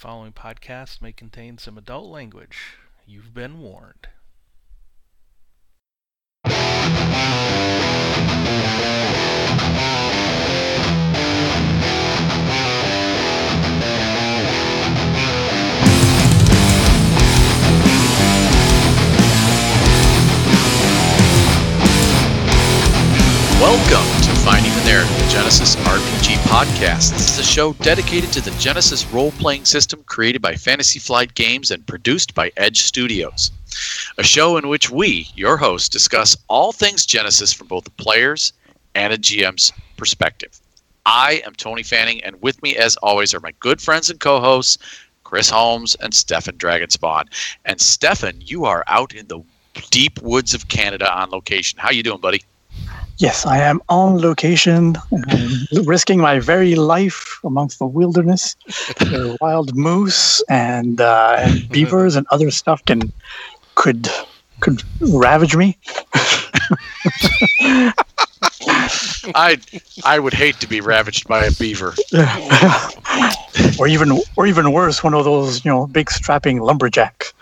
following podcast may contain some adult language. You've been warned. To the the Genesys RPG podcast. This is a show dedicated to the Genesys role playing system created by Fantasy Flight Games and produced by Edge Studios. A show in which we, your hosts, discuss all things Genesys from both the players and a GM's perspective. I am Tony Fanning, and with me, as always, are my good friends and co hosts, Chris Holmes and Stefan Dragonspawn. And Stefan, you are out in the deep woods of Canada on location. How you doing, buddy? Yes, I am on location, risking my very life amongst the wilderness. wild moose and, uh, and beavers and other stuff can could could ravage me. I I would hate to be ravaged by a beaver. or even or even worse, one of those you know big strapping lumberjacks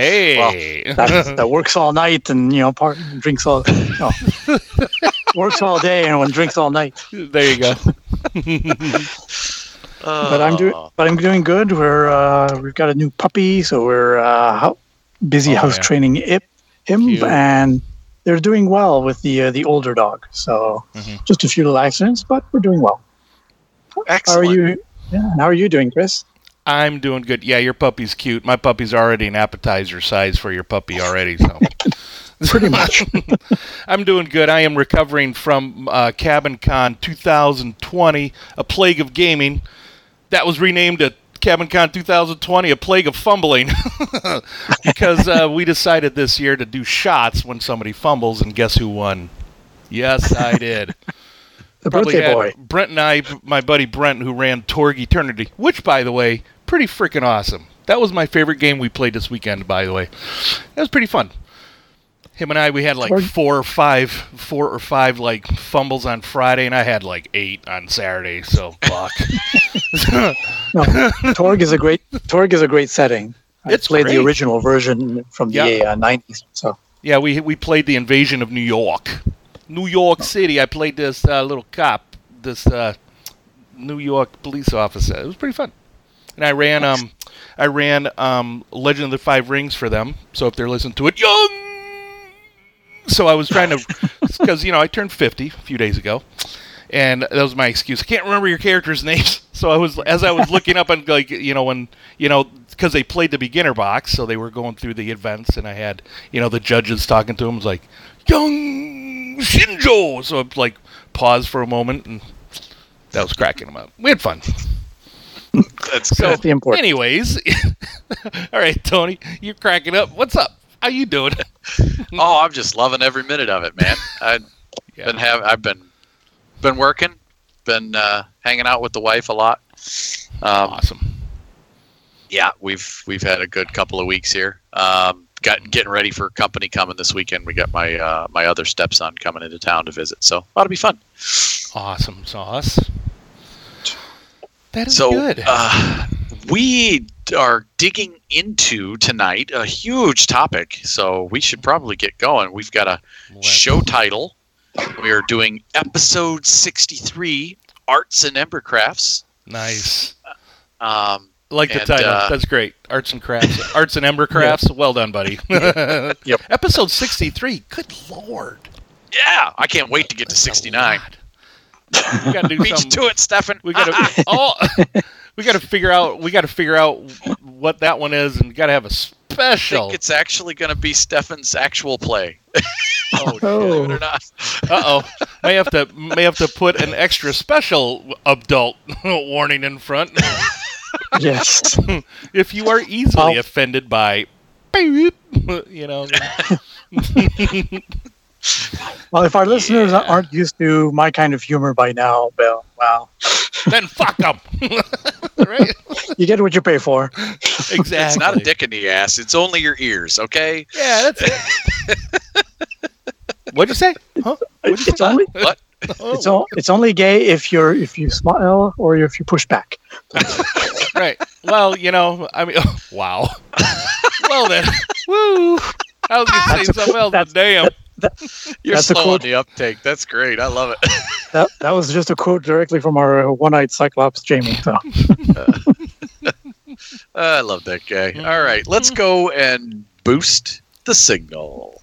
Hey! that, that works all night and you know part drinks all you know, works all day and one drinks all night. there you go. but I'm doing but I'm doing good. We're uh, we've got a new puppy, so we're uh, hou- busy Oh, house yeah. training it, him, Cute. and they're doing well with the uh, the older dog. So Mhm. just a few little accidents, but we're doing well. How are you? Yeah, how are you doing, Chris? I'm doing good. Yeah, your puppy's cute. My puppy's already an appetizer size for your puppy already, so. Pretty much. I'm doing good. I am recovering from uh, Cabin Con 2020, a plague of gaming. That was renamed to Cabin Con 2020, a plague of fumbling, because uh, we decided this year to do shots when somebody fumbles, and guess who won? Yes, I did. the Probably birthday boy. Brent and I, my buddy Brent, who ran Torg Eternity, which, by the way, pretty freaking awesome. That was my favorite game we played this weekend, by the way. That was pretty fun. Him and I, we had like four or five, four or five like fumbles on Friday, and I had like eight on Saturday. So fuck. No, Torg is a great Torg is a great setting. I It's played great. the original version from the Yeah. uh, 90s. So yeah, we we played the Invasion of New York, New York City. I played this uh, little cop, this uh, New York police officer. It was pretty fun. And I ran um I ran um Legend of the Five Rings for them. So if they're listening to it, young. So I was trying to because you know I turned 50 a few days ago. And that was my excuse. I can't remember your characters' names. So I was, as I was looking up and like, you know, when, you know, because they played the beginner box, so they were going through the events, and I had, you know, the judges talking to them, was like, young Shinjo. So I like paused for a moment, and that was cracking them up. We had fun. That's So, That's the important. anyways, all right, Tony, you're cracking up. What's up? How you doing? Oh, I'm just loving every minute of it, man. I've Yeah. been have I've been been working, been uh, hanging out with the wife a lot. Um, Awesome. yeah, we've we've had a good couple of weeks here. Um, got getting ready for company coming this weekend. We got my uh, my other stepson coming into town to visit, so that'll be fun. Awesome sauce. That is so good. Uh, we are digging into tonight a huge topic, so we should probably get going. We've got a Let's- show title. We are doing episode 63 Arts and Embercrafts. Nice. Um, Like the And, title. uh, That's great. Arts and crafts. Arts and ember crafts. Well done, buddy. Yep. Episode 63. Good lord. yeah, I can't wait to get to 69. lot. We gotta do Beat you something. to it, Stefan. We gotta oh, we gotta figure out we gotta figure out what that one is and gotta have a special. think it's actually going to be Stefan's actual play. Oh, Believe it or not. uh oh. May have to may have to put an extra special adult warning in front. yes. if you are easily Well- offended by you know Well, if our listeners Yeah. aren't used to my kind of humor by now, well, wow, then fuck them. right? you get what you pay for. Exactly. It's not a dick in the ass. It's only your ears, okay? Yeah, that's it. What'd you say? Huh? What'd you It's say? only What? Oh. It's all, it's only gay if you're if you smile or if you push back. right. Well, you know, I mean, wow. well then, woo. I was gonna say something else, but that's- damn. You're That's a slow on the uptake. That's great. I love it. That that was just a quote directly from our one-eyed Cyclops, Jamie. So uh, I love that guy. All right, let's go and boost the signal.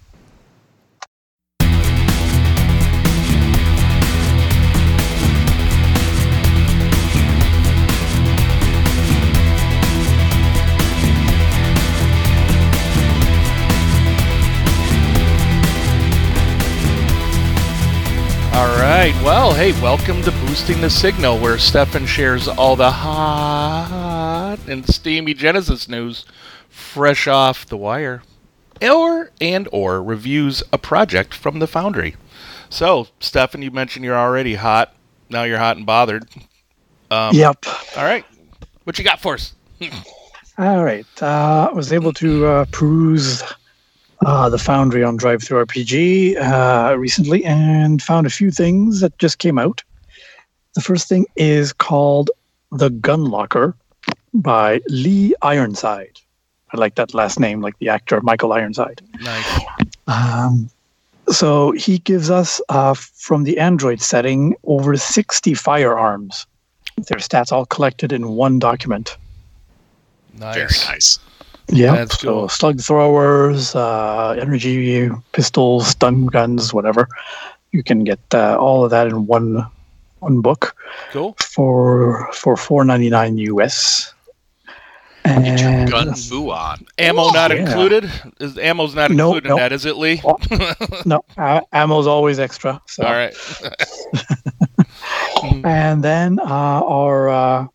Right. Well, hey, welcome to Boosting the Signal, where Stefan shares all the hot and steamy Genesys news fresh off the wire, or and or reviews a project from the Foundry. So, Stefan, you mentioned you're already hot. Now you're hot and bothered. Um, yep. All right. What you got for us? All right. Uh, I was able to uh, peruse uh, the Foundry on DriveThruRPG uh, recently and found a few things that just came out. The first thing is called The Gun Locker by Lee Ironside. I like that last name, like the actor Michael Ironside. Nice. Um, so he gives us uh, from the Android setting over 60 firearms. Their stats all collected in one document. Nice. Very nice. Yeah, so cool. slug throwers, uh, energy pistols, stun guns, whatever. You can get uh, all of that in one one book Cool. for for four ninety nine US. Get your And gun foo on. Ammo not Yeah. included? Is ammo's not No, included no. in that, is it, Lee? Oh, no, uh, ammo's always extra. So. All right. And then uh, our uh,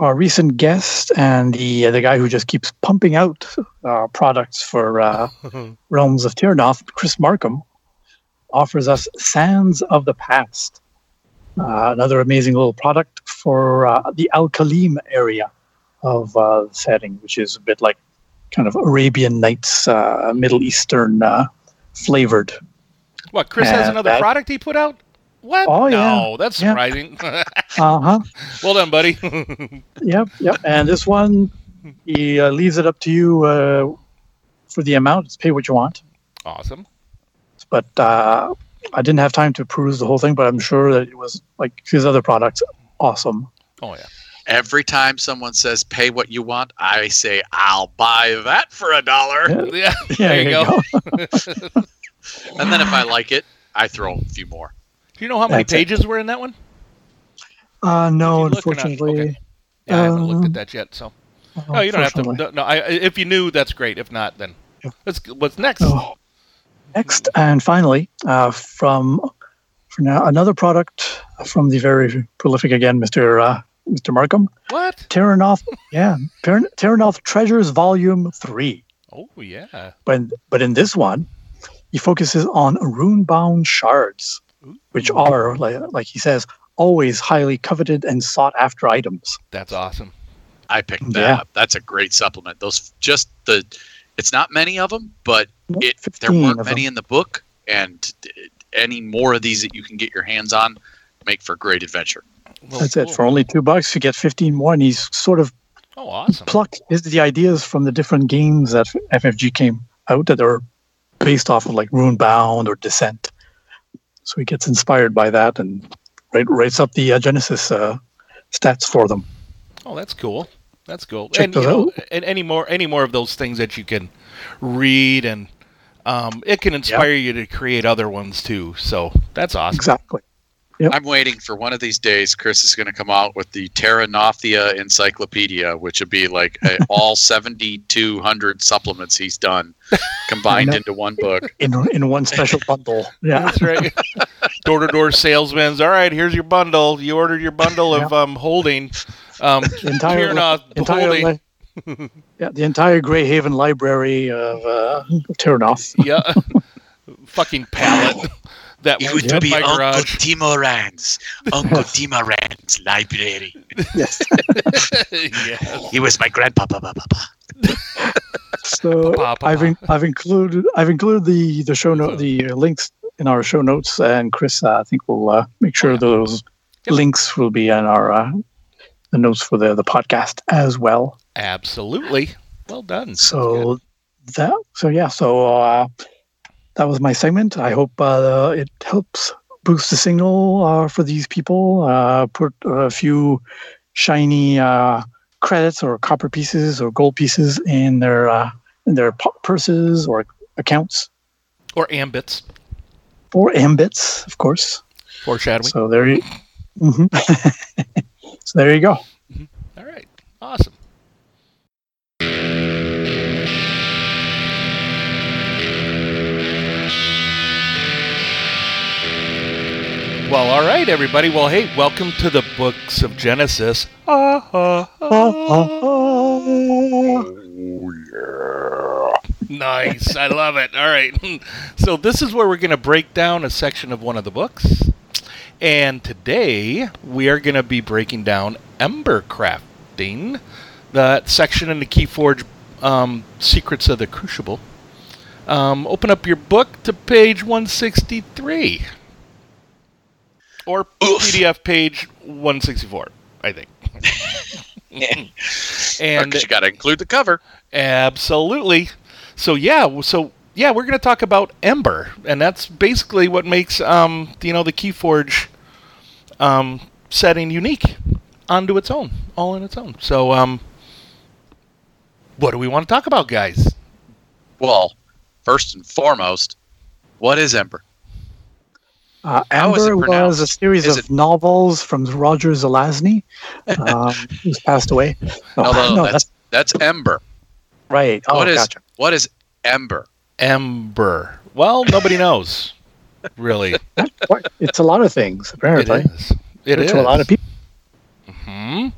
our recent guest and the uh, the guy who just keeps pumping out uh, products for uh, Realms of Terrinoth, Chris Markham, offers us Sands of the Past, uh, another amazing little product for uh, the Al-Kalim area of uh, the setting, which is a bit like kind of Arabian Nights, uh, Middle Eastern uh, flavored. What, Chris has another that- product he put out? What? Oh, no, yeah. that's Yeah. surprising. Uh huh. well done, buddy. Yep, yep. And this one, he uh, leaves it up to you uh, for the amount. It's pay what you want. awesome. But uh, I didn't have time to peruse the whole thing, but I'm sure that it was like his other products, awesome. Oh yeah. Every time someone says pay what you want, I say I'll buy that for a dollar. Yeah, Yeah. yeah, there you go. And then if I like it, I throw a few more. Do you know how many That's it. pages were in that one? Uh, no, You're looking at- unfortunately. okay. Yeah, I haven't looked at Um, that yet. So no, you don't have to. No, I, if you knew, that's great. If not, then Yeah. let's. What's next? Oh. Next and finally, uh, from for now another product from the very prolific again, Mr. Uh, Mr. Markham, What? Terrinoth. yeah, Ter- Terrinoth Treasures Volume Three. Oh yeah. but but in this one, he focuses on rune-bound shards, which are like, like he says, always highly coveted and sought-after items. That's awesome. I picked that Yeah. up. That's a great supplement. Those just the it's not many of them, but it there weren't of many them. in the book, and uh, any more of these that you can get your hands on make for great adventure. Well, That's it. For only two bucks, you get fifteen more, and he's sort of Oh, awesome. plucked is the ideas from the different games that FFG came out that are based off of like Runebound or Descent. So he gets inspired by that and write, writes up the uh, Genesys uh, stats for them. Oh, that's cool. That's cool. Check and you know, out. and any more any more of those things that you can read and um, it can inspire you to create other ones too. So that's awesome. Exactly. Yep. I'm waiting for one of these days. Chris is going to come out with the Terranothia Encyclopedia, which would be like uh, all 7,200 supplements he's done combined into one book. In in one special bundle. Yeah. That's right. Door to door salesmen's. All right, here's your bundle. You ordered your bundle of um, holding. Um, The entire, Terrinoth entire holding. li- yeah, the entire Greyhaven library of uh, Terrinoth. Yeah. Fucking pallet. That It would be my Uncle garage. Timoran's, Uncle Timoran's library. Yes. yes. He was my grandpapa. papa, papa. So Papa, I've in, I've included I've included the the show note the uh, links in our show notes, and Chris, uh, I think we'll uh, make sure Oh, yeah. those Yep. links will be in our uh, the notes for the the podcast as well. Absolutely. Well done. So that so yeah, so uh, that was my segment. I hope uh, it helps boost the signal uh, for these people. Uh, put a few shiny uh, credits or copper pieces or gold pieces in their uh, in their purses or accounts or ambits. or ambits, of course. Foreshadowing. So there you. Mhm. so there you go. All right. Awesome. Well, all right, everybody. Well, hey, welcome to the books of Genesys. Ah, ah, ah. Nice. I love it. All right. So, this is where we're going to break down a section of one of the books. And today we are going to be breaking down ember crafting, that section in the Keyforge um, Secrets of the Crucible. Um, open up your book to page 163. Or Oof. PDF page 164, I think. and Because you got to include the cover. Absolutely. So yeah, so yeah, we're going to talk about Ember, and that's basically what makes um, you know the KeyForge um, setting unique onto its own, all in its own. So um, what do we want to talk about, guys? Well, first and foremost, what is Ember? Uh, How is it Amber was a series Is of it- novels from Roger Zelazny, um, who's passed away. No, no, no, that's that's Ember. right. Oh, what is gotcha. what is Ember? Ember. Well, nobody knows, really. It's a lot of things, apparently. is. It is. to a lot of people. Hmm.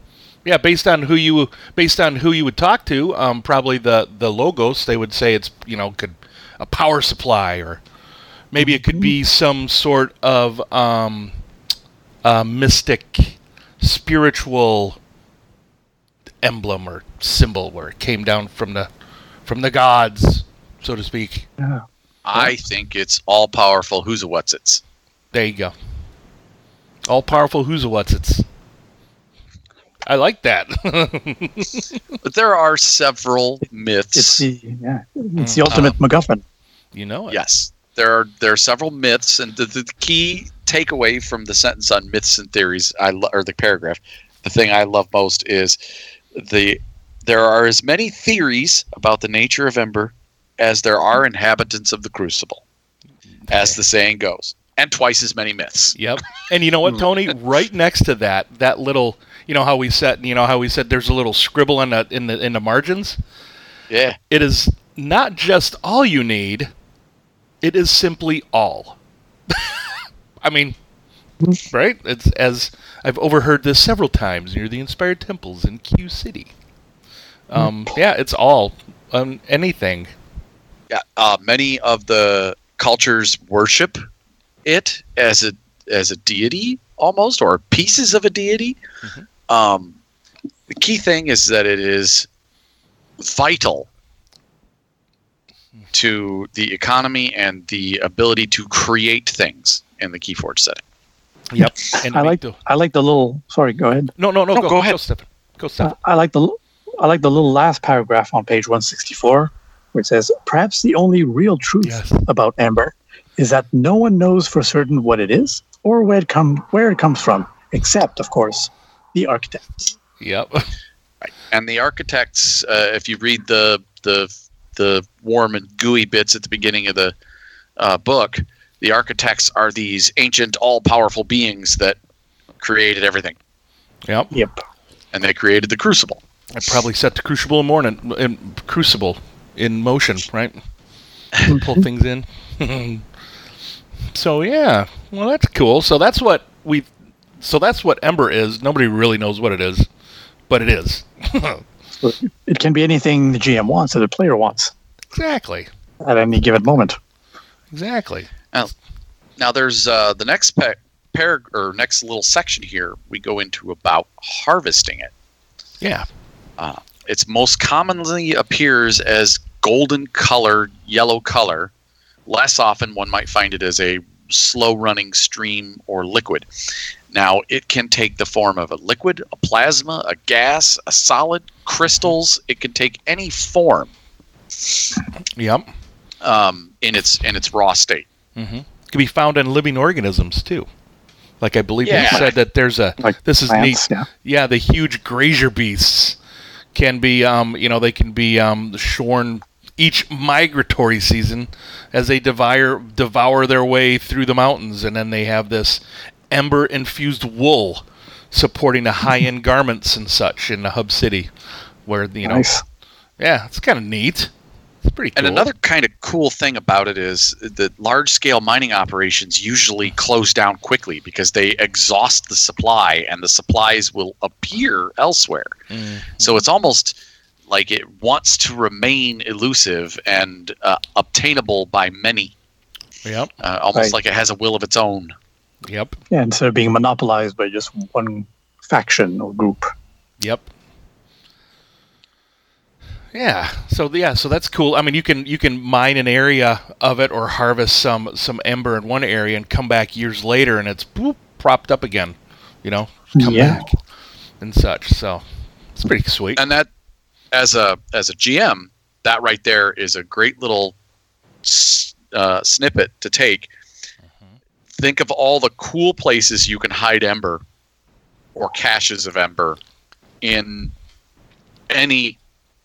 Yeah, based on who you based on who you would talk to, um, probably the the logos they would say it's you know could a power supply or maybe it could be some sort of um, uh, mystic spiritual emblem or symbol where it came down from the from the gods, so to speak. Yeah. I think it's all powerful. Who's a what's it's? There you go. All powerful who's a what's it's. I like that. But there are several myths. It's the yeah, it's Mm. the ultimate MacGuffin. you know it. Yes, there are there are several myths, and the, the key takeaway from the sentence on myths and theories, I lo- or the paragraph, the thing I love most is the there are as many theories about the nature of Ember as there are inhabitants of the Crucible, as the saying goes, and twice as many myths. Yep. And you know what, hmm. Tony? Right next to that, that little, you know how we said, you know how we said there's a little scribble in the in the in the margins. Yeah, It is not just all you need; it is simply all. I mean, right? It's as I've overheard this several times near the inspired temples in Q City. Um, yeah, it's all um, anything. yeah. Uh, many of the cultures worship it as a as a deity almost, or pieces of a deity. Mhm. Um, the key thing is that it is vital to the economy and the ability to create things in the Keyforge setting. Yep. And I like the- I like the little. Sorry, go ahead. no, no, no, No, go, go ahead. Go, Stefan. Go, Stefan. Uh, I like the I like the little last paragraph on page 164, where it says, "Perhaps the only real truth Yes. about amber is that no one knows for certain what it is or where it come where it comes from, except, of course, the architects." Yep. And the architects, uh, if you read the the the warm and gooey bits at the beginning of the uh, book, the architects are these ancient, all-powerful beings that created everything, Yep. Yep. and they created the Crucible. I probably set the crucible in morning in crucible in motion, right? Pull things in. so yeah, well that's cool. So that's what we. So that's what Ember is. Nobody really knows what it is, but it is. So it can be anything the GM wants or the player wants exactly. at any given moment. Exactly. Now, now there's uh, the next pa- parag- or next little section here. We go into about harvesting it. Yeah. It's most commonly appears as golden color, yellow color. Less often, one might find it as a slow running stream or liquid. Now, it can take the form of a liquid, a plasma, a gas, a solid, crystals. It can take any form Yep. um, in its in its raw state. Mm-hmm. Can be found in living organisms too. Like I believe Yeah. you said that there's a Like this is plants, neat. yeah. Yeah, the huge grazier beasts can be um you know they can be um shorn each migratory season as they devour devour their way through the mountains and then they have this ember infused wool supporting the high end garments and such in the hub city where you know Nice. yeah it's kind of neat it's pretty cool And another kind of cool thing about it is that large scale mining operations usually close down quickly because they exhaust the supply and the supplies will appear elsewhere. Mm. So it's almost like it wants to remain elusive and uh, obtainable by many, yep uh, almost Right. like it has a will of its own. yep Yeah, instead of being monopolized by just one faction or group. Yep. Yeah. So yeah. So that's cool. I mean, you can you can mine an area of it or harvest some some ember in one area and come back years later and it's boop, propped up again. You know, come Yeah. back and such. So it's pretty sweet. And that, as a as a GM, that right there is a great little uh, snippet to take. Think of all the cool places you can hide ember or caches of ember in any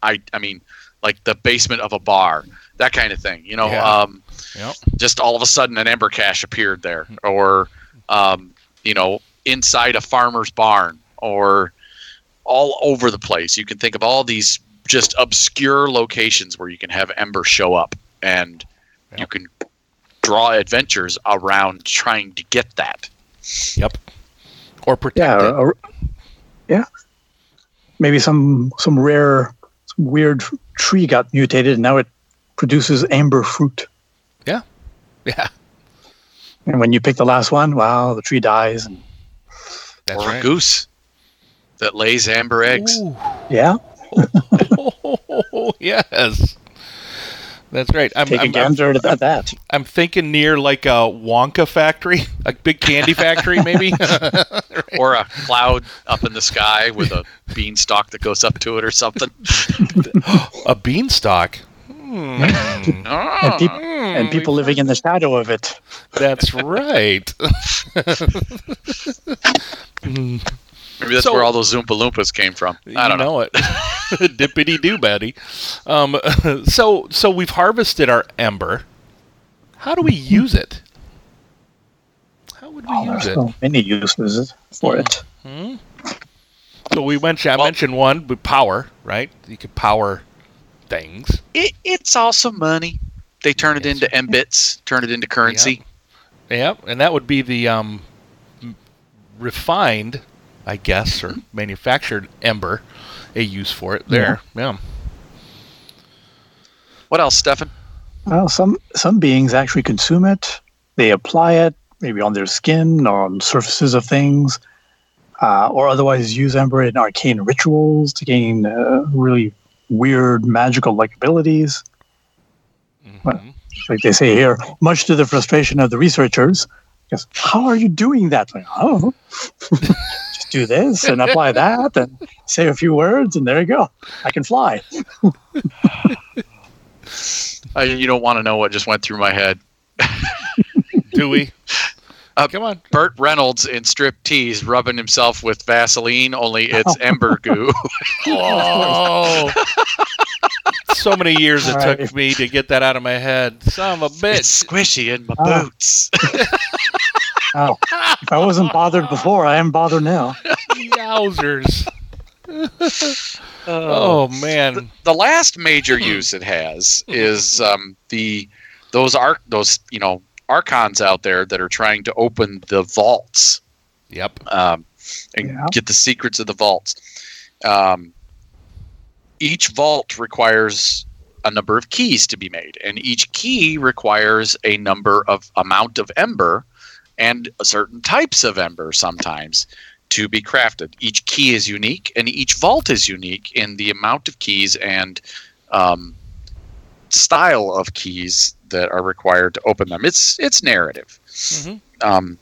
I I mean like the basement of a bar, that kind of thing. You know, Yeah. um, Yep. just all of a sudden an ember cache appeared there, or um, you know, inside a farmer's barn, or all over the place. You can think of all these just obscure locations where you can have ember show up, and Yeah. you can draw adventures around trying to get that. Yep. Or protect Yeah, it. or, yeah. Maybe some some rare, some weird tree got mutated, and now it produces amber fruit. Yeah. Yeah. And when you pick the last one, wow, the tree dies. And That's or a goose that lays amber eggs. Ooh. yeah, yes. That's right. I'm, take a I'm, I'm, at that. I'm thinking near like a Wonka factory, a big candy factory, maybe. or a cloud up in the sky with a beanstalk that goes up to it or something. a beanstalk. Hmm. And, peop- and people living in the shadow of it. That's right. Maybe that's So- where all those Zoompa Loompas came from. I don't you know. know, it. Dippity doo, Betty. Um, so, so we've harvested our ember. How do we use it? How would we Oh, use it? so many uses for it. Hmm? So we mentioned. I Well- mentioned one with power, right? You could power things. It, it's also money. They turn it into mbits, turn it into currency. Yep, and that would be the um, refined, I guess, or manufactured ember. A use for it there. Yeah. What else, Stefan? Well, some some beings actually consume it. They apply it maybe on their skin or on surfaces of things, uh, or otherwise use ember in arcane rituals to gain uh, really weird magical-like abilities. Mhm. Like they say here, much to the frustration of the researchers, because how are you doing that? Like, I don't know. Just do this and apply that and say a few words, and there you go. I can fly. Uh, you don't want to know what just went through my head. Do we? Uh, Come on. Burt Reynolds in strip tease rubbing himself with Vaseline, only it's ember goo. Oh. so many years it All took me to get that out of my head. Son of a it's squishy in my Oh. boots. Oh, if I wasn't bothered before, I am bothered now. Yowzers. Oh, man. the last major use it has is um, the those arc those you know archons out there that are trying to open the vaults Yep. um, and Yeah. get the secrets of the vaults. Um, each vault requires a number of keys to be made, and each key requires a number of amount of ember and certain types of ember sometimes to be crafted. Each key is unique, and each vault is unique in the amount of keys and um, style of keys that are required to open them. It's it's narrative. Mhm. Um.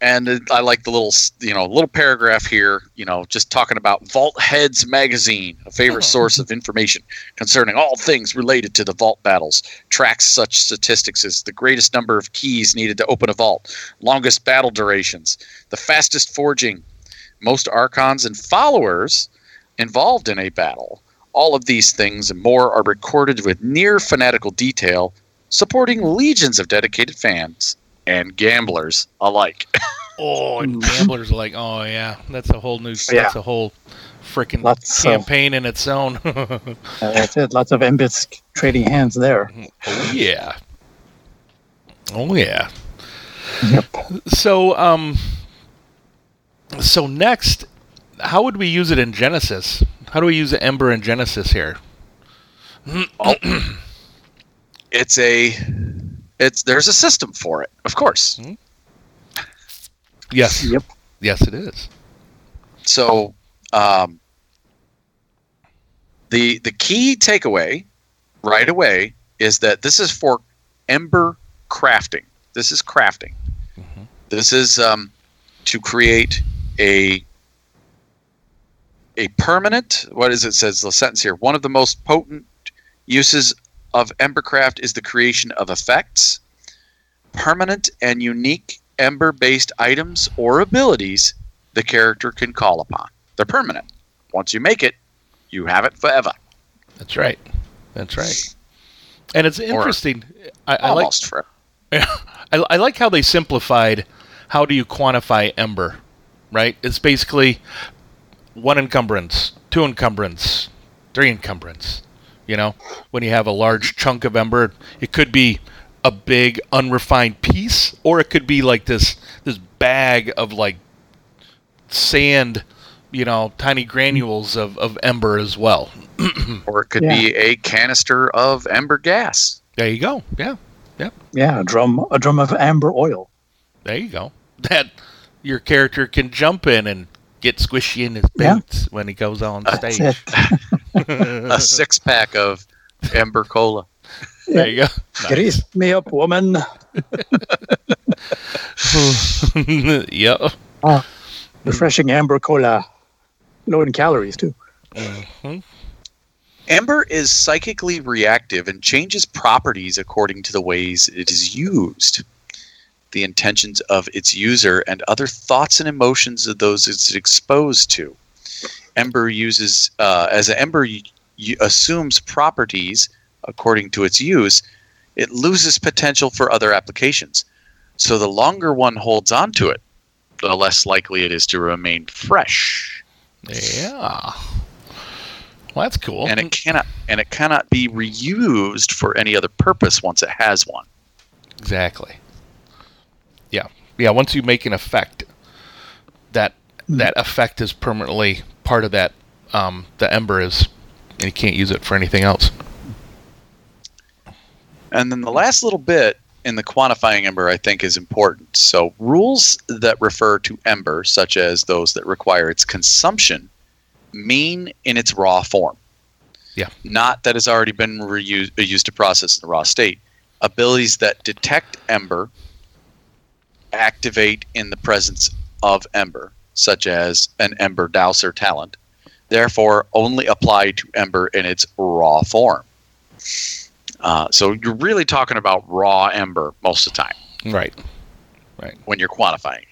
And it- I like the little, you know, little paragraph here, you know, just talking about Vault Heads magazine, a favorite Oh. source of information concerning all things related to the vault battles. Tracks such statistics as the greatest number of keys needed to open a vault, longest battle durations, the fastest forging, most archons and followers involved in a battle. All of these things and more are recorded with near fanatical detail, supporting legions of dedicated fans and gamblers alike. Oh, and gamblers are like, oh yeah, that's a whole new, Yeah. that's a whole freaking Lots of- campaign in its own. Uh, that's it. Lots of MBITs trading hands there. oh yeah, oh yeah. Yep. So, um, so next, how would we use it in Genesys? How do we use Ember in Genesys here? it's a it's there's a system for it, of course. Yes, Yep. yes, it is. So um, the the key takeaway right away is that this is for ember crafting. This is crafting. Mhm. This is um, to create a a permanent. What is it? Says the sentence here. One of the most potent uses of Embercraft is the creation of effects, permanent and unique Ember-based items or abilities the character can call upon. They're permanent. Once you make it, you have it forever. That's right. That's right. And it's interesting. I, I like Almost forever. I, I like how they simplified how do you quantify ember, right? It's basically one encumbrance, two encumbrance, three encumbrance. You know, when you have a large chunk of ember, it could be a big unrefined piece, or it could be like this this bag of like sand, you know, tiny granules of, of ember as well. Or it could Yeah. be a canister of ember gas. There you go. Yeah, Yeah, a drum, a drum of amber oil. there you go. That your character can jump in and get squishy in his Yeah. boots when he goes on That's stage. it. A six pack of ember cola. there you go. Grease me up, woman. yep. Refreshing amber cola. Low in calories too. Mhm. Ember is psychically reactive and changes properties according to the ways it is used, the intentions of its user, and other thoughts and emotions of those it's exposed to. Ember uses, uh, as an Ember assumes properties according to its use, it loses potential for other applications. So the longer one holds on to it, the less likely it is to remain fresh. Yeah. Well, that's cool. and it cannot and it cannot be reused for any other purpose once it has one. exactly. Yeah. Yeah. Once you make an effect, that that effect is permanently part of that. Um, the ember is, and you can't use it for anything else. And then the last little bit in the quantifying ember I think is important. So rules that refer to ember, such as those that require its consumption, mean in its raw form. Yeah. Not that has already been reused uh, used to process in the raw state. Abilities that detect ember activate in the presence of ember, such as an ember dowser talent, therefore only apply to ember in its raw form. Uh, so you're really talking about raw ember most of the time Right. Right. When you're quantifying.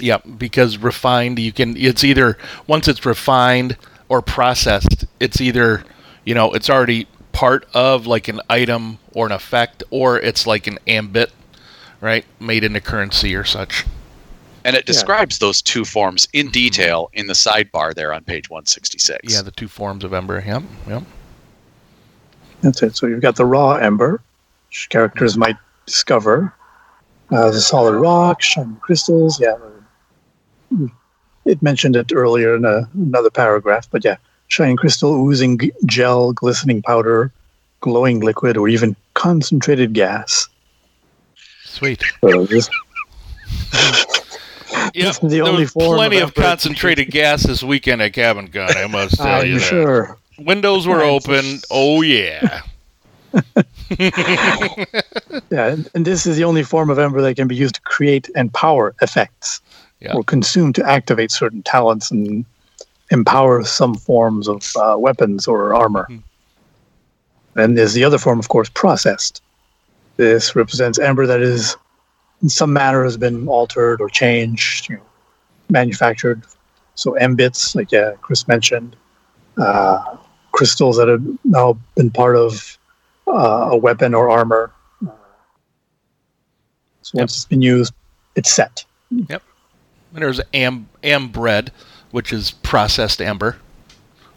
Yeah, because refined, you can. It's either once it's refined or processed, it's either you know it's already part of like an item or an effect, or it's like an ambit, right, made into currency or such. And it Yeah. describes those two forms in mm-hmm. detail in the sidebar there on page 166. Yeah, the two forms of ember. Yep, yep. That's it. So you've got the raw ember, which characters mm-hmm. might discover. Uh, the solid rock, shining crystals. Yeah. Mm. It mentioned it earlier in a, another paragraph, but yeah. Shining crystal, oozing g- gel, glistening powder, glowing liquid, or even concentrated gas. Sweet. So Yep. the there only was form of plenty of ember- concentrated gas this weekend at Cabin Con. I must tell you I'm that. sure. Windows were open. Oh yeah. Yeah, and, and this is the only form of Ember that can be used to create and power effects, Yeah. or consume to activate certain talents and empower some forms of uh, weapons or armor. Mhm. And there's the other form, of course, processed. This represents Ember that is, in some manner, has been altered or changed, you know, manufactured. So M bits, like yeah, Chris mentioned, uh, crystals that have now been part of uh, a weapon or armor. So once it's been used, it's set. And there's am ambred, which is processed ember,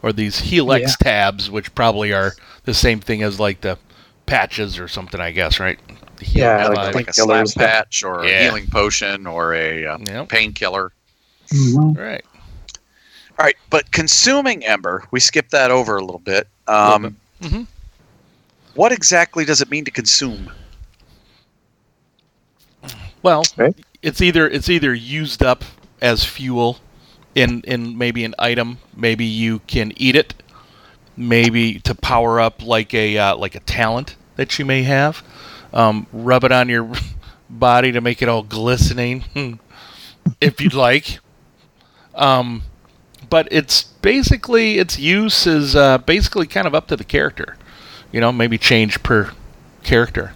or these helix Yeah. tabs, which probably are the same thing as like the patches or something, I guess, right? The Yeah, helix like- like a slap Painkillers, patch or Yeah. a healing potion or a uh, Yep. painkiller. right. All right, but consuming ember, we skipped that over a little bit. Um, bit. Mhm. What exactly does it mean to consume? Well, Okay. it's either it's either used up as fuel in in maybe an item. Maybe you can eat it. Maybe to power up like a uh, like a talent that you may have. Um, rub it on your body to make it all glistening, if you'd like. Um, but it's basically its use is uh, basically kind of up to the character. You know, maybe change per character.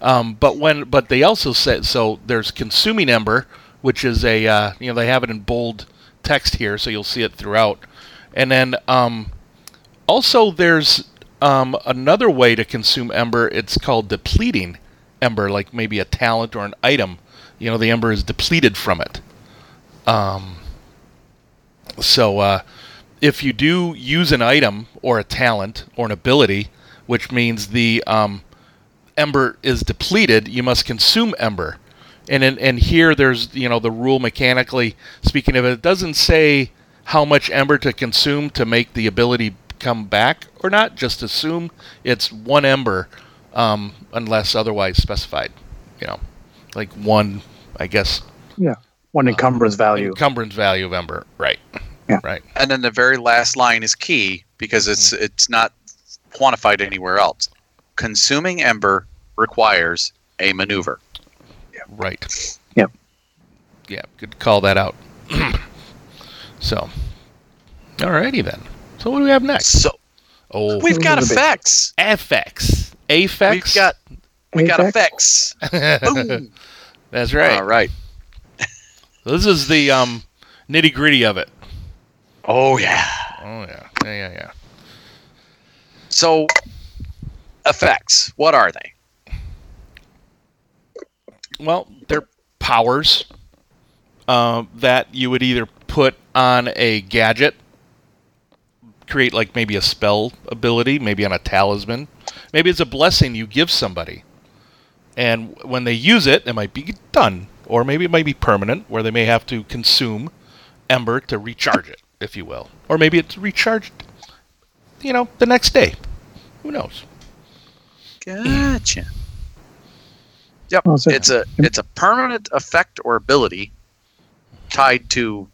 Um, but when but they also said so there's consuming ember, which is a uh, you know they have it in bold text here, so you'll see it throughout. And then um, also there's um, another way to consume ember. It's called depleting ember, like maybe a talent or an item. You know the ember is depleted from it. Um, so uh, if you do use an item or a talent or an ability, which means the um, ember is depleted, you must consume ember. And and here there's you know the rule mechanically speaking of it, it doesn't say how much ember to consume to make the ability come back or not. Just assume it's one ember, um, unless otherwise specified. You know, like one, I guess, Yeah, One encumbrance value. encumbrance value of ember. Right. Yeah. Right. And then the very last line is key because it's it's not quantified anywhere else. Consuming ember requires a maneuver. Yeah. Right. Yep. Yeah, good call that out. so, alrighty then. So what do we have next? So Oh, we've got effects. are the effects. FX. Afex. We've got we got effects. Boom. That's right. All right. This is the um, nitty gritty of it. Oh yeah. Oh yeah, yeah, yeah, yeah. So effects. What are they? Well, they're powers uh, that you would either put on a gadget, create like maybe a spell ability, maybe on a talisman, maybe it's a blessing you give somebody, and when they use it, it might be done, or maybe it might be permanent, where they may have to consume ember to recharge it, if you will, or maybe it's recharged, you know, the next day. Who knows? Gotcha. Yep. Oh, It's a it's a permanent effect or ability tied to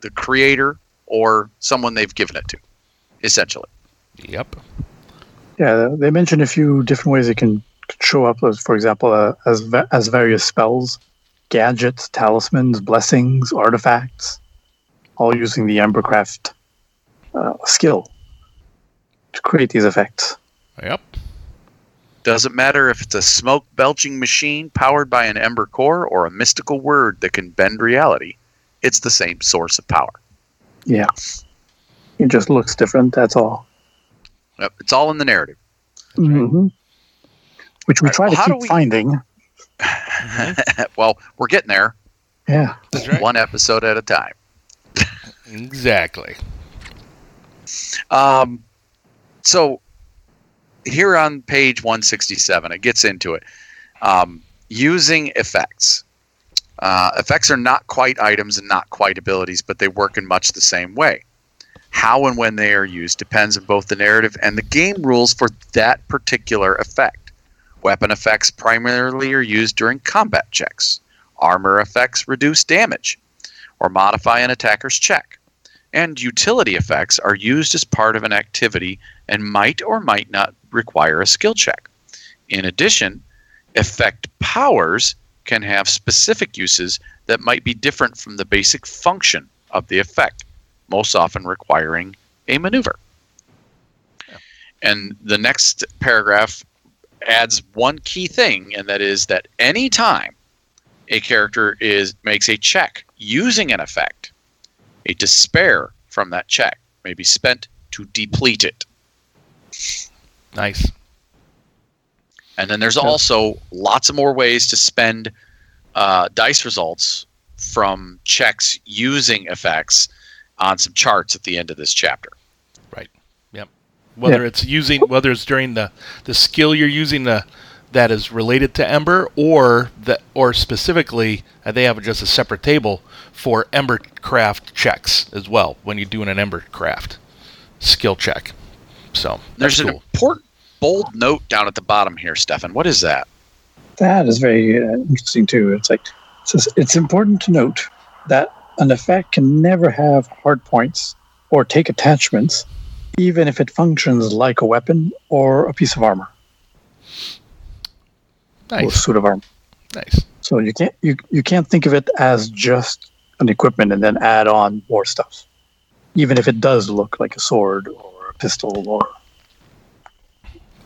the creator or someone they've given it to, essentially. Yep. Yeah, they mentioned a few different ways it can show up. As, for example, uh, as as various spells, gadgets, talismans, blessings, artifacts, all using the Embercraft uh, skill to create these effects. Yep. Doesn't matter if it's a smoke belching machine powered by an ember core or a mystical word that can bend reality. It's the same source of power. Yeah, it just looks different. That's all. Yep, It's all in the narrative. hmm Which we Right, try well, to do keep we- finding. well, we're getting there, Yeah. That's right. one episode at a time. Exactly. Um, so here on page 167, it gets into it. Um, using effects. Uh, effects are not quite items and not quite abilities, but they work in much the same way. How and when they are used depends on both the narrative and the game rules for that particular effect. Weapon effects primarily are used during combat checks. Armor effects reduce damage or modify an attacker's check. and utility effects are used as part of an activity and might or might not require a skill check. In addition, effect powers can have specific uses that might be different from the basic function of the effect, most often requiring a maneuver. And the next paragraph adds one key thing, and that is that any time a character is makes a check using an effect, a despair from that check may be spent to deplete it. Nice. And then there's Yeah. also lots of more ways to spend uh, dice results from checks using effects on some charts at the end of this chapter. Right. Yep. Whether it's using whether it's during the the skill you're using the that is related to Ember or that or specifically uh, they have just a separate table for Ember craft checks as well when you're doing an Ember craft skill check. So There's that's an cool. important bold note down at the bottom here, Stefan. What is that? That is very uh, interesting too. It's like it says, it's important to note that an effect can never have hard points or take attachments, even if it functions like a weapon or a piece of armor or Nice, suit of armor. nice. So you can't you, you can't think of it as just an equipment and then add on more stuff, even if it does look like a sword or a pistol or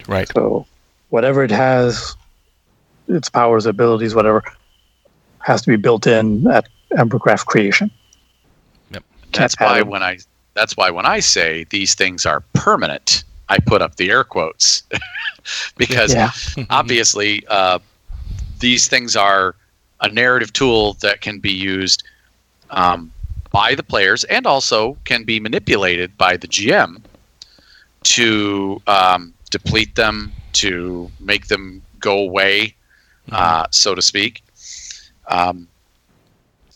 Right. so whatever it has, its powers, abilities, whatever, has to be built in at Embercraft creation. Yep. Can't That's why add it. when I that's why when I say these things are permanent, I put up the air quotes because Yeah. obviously uh, these things are a narrative tool that can be used um, by the players and also can be manipulated by the GM to um, deplete them, to make them go away, uh, so to speak. Um,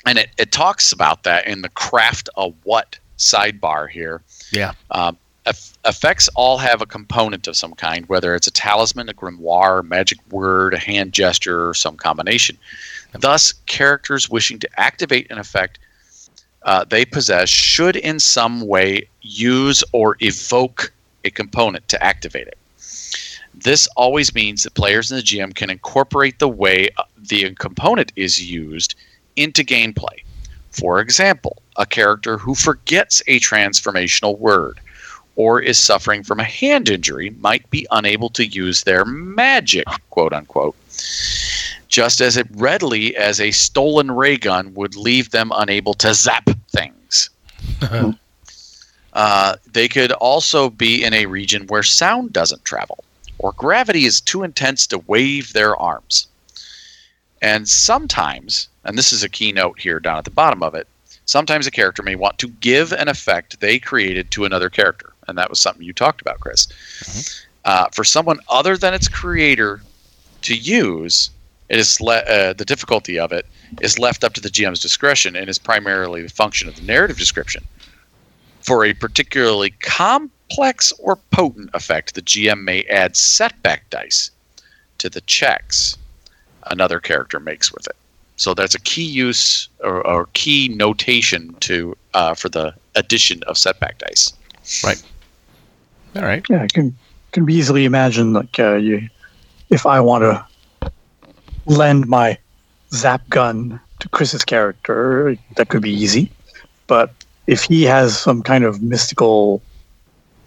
and it, it talks about that in the craft of what sidebar here. Yeah. Um, eff- effects all have a component of some kind, whether it's a talisman, a grimoire, a magic word, a hand gesture, or some combination. Thus, characters wishing to activate an effect uh, they possess should in some way use or evoke a component to activate it. This always means that players in the GM can incorporate the way uh, the component is used into gameplay. For example, a character who forgets a transformational word or is suffering from a hand injury might be unable to use their magic, quote unquote, just as it readily as a stolen ray gun would leave them unable to zap things. Uh, they could also be in a region where sound doesn't travel, or gravity is too intense to wave their arms. And sometimes, and this is a key note here down at the bottom of it, sometimes a character may want to give an effect they created to another character. And that was something you talked about, Chris. Uh, for someone other than its creator to use, it is le- uh, the difficulty of it is left up to the GM's discretion and is primarily the function of the narrative description. For a particularly complex or potent effect, the GM may add setback dice to the checks another character makes with it. So that's a key use or, or key notation to uh, for the addition of setback dice. Right. All right. Yeah, it can can be easily imagined like uh, you, if I want to lend my zap gun to Chris's character, that could be easy. But if he has some kind of mystical,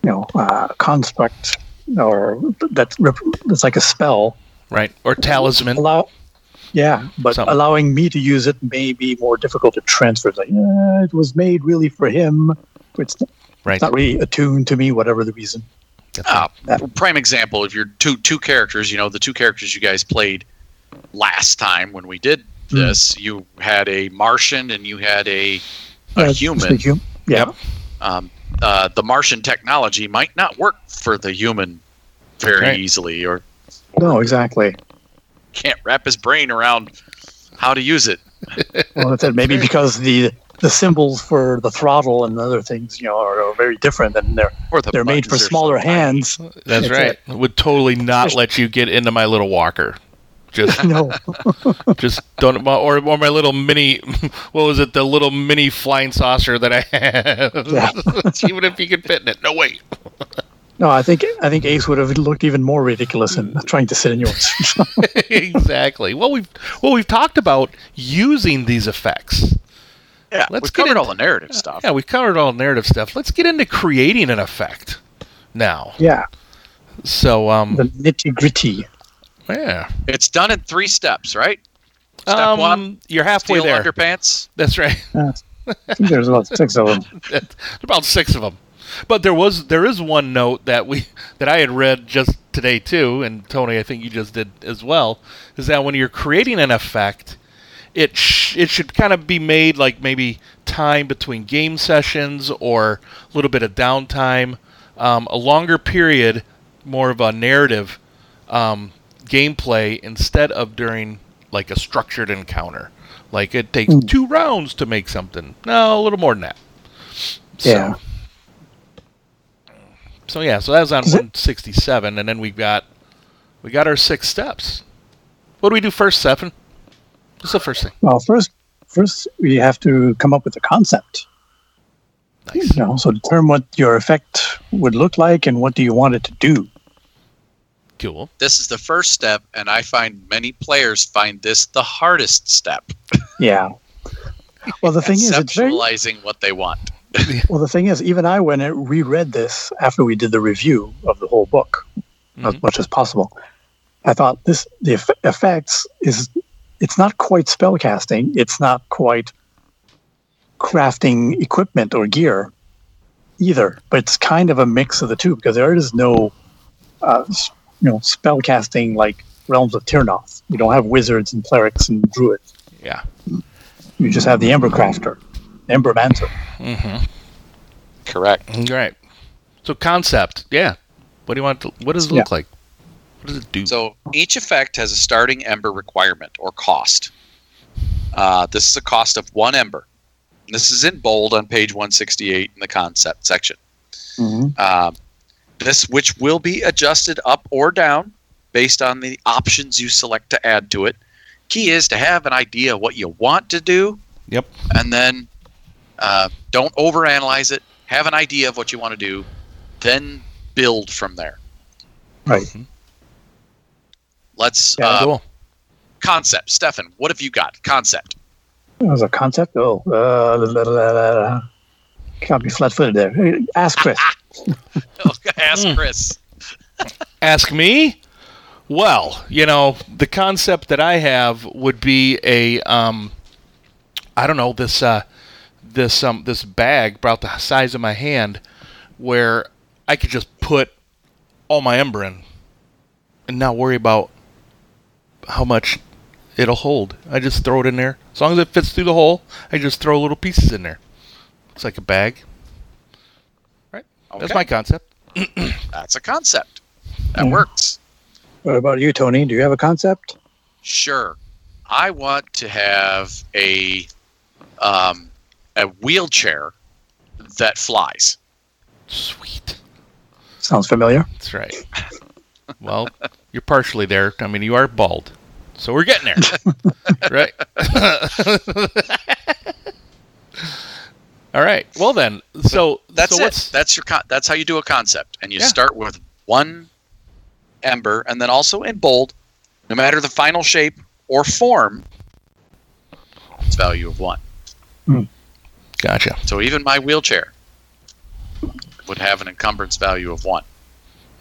you know, uh, construct or that rep- that's like a spell, Right. Or talisman. allow. Yeah, but Something. allowing me to use it may be more difficult to transfer. It's like, "Uh, it was made really for him. It's Right. not really attuned to me, whatever the reason. Uh, That- prime example if you're two two characters, you know the two characters you guys played last time when we did Hmm. this, you had a Martian and you had a a Uh, human. hum- yeah. Yep. Um, uh, the Martian technology might not work for the human very Right. easily, or No, exactly. can't wrap his brain around how to use it. Well, that's it. maybe because the the symbols for the throttle and other things, you know, are, are very different, and they're the they're made for buttons so smaller hands. That's That's right. Would totally not let you get into my little walker. Just no. just don't or or my little mini what was it the little mini flying saucer that I have. Yeah. even if you could fit in it no way No, I think I think Ace would have looked even more ridiculous in trying to sit in yours. exactly well we've well we've talked about using these effects Yeah, Let's we've get covered in- all the narrative stuff. yeah we've covered all the narrative stuff let's get into creating an effect now yeah, so um the nitty gritty. Yeah It's done in three steps, right? Step um, one, you're halfway Steel there underpants. that's right I think there's about six of them. There's about six of them. But there was there is one note that we that I had read just today too, and Tony, I think you just did as well, is that when you're creating an effect, it sh- it should kind of be made like maybe time between game sessions or a little bit of downtime, um, a longer period, more of a narrative um, gameplay instead of during like a structured encounter. Like it takes Mm. two rounds to make something. No, a little more than that. So, Yeah. So yeah, so that was on 167, and then we got we got our six steps. What do we do first, Stefan? What's the first thing? Well, first, first we have to come up with a concept. Nice. You know, so determine what your effect would look like and what do you want it to do. Cool. This is the first step, and I find many players find this the hardest step. Yeah. Well, the thing is, it's very conceptualizing what they want. well. The thing is, even I, when I reread this after we did the review of the whole book, as Mhm. much as possible, I thought this the eff- effects is it's not quite spellcasting. It's not quite crafting equipment or gear either, but it's kind of a mix of the two because there is no, uh, s- you know, spellcasting like Realms of Terrinoth. You don't have wizards and clerics and druids. Yeah. You just have the Ember Crafter, Ember Mancer. Mm-hmm. Correct. Right. So concept, yeah. What do you want? To, what does it Yeah. look like? What does it do? So each effect has a starting ember requirement or cost. Uh, this is a cost of one ember. This is in bold on page 168 in the concept section. Mm-hmm. Um, this which will be adjusted up or down based on the options you select to add to it. Key is to have an idea what you want to do. Yep. And then uh, don't overanalyze it. Have an idea of what you want to do, then build from there. Right. Let's Yeah, uh, cool. concept. Stefan, what have you got? Concept. As a concept, oh, uh, la, la, la, la, la. can't be flat-footed there. Ask Chris. Ask Hmm. Chris. Ask me. Well, you know, the concept that I have would be a, um, I don't know, this, uh, this, um, this bag about the size of my hand, where I could just put all my ember in, and not worry about how much it'll hold. I just throw it in there. As long as it fits through the hole, I just throw little pieces in there. Looks like a bag. Right. That's my concept. That's a concept. That Yeah. works. What about you, Tony? Do you have a concept? Sure. I want to have a um, a wheelchair that flies. Sweet. Sounds familiar. That's right. Well, you're partially there. I mean, you are bald, so we're getting there, right? All right. Well then, so That's so it. That's your con- that's how you do a concept, and you Yeah. start with one ember, and then also in bold, no matter the final shape or form, its value of one. Hmm. Gotcha. So even my wheelchair would have an encumbrance value of one.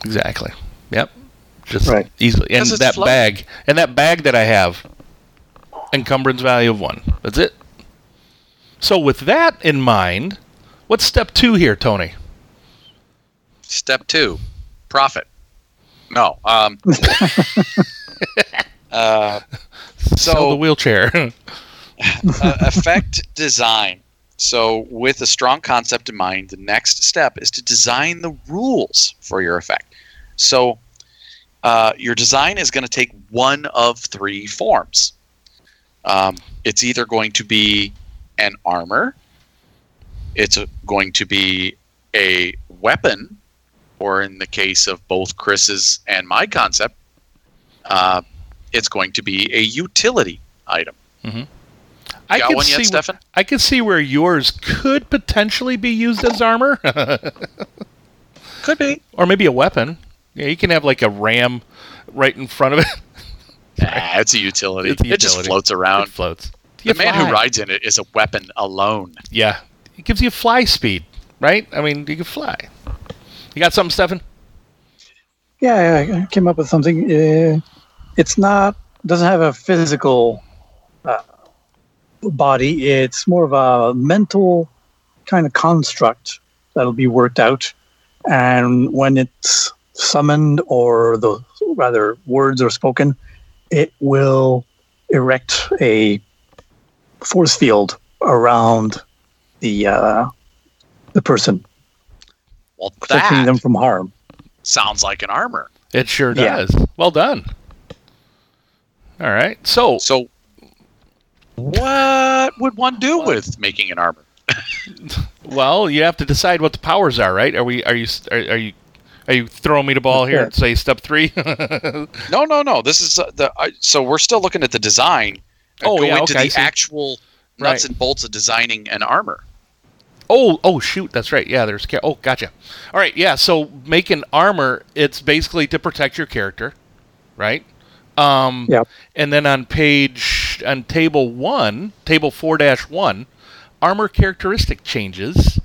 Exactly. Yep. Just Right. easily, and that floating. bag, and that bag that I have, encumbrance value of one. That's it. So with that in mind, what's step two here, Tony? Step two, profit. No. Um, uh, Sell So- the wheelchair. uh, effect design. So, with a strong concept in mind, the next step is to design the rules for your effect. So, uh, your design is going to take one of three forms. Um, it's either going to be an armor, it's going to be a weapon, or in the case of both Chris's and my concept, uh, it's going to be a utility item. I Got could one see. yet, Stefan? I could see where yours could potentially be used as armor, Could be. or maybe a weapon. Yeah, you can have like a ram right in front of it. Nah, it's a utility. It's a It just utility. floats It around. floats. The You man fly. who rides in it is a weapon alone. Yeah, it gives you fly speed, right? I mean, you can fly. You got something, Stefan? Yeah, I came up with something. Uh, it's not doesn't have a physical uh, body. It's more of a mental kind of construct that'll be worked out, and when it's summoned or the rather words are spoken, it will erect a force field around the uh, the person, Well, protecting them from harm. sounds like an armor. It sure Yeah. does. Well done. All right. So, So, what would one do with making an armor? well, you have to decide what the powers are, right? Are we? Are you? Are, are you? Are you throwing me the ball here and say step three? No, no, no. This is uh, the. I so we're still looking at the design. And Oh, go yeah, into okay, the actual nuts Right. and bolts of designing an armor. Oh, oh, shoot, that's right. Yeah, there's. Ca- oh, gotcha. All right, yeah. So making armor, it's basically to protect your character, right? Um, Yep. And then on page on table one, table four dash one, armor characteristic changes.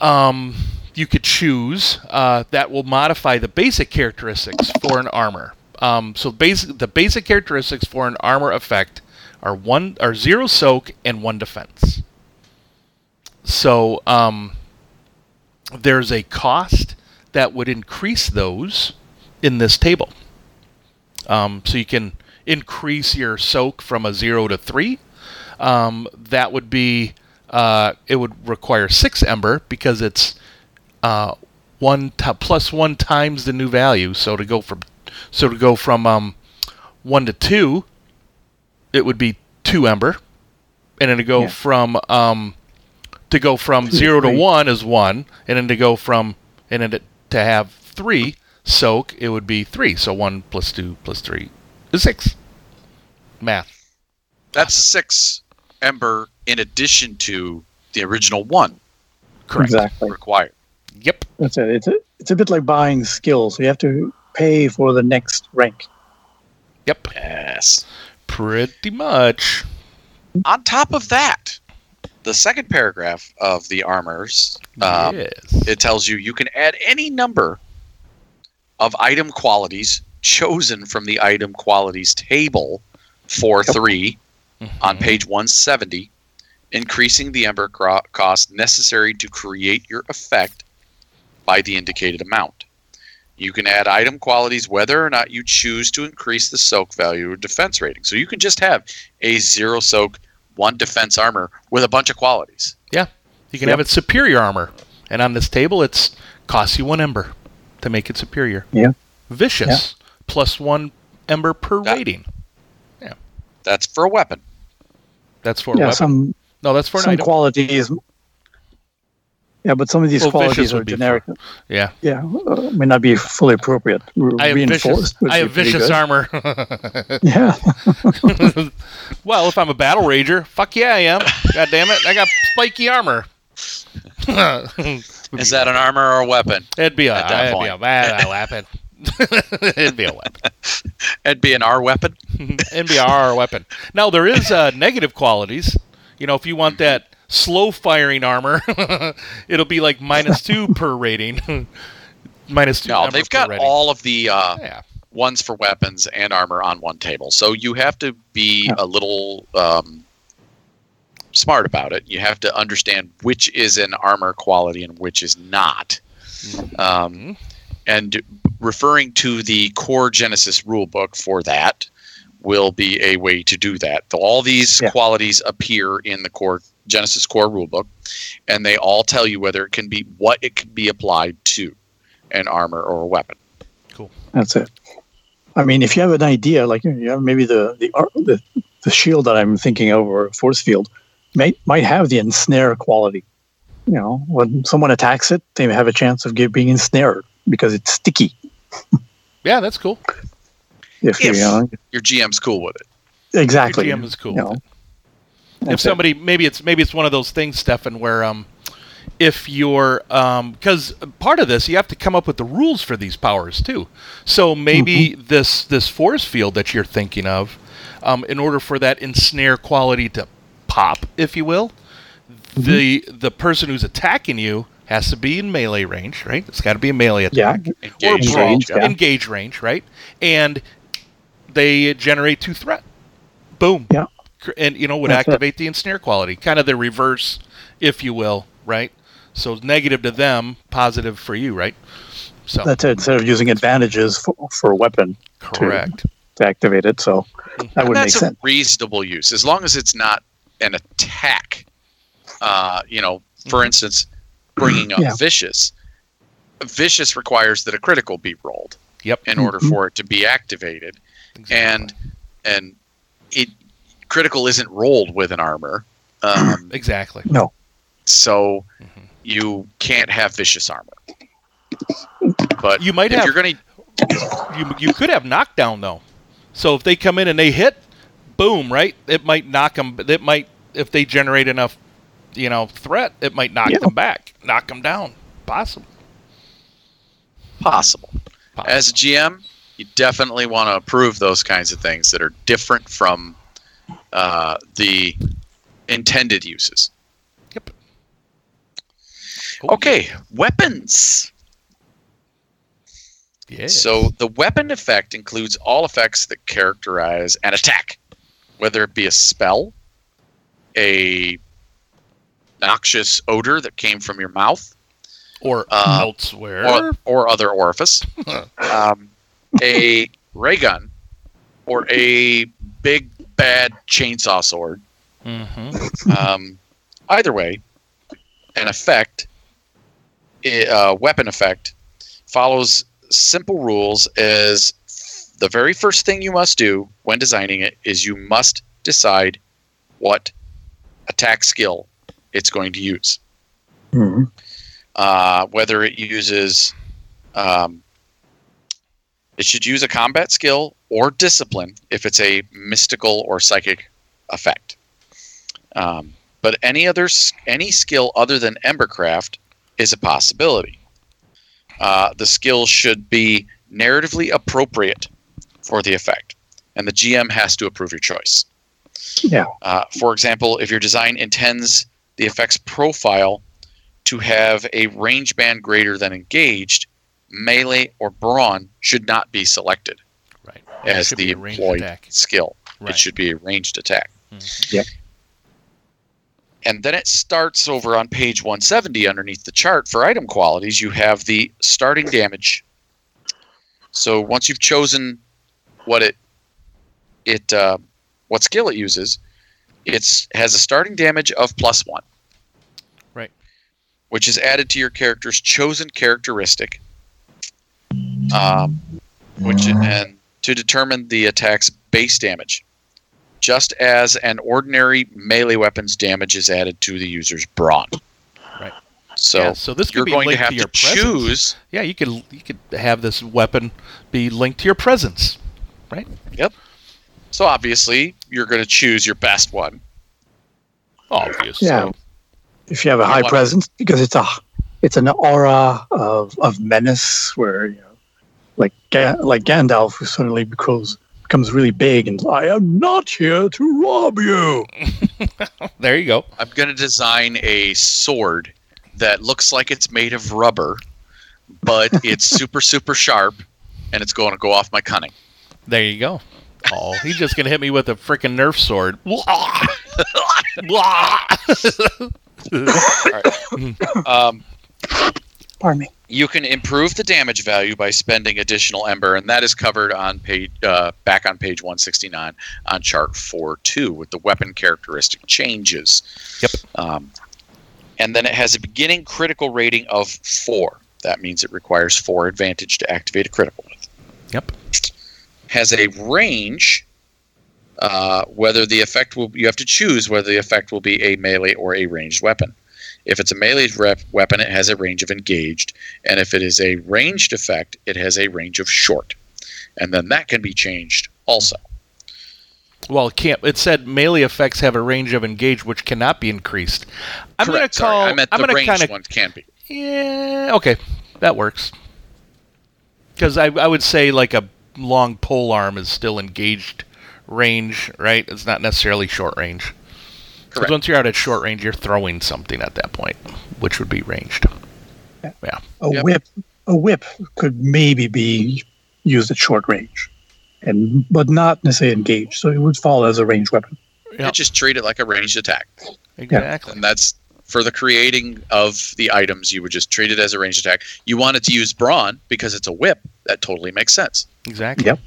Um, you could choose uh, that will modify the basic characteristics for an armor. Um, so basic, the basic characteristics for an armor effect are one are zero soak and one defense. So um, there's a cost that would increase those in this table. Um, so you can increase your soak from a zero to three. Um, that would be uh, it would require six ember because it's uh, one t- plus one times the new value. So to go from so to go from um, one to two, it would be two ember, and then to go Yeah. from um, to go from Two to zero to three. one is one, and then to go from and then to, to have three soak, it would be three. So one plus two plus three is six. Math. That's six ember in addition to the original one Correct. Exactly. required. Yep. That's it. It's a, it's a bit like buying skills. You have to pay for the next rank. Yep. Yes. Pretty much. On top of that, the second paragraph of the armors, um, yes. it tells you you can add any number of item qualities chosen from the item qualities table for Yep. three on Mhm. page 170, increasing the ember cro- cost necessary to create your effect by the indicated amount. You can add item qualities whether or not you choose to increase the soak value or defense rating. So you can just have a zero soak, one defense armor with a bunch of qualities. Yeah. You can Yep. have it superior armor, and on this table, it's costs you one ember to make it superior. Yeah. Vicious plus one ember per That- rating. Yeah. That's for a weapon. That's for a weapon. some no, that's for an some item. qualities. Yeah, but some of these Well, qualities are would be generic. yeah, yeah, uh, may not be fully appropriate. Re- I have vicious. Reinforced. would I have vicious armor. Yeah, well, if I'm a battle rager, fuck yeah, I am. God damn it, I got spiky armor. Is that an armor or a weapon? It'd be a, at that it'd be a, point? a weapon. it'd be a weapon. It'd be an R weapon. NBR weapon. Now there is uh, negative qualities. You know, if you want that slow firing armor, it'll be like minus two per rating. minus two. No, they've per got rating. all of the uh, Yeah. ones for weapons and armor on one table. So you have to be Yeah. a little um, smart about it. You have to understand which is an armor quality and which is not. Um, and referring to the core Genesys rulebook for that will be a way to do that. All these Yeah. qualities appear in the core Genesys core rulebook, and they all tell you whether it can be what it can be applied to, an armor or a weapon. Cool. That's it. I mean, if you have an idea, like you have maybe the the ar- the, the shield that I'm thinking of or force field, might might have the ensnare quality. You know, when someone attacks it, they have a chance of get, being ensnared because it's sticky. Yeah, that's cool. If, you If- know, Your GM's cool with it. exactly. Your GM is cool You with know, it. if That's it. somebody maybe it's maybe it's one of those things stefan where um if you're um because part of this you have to come up with the rules for these powers too so maybe Mm-hmm. this this force field that you're thinking of um, in order for that ensnare quality to pop if you will Mm-hmm. the the person who's attacking you has to be in melee range right it's got to be a melee Yeah, attack or Engage brawl, range, yeah. engage range right and they generate two threat boom yeah, and you know would That's it. activate the ensnare quality kind of the reverse if you will right so negative to them positive for you right so that's it. Instead of using advantages for, for a weapon correct to activate it, so that And would make that's a sense. reasonable use as long as it's not an attack. Uh, you know, for instance, bringing up Yeah. vicious. Vicious requires that a critical be rolled yep in order Mhm. for it to be activated, and and it critical isn't rolled with an armor, um, exactly No, so Mhm. you can't have vicious armor. But You might if have- you're going to you, you could have knockdown though so if they come in and they hit boom right it might knock them it might if they generate enough you know threat it might knock Yeah. them back knock them down possible possible. Possible. As a GM, you definitely want to approve those kinds of things that are different from uh, the intended uses. yep. Oh, Okay, weapons. yeah So the weapon effect includes all effects that characterize an attack, whether it be a spell, a noxious odor that came from your mouth, or uh, elsewhere. or, or other orifice, um, a ray gun, or a big bad chainsaw sword. hmm Um, either way, an effect, a uh, weapon effect, follows simple rules as the very first thing you must do when designing it is you must decide what attack skill it's going to use. Mhm. Uh, whether it uses, um, it should use a combat skill or discipline if it's a mystical or psychic effect. Um, but any other any skill other than Embercraft is a possibility. Uh, the skill should be narratively appropriate for the effect, and the GM has to approve your choice. Yeah. Uh, for example, if your design intends the effect's profile to have a range band greater than engaged, melee or brawn should not be selected right as the be employed attack. skill. Right. It should be a ranged attack. Mhm. And then it starts over on page 170 underneath the chart for item qualities. You have the starting damage. So once you've chosen what it it uh, what skill it uses, it's has a starting damage of plus one. Right. Which is added to your character's chosen characteristic. Um, which and to determine the attack's base damage just as an ordinary melee weapon's damage is added to the user's brawn. Right. So, Yeah, so this could you're be going to have to to, your presence. choose. Yeah, you could you could have this weapon be linked to your presence. Right? Yep. So obviously, you're going to choose your best one. Obviously. Yeah. If you have a You high want- presence, because it's a it's an aura of of menace where you know, like Ga- like Gandalf, who suddenly becomes becomes really big and I am not here to rob you. There you go. I'm going to design a sword that looks like it's made of rubber, but it's super super sharp, and it's going to go off my cunning. There you go. Oh, he's just gonna hit me with a freaking Nerf sword. Um, Pardon me. You can improve the damage value by spending additional ember, and that is covered on page uh, back on page 169 on chart 4-2 with the weapon characteristic changes. Yep. Um, and then it has a beginning critical rating of four. That means it requires four advantage to activate a critical with. Yep. Has a range. Uh, whether the effect will you have to choose whether the effect will be a melee or a ranged weapon. If it's a melee rep weapon, it has a range of engaged, and if it is a ranged effect, it has a range of short. and then that can be changed also. Well, it can't. It said melee effects have a range of engage which cannot be increased. I'm going to Correct, sorry. call. I meant I'm the going to kind of. ones can be. Yeah. Okay, that works. Because I, I would say like a long pole arm is still engaged range, right? It's not necessarily short range. 'Cause Correct. once you're out at short range, you're throwing something at that point, which would be ranged. Yeah. Yeah. A Yep. whip, a whip could maybe be used at short range, and but not necessarily engaged. So it would fall as a ranged weapon. Yeah. You just treat it like a ranged attack. Exactly. And that's for the creating of the items, you would just treat it as a ranged attack. You wanted to use brawn because it's a whip. That totally makes sense. Exactly. Yep.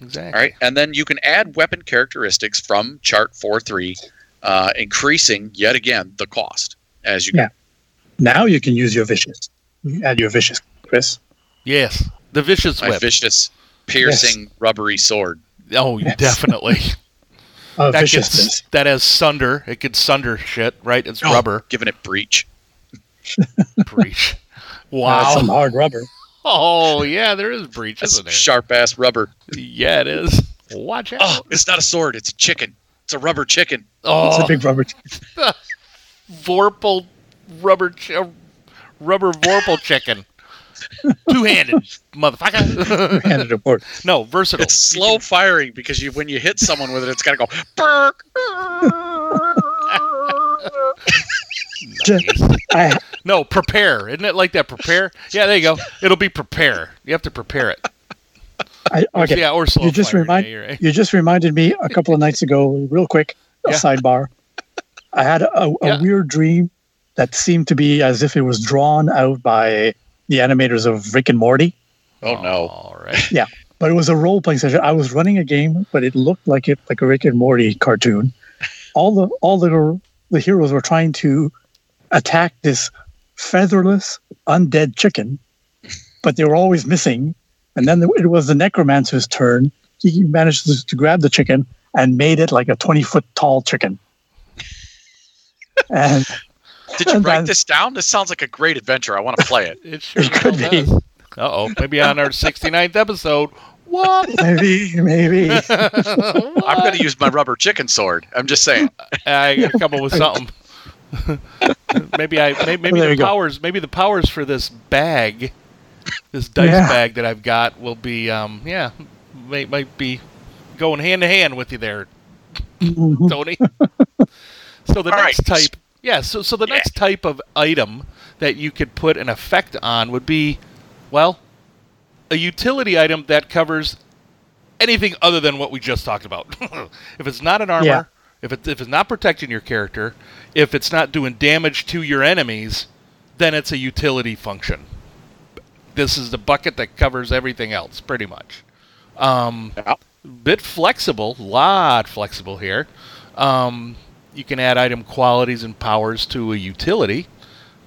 Exactly. All right. And then you can add weapon characteristics from chart 4 3, uh, increasing yet again the cost as you Yeah. Now you can use your vicious. You Add your vicious, Chris. Yes. The vicious My whip. vicious, piercing, rubbery sword. oh, Yes. definitely. Uh, that viciousness. gets that has sunder. It could sunder shit, right? It's Oh, rubber. Giving it breach. Breach. Uh, Wow. some hard rubber. Oh yeah, there is breach, That's isn't there? sharp ass rubber. Yeah, it is. Watch oh, out. Oh, it's not a sword. It's a chicken. It's a rubber chicken. Oh, It's Oh, a big rubber. Vorpal rubber ch- rubber Vorpal chicken. Two handed, motherfucker. handed report. no, versatile. It's slow firing because you when you hit someone with it, it's got to go. Burk. Just, I, No, prepare. Isn't it like that? Prepare. Yeah, there you go. It'll be prepare. You have to prepare it. I, okay. Yeah, or slow. you just fire. remind Yeah, you're right. you just reminded me a couple of nights ago, real quick, a Yeah. sidebar. I had a, a Yeah. weird dream that seemed to be as if it was drawn out by the animators of Rick and Morty, Oh no. All right. Yeah, but it was a role playing session. I was running a game, but it looked like it like a Rick and Morty cartoon. All the all the the heroes were trying to attack this featherless undead chicken, but they were always missing. And then it was the necromancer's turn. He managed to, to grab the chicken and made it like a twenty foot tall chicken. And Did you And write then- this down? This sounds like a great adventure. I want to play it. It sure It could be. Uh oh. Maybe on our 69th episode. What? maybe, maybe. I'm going to use my rubber chicken sword. I'm just saying. I gotta come up with something. Maybe I maybe, maybe There the you go. powers maybe the powers for this bag, this dice Yeah. bag that I've got will be um yeah might might be going hand to hand with you there, Mhm. Tony. so the All next right. type, yeah. So so the Yeah. next type of item that you could put an effect on would be, well, a utility item that covers anything other than what we just talked about. if it's not an armor, Yeah. If it if it's not protecting your character, if it's not doing damage to your enemies, then it's a utility function. This is the bucket that covers everything else, pretty much. Um, Yeah. bit flexible, lot flexible here. Um, you can add item qualities and powers to a utility,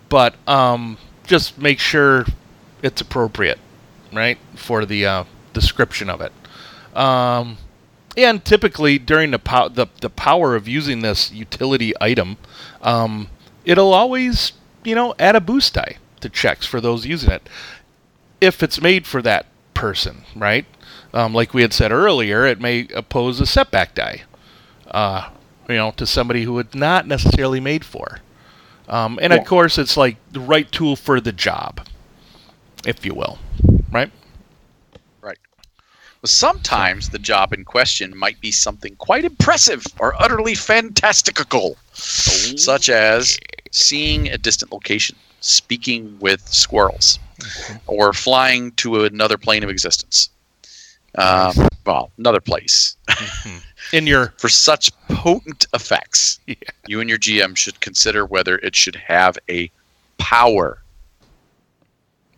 but um, just make sure it's appropriate, right, for the uh, description of it. Um, and typically during the, the the power of using this utility item, um, it'll always you know add a boost die to checks for those using it if it's made for that person, right? Um, like we had said earlier, it may oppose a setback die, uh, you know, to somebody who it's not necessarily made for. Um, and Yeah. of course, it's like the right tool for the job, if you will? Right. Sometimes the job in question might be something quite impressive or utterly fantastical, such as seeing a distant location, speaking with squirrels, or flying to another plane of existence. Um, well, another place. In your For such potent effects, Yeah. you and your GM should consider whether it should have a power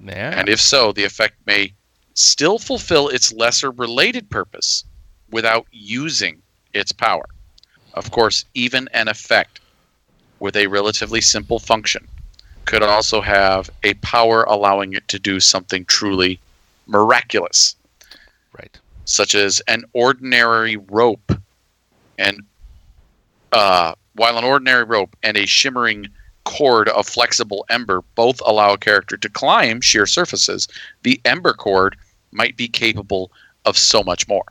yeah, and if so, the effect may still fulfill its lesser related purpose without using its power. Of course, even an effect with a relatively simple function could also have a power allowing it to do something truly miraculous, right, such as an ordinary rope and uh, while an ordinary rope and a shimmering cord of flexible ember both allow a character to climb sheer surfaces, the ember cord might be capable of so much more.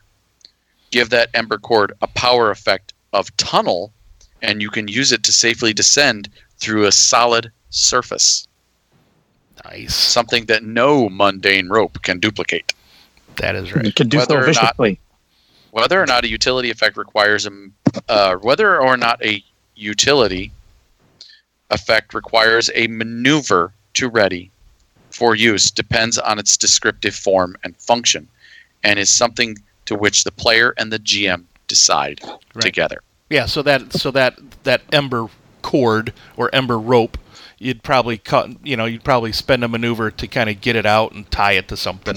Give that Ember Cord a power effect of tunnel, and you can use it to safely descend through a solid surface, Nice. something that no mundane rope can duplicate. That is You right. can do Whether so or not- Whether or not a utility effect requires a, uh, whether or not a utility effect requires a maneuver to ready for use depends on its descriptive form and function, and is something to which the player and the GM decide Right. together. Yeah. So that so that that ember cord or ember rope, you'd probably cut. You know, you'd probably spend a maneuver to kind of get it out and tie it to something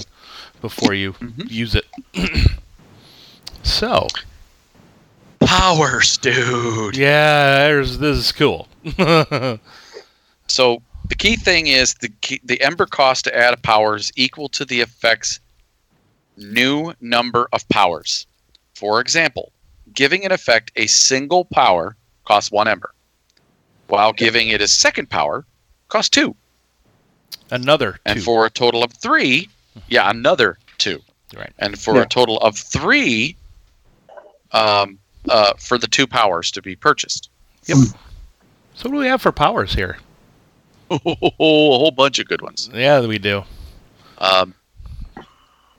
before you Mhm. use it. so Powers, dude. yeah, there's, this is cool. So the key thing is the key, the ember cost to add a power is equal to the effect's new number of powers. For example, giving an effect a single power costs one ember, while giving it a second power costs two, Another and for a total of three, yeah, another two, Right. and for Yeah. a total of three, um, uh, for the two powers to be purchased. Yep. So what do we have for powers here? Oh, a whole bunch of good ones. Yeah, we do. Um,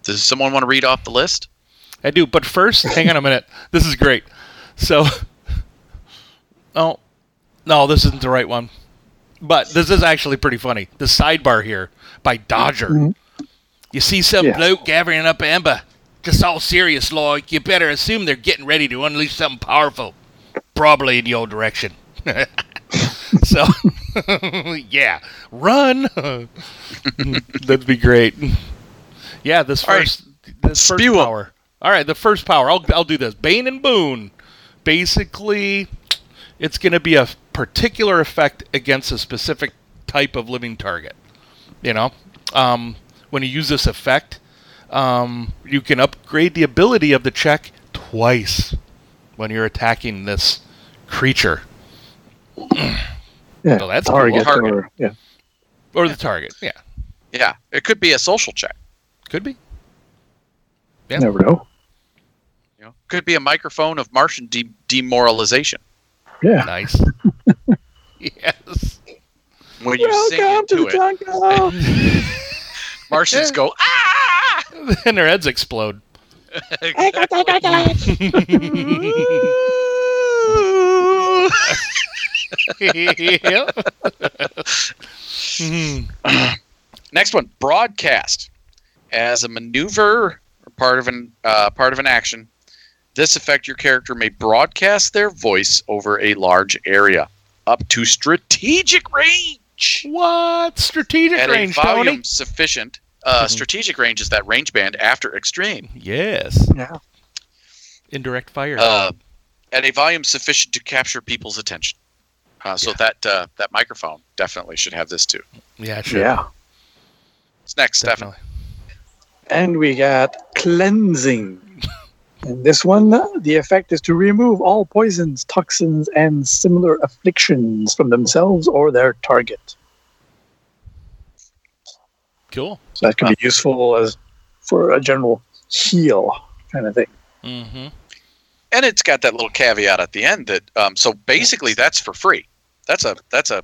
does someone want to read off the list? I do, but first, hang on a minute. This is great. So, oh, no, this isn't the right one. But this is actually pretty funny. The sidebar here by Dodger. Mhm. You see some Yeah. bloke gathering up amber, just all serious like. You better assume they're getting ready to unleash something powerful, probably in your direction. so, yeah, run. That'd be great. Yeah, this All right. first, this first Spew power. All right, the first power. I'll I'll do this. Bane and Boon. Basically, it's going to be a particular effect against a specific type of living target. You know, um, when you use this effect, um, you can upgrade the ability of the check twice when you're attacking this creature Yeah, So that's target, cool. Target. or yeah, or the target. Yeah, Yeah, it could be a social check. could be. Yeah. never know. You know, could be a microphone of Martian de- demoralization. Yeah. Nice. yes. When you sing into it, jungle. Martians go ah. and their heads explode. Next one, broadcast. As a maneuver or part of an uh, part of an action, this effect your character may broadcast their voice over a large area, up to strategic range. What strategic At range, a volume Tony? sufficient. Uh, Mhm. Strategic range is that range band after extreme. Yes. Yeah. Indirect fire. Uh, at a volume sufficient to capture people's attention. Uh, so Yeah. that uh, that microphone definitely should have this too. yeah, sure. Yeah. It's next, Stefan. Definitely. And we got cleansing. And this one, the effect is to remove all poisons, toxins, and similar afflictions from themselves or their target. Cool. So that can be useful as for a general heal kind of thing. Mm-hmm. and it's got that little caveat at the end that um, so basically that's for free. That's a that's a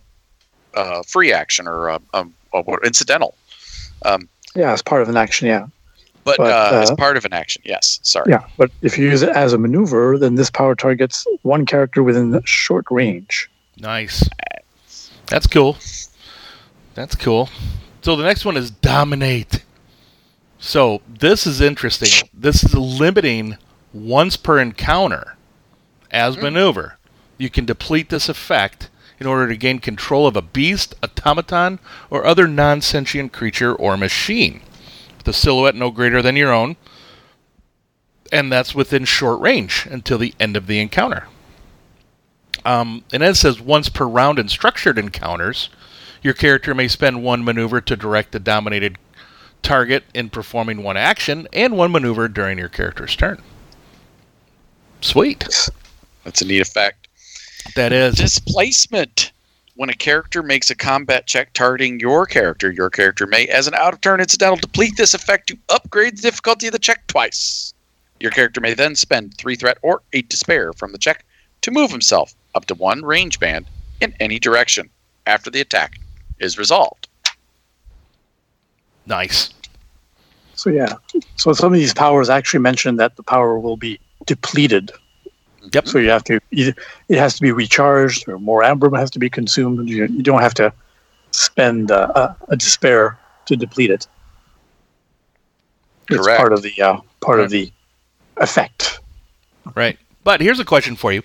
uh, free action or a, a, a incidental, um, Yeah, as part of an action, yeah. but, But, uh, as uh, part of an action. Yes, sorry. Yeah, but if you use it as a maneuver, then this power targets one character within short range. Nice. That's cool. That's cool. So the next one is dominate. So this is interesting. This is limiting once per encounter as maneuver. You can deplete this effect in order to gain control of a beast, automaton, or other non sentient creature or machine with a silhouette no greater than your own. And that's within short range until the end of the encounter. Um, and then it says once per round in structured encounters, your character may spend one maneuver to direct the dominated target in performing one action and one maneuver during your character's turn. Sweet. That's a neat effect. That is. Displacement. when a character makes a combat check targeting your character, your character may, as an out of turn incidental, deplete this effect to upgrade the difficulty of the check twice. Your character may then spend three threat or eight despair from the check to move himself up to one range band in any direction after the attack is resolved. Nice. So yeah. So some of these powers actually mention that the power will be depleted. Yep. So you have to either it has to be recharged or more amber has to be consumed. You, you don't have to spend uh, a, a despair to deplete it. It's Correct. part of the uh, part of the effect. Right. But here's a question for you.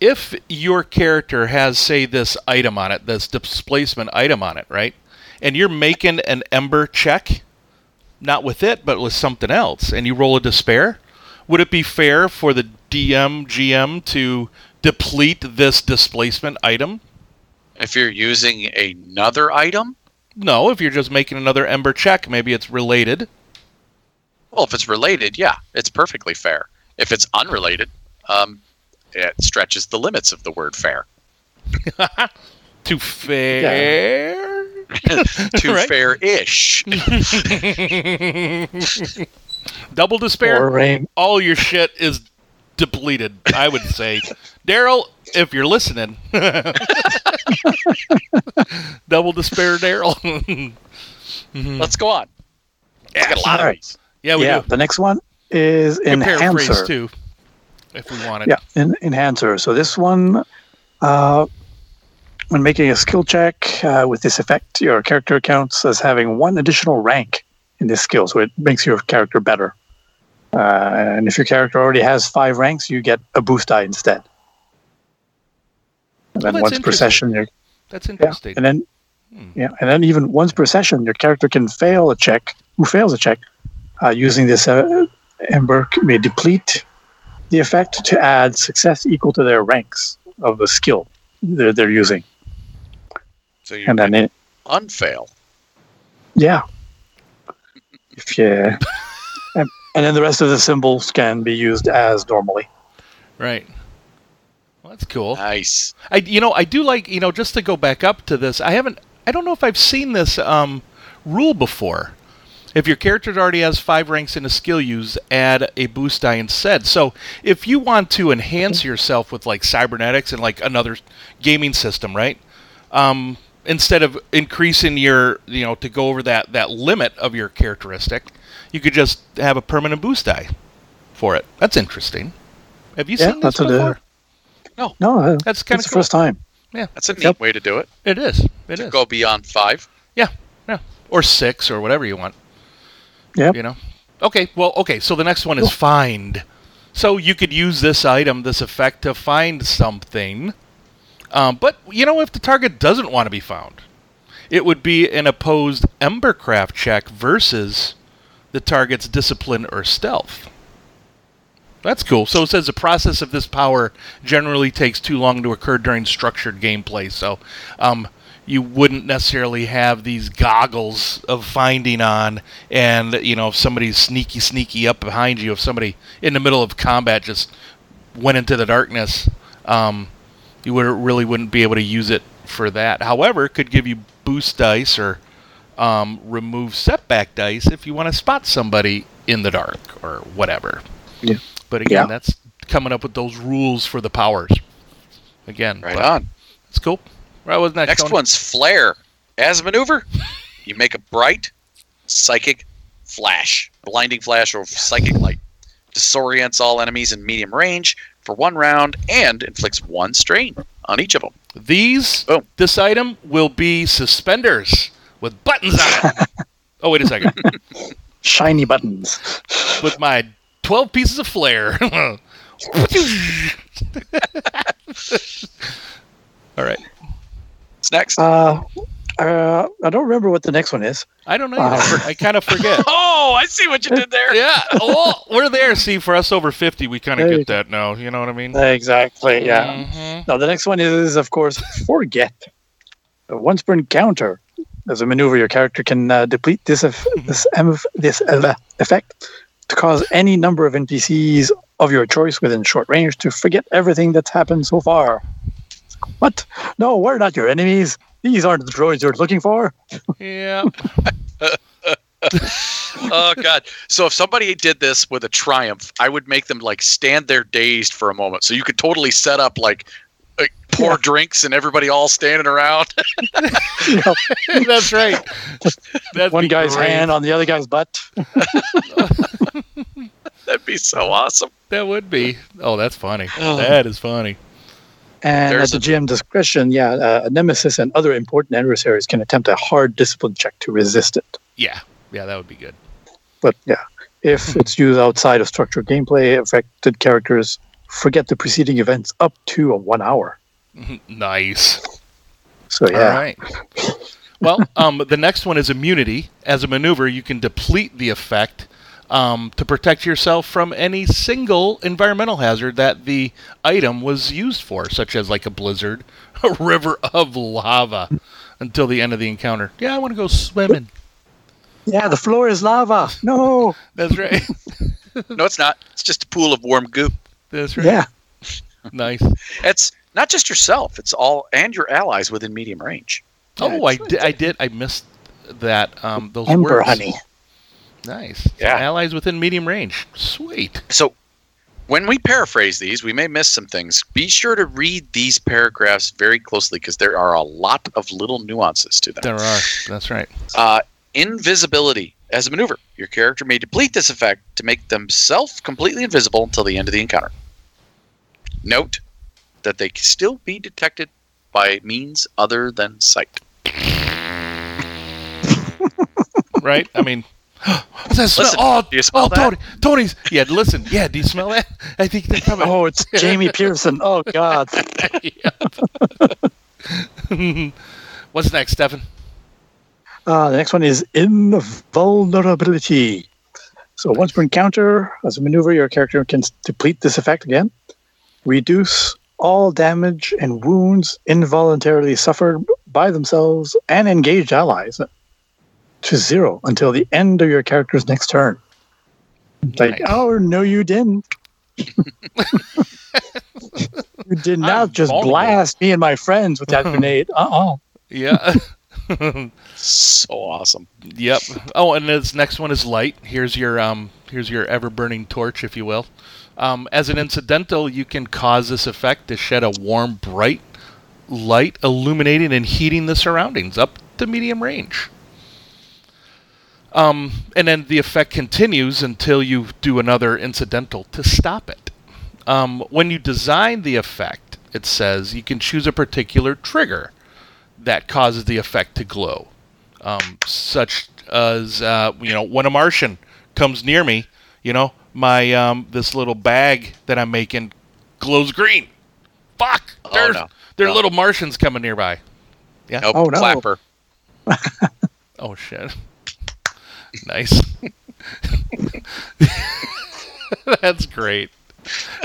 If your character has, say, this item on it, this displacement item on it, right? And you're making an ember check, not with it, but with something else, and you roll a despair, would it be fair for the DM, GM to deplete this displacement item? If you're using another item, No, if you're just making another ember check, maybe it's related. well, if it's related, yeah, it's perfectly fair. If it's unrelated, um, it stretches the limits of the word fair. To fair. Too fair-ish. Double despair. Or all your shit is depleted. I would say, Daryl, if you're listening, double despair, Daryl. Let's go on. I got a lot of Alright. these. yeah, we yeah. do. The next one is Can paraphrase enhancer. too, if we wanted. Yeah, en- enhancer. So this one, uh, when making a skill check uh, with this effect, your character counts as having one additional rank in this skill, so it makes your character better. Uh, and if your character already has five ranks, you get a boost die instead. And then once per session, you're, That's yeah, interesting. and then Hmm. yeah, and then even once per session, your character can fail a check. Who fails a check uh, using this uh, ember may deplete the effect to add success equal to their ranks of the skill they're, they're using. So you And then, it, unfail. yeah, if you, and, and then the rest of the symbols can be used as normally. right. Well, that's cool. Nice. I, you know, I do like, you know, just to go back up to this. I haven't. I don't know if I've seen this um, rule before. If your character already has five ranks in a skill use, add a boost die instead. So if you want to enhance yourself with like cybernetics and like another gaming system, right? Um, instead of increasing your, you know, to go over that that limit of your characteristic, you could just have a permanent boost die for it. That's interesting. Have you Yeah, seen this that's before? the, no, uh, That's kind of the cool. first time. Yeah, That's a neat Yep. way to do it. It is. It to is. go beyond five. Yeah, yeah, or six or whatever you want. Yep. You know. Okay. Well. Okay. So the next one is find. So you could use this item, this effect, to find something. Um, but you know, if the target doesn't want to be found, it would be an opposed Embercraft check versus the target's discipline or stealth. That's cool. So it says the process of this power generally takes too long to occur during structured gameplay. So um, you wouldn't necessarily have these goggles of finding on, and you know if somebody's sneaky, sneaky up behind you, if somebody in the middle of combat just went into the darkness, um, you would really wouldn't be able to use it for that. However, it could give you boost dice or um, remove setback dice if you want to spot somebody in the dark or whatever. Yeah. But again, Yeah. that's coming up with those rules for the powers. Again, Right but on. It's cool. Right, was next, Next Tony? one's flare. As a maneuver, you make a bright psychic flash, blinding flash or psychic light. Disorients all enemies in medium range for one round and inflicts one strain on each of them. These, Boom. this item will be suspenders with buttons on it. oh, wait a second. Shiny buttons. with my 12 pieces of flair. All right. What's next? Uh, uh, I don't remember what the next one is. I don't know. Uh, I kind of forget. oh, I see what you did there. yeah. Oh, we're there. See, for us over 50, we kind of get that now. You know what I mean? Exactly. Yeah. Mhm. Now the next one is, of course, forget. A once per encounter, as a maneuver, your character can uh, deplete this eff- this em- this effect to cause any number of NPCs of your choice within short range to forget everything that's happened so far. What? No, we're not your enemies. These aren't the droids you're looking for. Yeah. oh god so if somebody did this with a triumph i would make them like stand there dazed for a moment so you could totally set up like, like pour Yeah. drinks and everybody all standing around That's right. That'd one guy's great. hand on the other guy's butt. that'd be so awesome That would be. Oh, that's funny. Oh. That is funny. And There's at the a- GM discretion, yeah, uh, a nemesis and other important adversaries can attempt a hard discipline check to resist it. Yeah. Yeah, that would be good. But yeah, if it's used outside of structured gameplay, affected characters forget the preceding events up to a one hour. nice. So yeah, right. Well, um, the next one is immunity. As a maneuver, you can deplete the effect um, to protect yourself from any single environmental hazard that the item was used for, such as like a blizzard, a river of lava, until the end of the encounter. Yeah, I want to go swimming. yeah, the floor is lava. No, That's right. no it's not it's just a pool of warm goop That's right. yeah, Nice. it's not just yourself it's all and your allies within medium range Oh, I did. I did. I missed that. Um, those ember words. honey. Nice. Yeah. Allies within medium range. Sweet. So, when we paraphrase these, we may miss some things. Be sure to read these paragraphs very closely because there are a lot of little nuances to them. There are. That's right. Uh, invisibility as a maneuver. Your character may deplete this effect to make themselves completely invisible until the end of the encounter. Note that they can still be detected by means other than sight. right? I mean, what's that smell? Listen, oh, do you smell oh, that? Tony, Tony's. Yeah, listen. Yeah, do you smell that? I think they're coming. Oh, it's Jamie Pearson. Oh God. What's next, Stefan? Uh, the next one is invulnerability. So once per encounter, as a maneuver, your character can s- deplete this effect again. Reduce all damage and wounds involuntarily suffered by themselves and engaged allies to zero until the end of your character's next turn. Like, Nice. oh no, you didn't. you did not I'm just vulnerable. blast me and my friends with that grenade. Uh-uh. Yeah. So awesome. yep. Oh, and this next one is light. Here's your um. Here's your ever burning torch, if you will. Um, as an incidental, you can cause this effect to shed a warm, bright light, illuminating and heating the surroundings up to medium range. Um, and then the effect continues until you do another incidental to stop it. Um, when you design the effect, it says you can choose a particular trigger that causes the effect to glow, um, such as uh, you know when a Martian comes near me, you know my um, this little bag that I'm making glows green. Fuck! Oh, There's no. there are No. little Martians coming nearby. Nope. Oh, no. Clapper. Oh shit! Nice. That's great.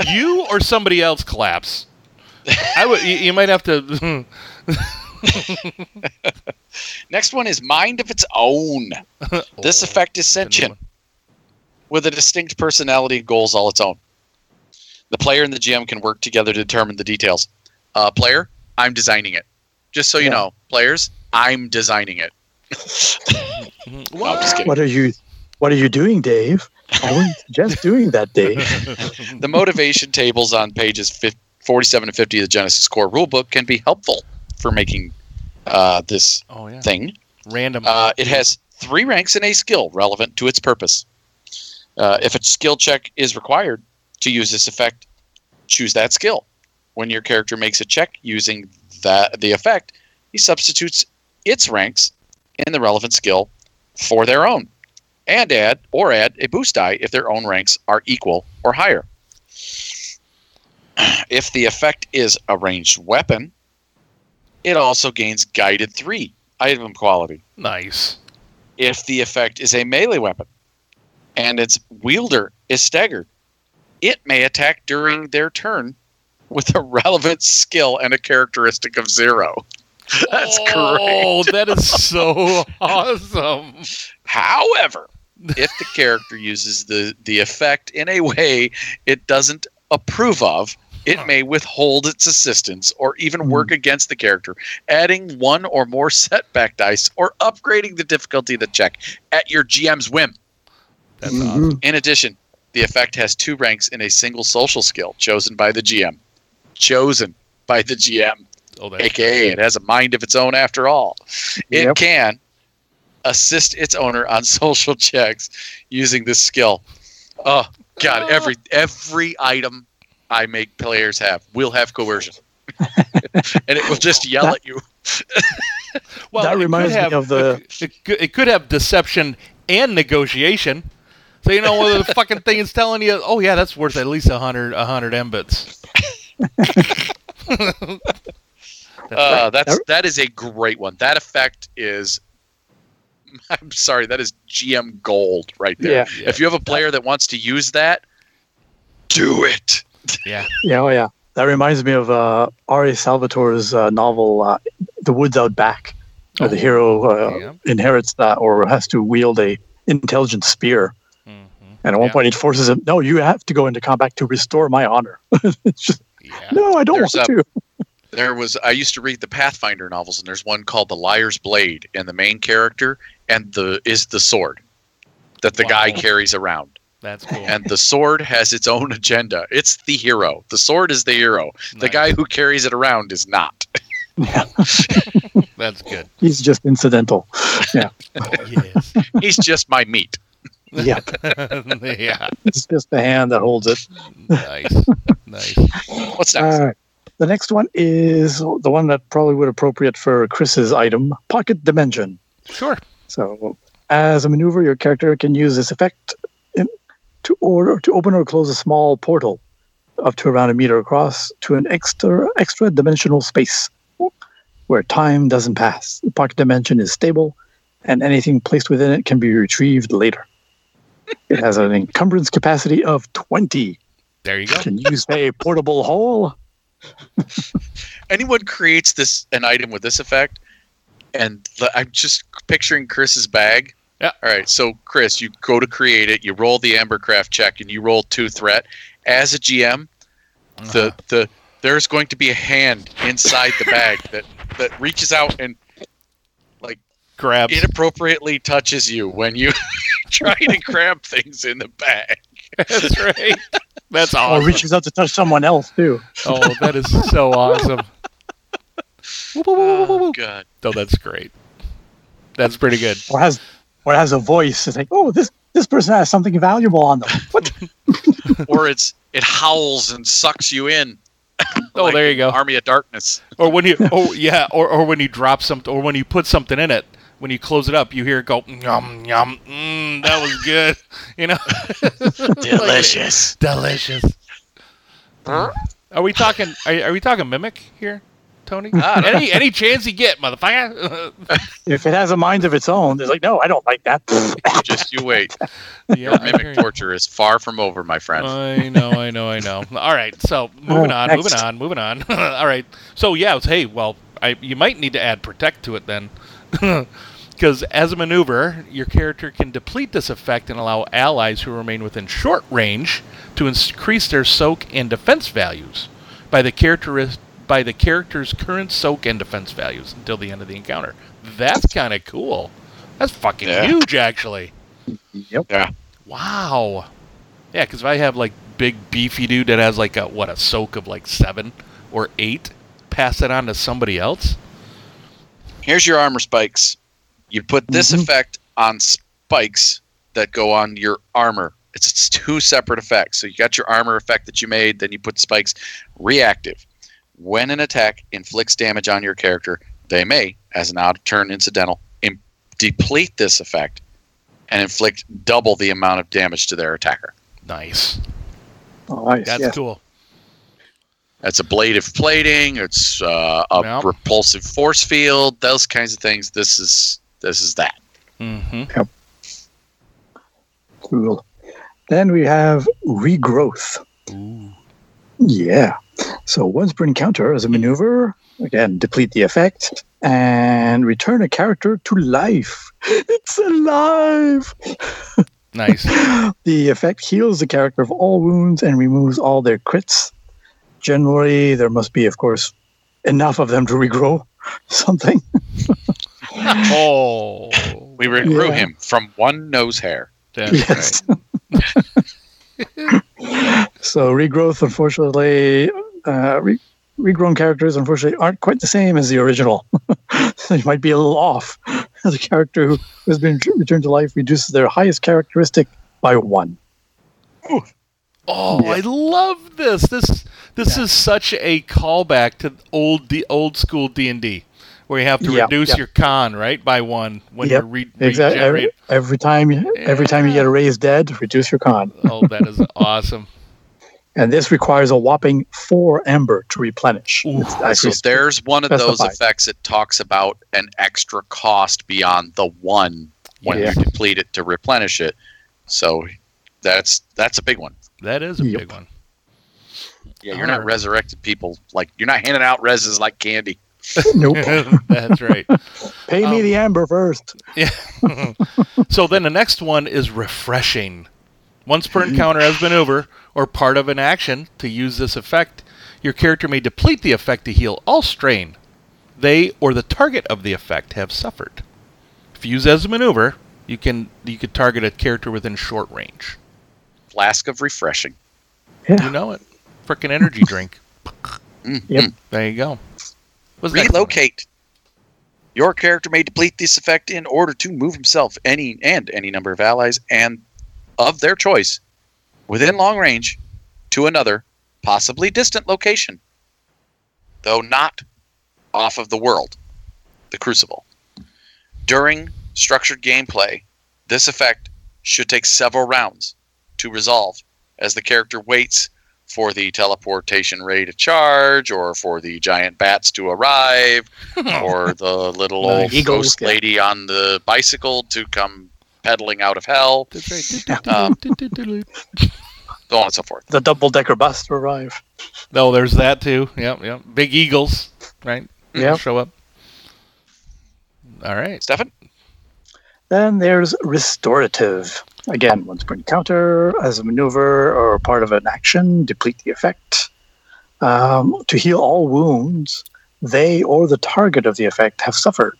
You or somebody else claps. I would. You, you might have to. Next one is Mind of its Own. This Oh, effect is that's a new sentient, with a distinct personality and goals all its own. The player and the GM can work together to determine the details. Uh, player, I'm designing it. Just so you know, players, I'm designing it. No, just. What are you what are you doing, Dave? I wouldn't suggest doing that, Dave. The motivation tables on pages 50, 47 and 50 of the Genesys Core rulebook can be helpful for making uh, this Oh yeah. thing. Random. Uh, it has three ranks and a skill relevant to its purpose. Uh, if a skill check is required to use this effect, choose that skill. When your character makes a check using that the effect, he substitutes its ranks in the relevant skill for their own, and add or add a boost die if their own ranks are equal or higher. If the effect is a ranged weapon, it also gains guided three item quality nice. if the effect is a melee weapon and its wielder is staggered, it may attack during their turn with a relevant skill and a characteristic of zero. That's Oh, great. that is so awesome. However, if the character uses the, the effect in a way it doesn't approve of, It may withhold its assistance or even work against the character, adding one or more setback dice or upgrading the difficulty of the check at your GM's whim. That's Mhm. awesome. In addition, the effect has two ranks in a single social skill chosen by the GM. Chosen by the GM, Oh, that's aka it has a mind of its own after all. It Yep. can assist its owner on social checks using this skill. Oh god, every every item I make players have will have coercion. and it will just yell at you. Well, That it could reminds me have- of the- It could, it could have deception and negotiation. So you know whether the fucking thing is telling you, oh yeah, that's worth at least a hundred, a hundred mbits. Uh, that's that is a great one. That effect is I'm sorry, that is GM gold right there. Yeah. Yeah. If you have a player that wants to use that, do it. Yeah, Yeah, oh yeah. That reminds me of uh, R.A. Salvatore's uh, novel, uh, The Woods Out Back, where the Oh, hero uh, yeah. inherits that or has to wield a intelligent spear. Mhm. And at one Yeah. point, it forces him, no, you have to go into combat to restore my honor. it's just, yeah. no, I don't There's want a- to. There was I used to read the Pathfinder novels, and there's one called The Liar's Blade, and the main character and the is the sword that the guy carries around. That's cool. And the sword has its own agenda. It's the hero. The sword is the hero. The guy who carries it around is not. Yeah. That's good. He's just incidental. Yes. He's just my meat. yeah, yeah. it's just the hand that holds it. Nice. Nice. What's next? All right. The next one is the one that probably would appropriate for Chris's item, Pocket Dimension. Sure. So, as a maneuver, your character can use this effect in, to order to open or close a small portal up to around a meter across to an extra extra dimensional space where time doesn't pass. The pocket dimension is stable, and anything placed within it can be retrieved later. It has an encumbrance capacity of 20. There you go. Can use a portable hole. Anyone creates this an item with this effect, and the, I'm just picturing Chris's bag. Yeah. All right. So Chris, you go to create it. You roll the Ambercraft check, and you roll two threat. As a GM, the Uh-huh. the there's going to be a hand inside the bag that that reaches out and like grabs. inappropriately touches you when you try to grab things in the bag. That's right. That's awesome. Or reaches out to touch someone else, too. Oh, that is so awesome. Oh. God. Oh, that's great. That's pretty good. Or has or has a voice. It's like, oh, this this person has something valuable on them. What? Or it's it howls and sucks you in. Oh, Like there you go. Army of Darkness. Or when you, oh yeah, or, or when you drop something, or when you put something in it, when you close it up, you hear it go yum yum. Mm, that was good. You know, Delicious. delicious. Are we talking? Are, are we talking mimic here, Tony? Any any chance you get, motherfucker? If it has a mind of its own, it's like, no, I don't like that. Just you wait. yeah, Your mimic torture is far from over, my friend. I know, I know, I know. All right, so moving Uh, on, next. moving on, moving on. All right, so yeah, it's, hey, well, I, you might need to add protect to it then, because as a maneuver, your character can deplete this effect and allow allies who remain within short range to increase their soak and defense values by the character by the character's current soak and defense values until the end of the encounter. That's kind of cool. That's fucking Yeah. huge, actually. yep. Yeah. Wow. Yeah, because if I have like big beefy dude that has like a what a soak of like seven or eight, pass it on to somebody else. Here's your armor spikes. You put this Mhm. effect on spikes that go on your armor. It's, it's two separate effects. So you got your armor effect that you made, then you put spikes reactive. When an attack inflicts damage on your character, they may, as an out of turn incidental, im- deplete this effect and inflict double the amount of damage to their attacker. Nice. Oh, nice. That's yes. cool. That's ablative plating. It's uh, a Yep. repulsive force field. Those kinds of things. This is this is that. Mm-hmm. Cool. Then we have regrowth. Ooh. Yeah. So once per encounter as a maneuver, again, deplete the effect and return a character to life. It's alive. Nice. The effect heals the character of all wounds and removes all their crits, generally there must be, of course, enough of them to regrow something. Oh, We regrew Yeah. him from one nose hair. that's yes. so regrowth, unfortunately, uh, re- regrown characters, unfortunately, aren't quite the same as the original. they might be a little off. The character who has been returned to life reduces their highest characteristic by one. Oh, I love this. This this is such a callback to old the old school D and D, where you have to Yeah, reduce yeah. your con right by one when Yep, you re- Exactly. Every, every time, you every time you get a raised dead, reduce your con. Oh, that is awesome. And this requires a whopping four ember to replenish. Ooh. So there's one of those effects that talks about an extra cost beyond the one when Yeah. you deplete it to replenish it. So that's that's a big one. That is a Yep. big one. Yeah, you're not Alright. resurrected people like you're not handing out reses like candy. nope. That's right. Pay me Um, the amber first. Yeah. so then the next one is refreshing. Once per encounter has been over, or part of an action to use this effect, your character may deplete the effect to heal all strain they or the target of the effect have suffered. If used as a maneuver, you can you could target a character within short range. Flask of refreshing. You know it. Frickin' energy drink. Mm, Yep. There you go. What's? Relocate. Your character may deplete this effect in order to move himself any and any number of allies and of their choice within long range to another, possibly distant location, though not off of the world, the Crucible. During structured gameplay, this effect should take several rounds to resolve as the character waits for the teleportation ray to charge or for the giant bats to arrive or the little old eagles, ghost yeah. lady on the bicycle to come pedaling out of hell, That's. Um, so on and so forth. The double decker bus to arrive. oh, there's that too. Yep, yep. Big eagles, right? Yeah. Show up. All right. Stefan? Then there's restorative. Again, once per encounter, as a maneuver or part of an action, deplete the effect. Um, to heal all wounds, they or the target of the effect have suffered.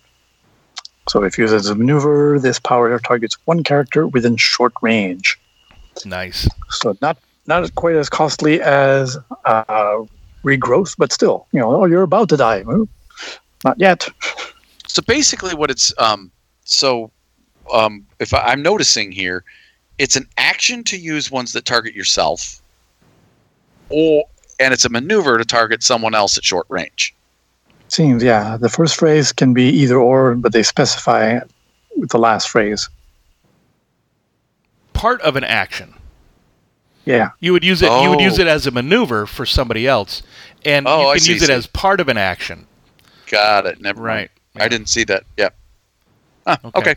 So if used as a maneuver, this power targets one character within short range. Nice. So not not quite as costly as uh, regrowth, but still, you know, oh, you're about to die. Well, not yet. So basically, what it's um, so um, if I, I'm noticing here, it's an action to use ones that target yourself, or and it's a maneuver to target someone else at short range. Seems, yeah. The first phrase can be either or, but they specify with the last phrase. Part of an action. Yeah. You would use it. You would use Oh. it as a maneuver for somebody else, and Oh, you can see, use it see. as part of an action. Got it. Never mind. Right. I didn't see that. Yep. Ah, Okay. okay.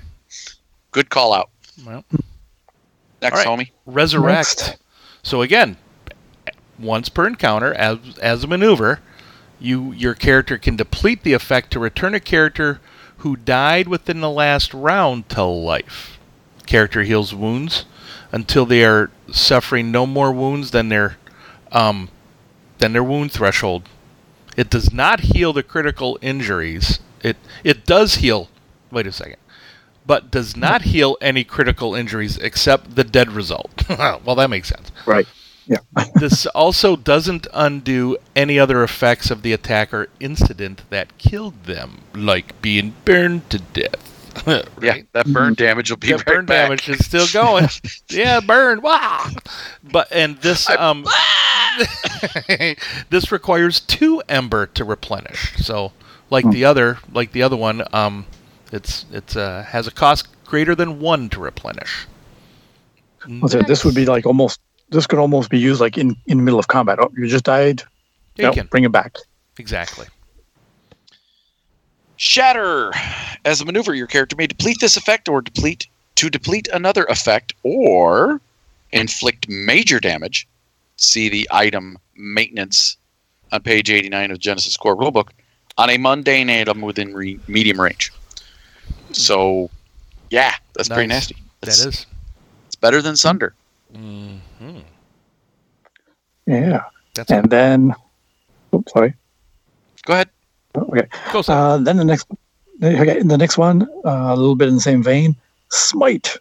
Good call out. Well, Next, All right. homie. resurrect. Next. So again, once per encounter, as as a maneuver, you your character can deplete the effect to return a character who died within the last round to life. Character heals wounds until they are suffering no more wounds than their um, than their wound threshold. It does not heal the critical injuries. It it does heal. Wait a second. But does not heal any critical injuries except the dead result. well, that makes sense. Right. Yeah. This also doesn't undo any other effects of the attack or incident that killed them, like being burned to death. right? Yeah, that burn damage will be That right burn back. damage is still going. yeah, burn. Wow. But and this um this requires two ember to replenish. So like the other like the other one, um it's it's uh has a cost greater than one to replenish. So this would be like almost. This could almost be used like in in the middle of combat. Oh, you just died. You No, can. bring it back. Exactly. Shatter. As a maneuver, your character may deplete this effect or deplete to deplete another effect or inflict major damage. See the item maintenance on page 89 of Genesys Core Rulebook on a mundane item within re- medium range. So, yeah, that's pretty nasty. That's, It's, it's better than Sunder. hmm Yeah. That's And then Oops, sorry. Go ahead. Okay. Go Uh, then the next, okay, the next one, uh, a little bit in the same vein, smite.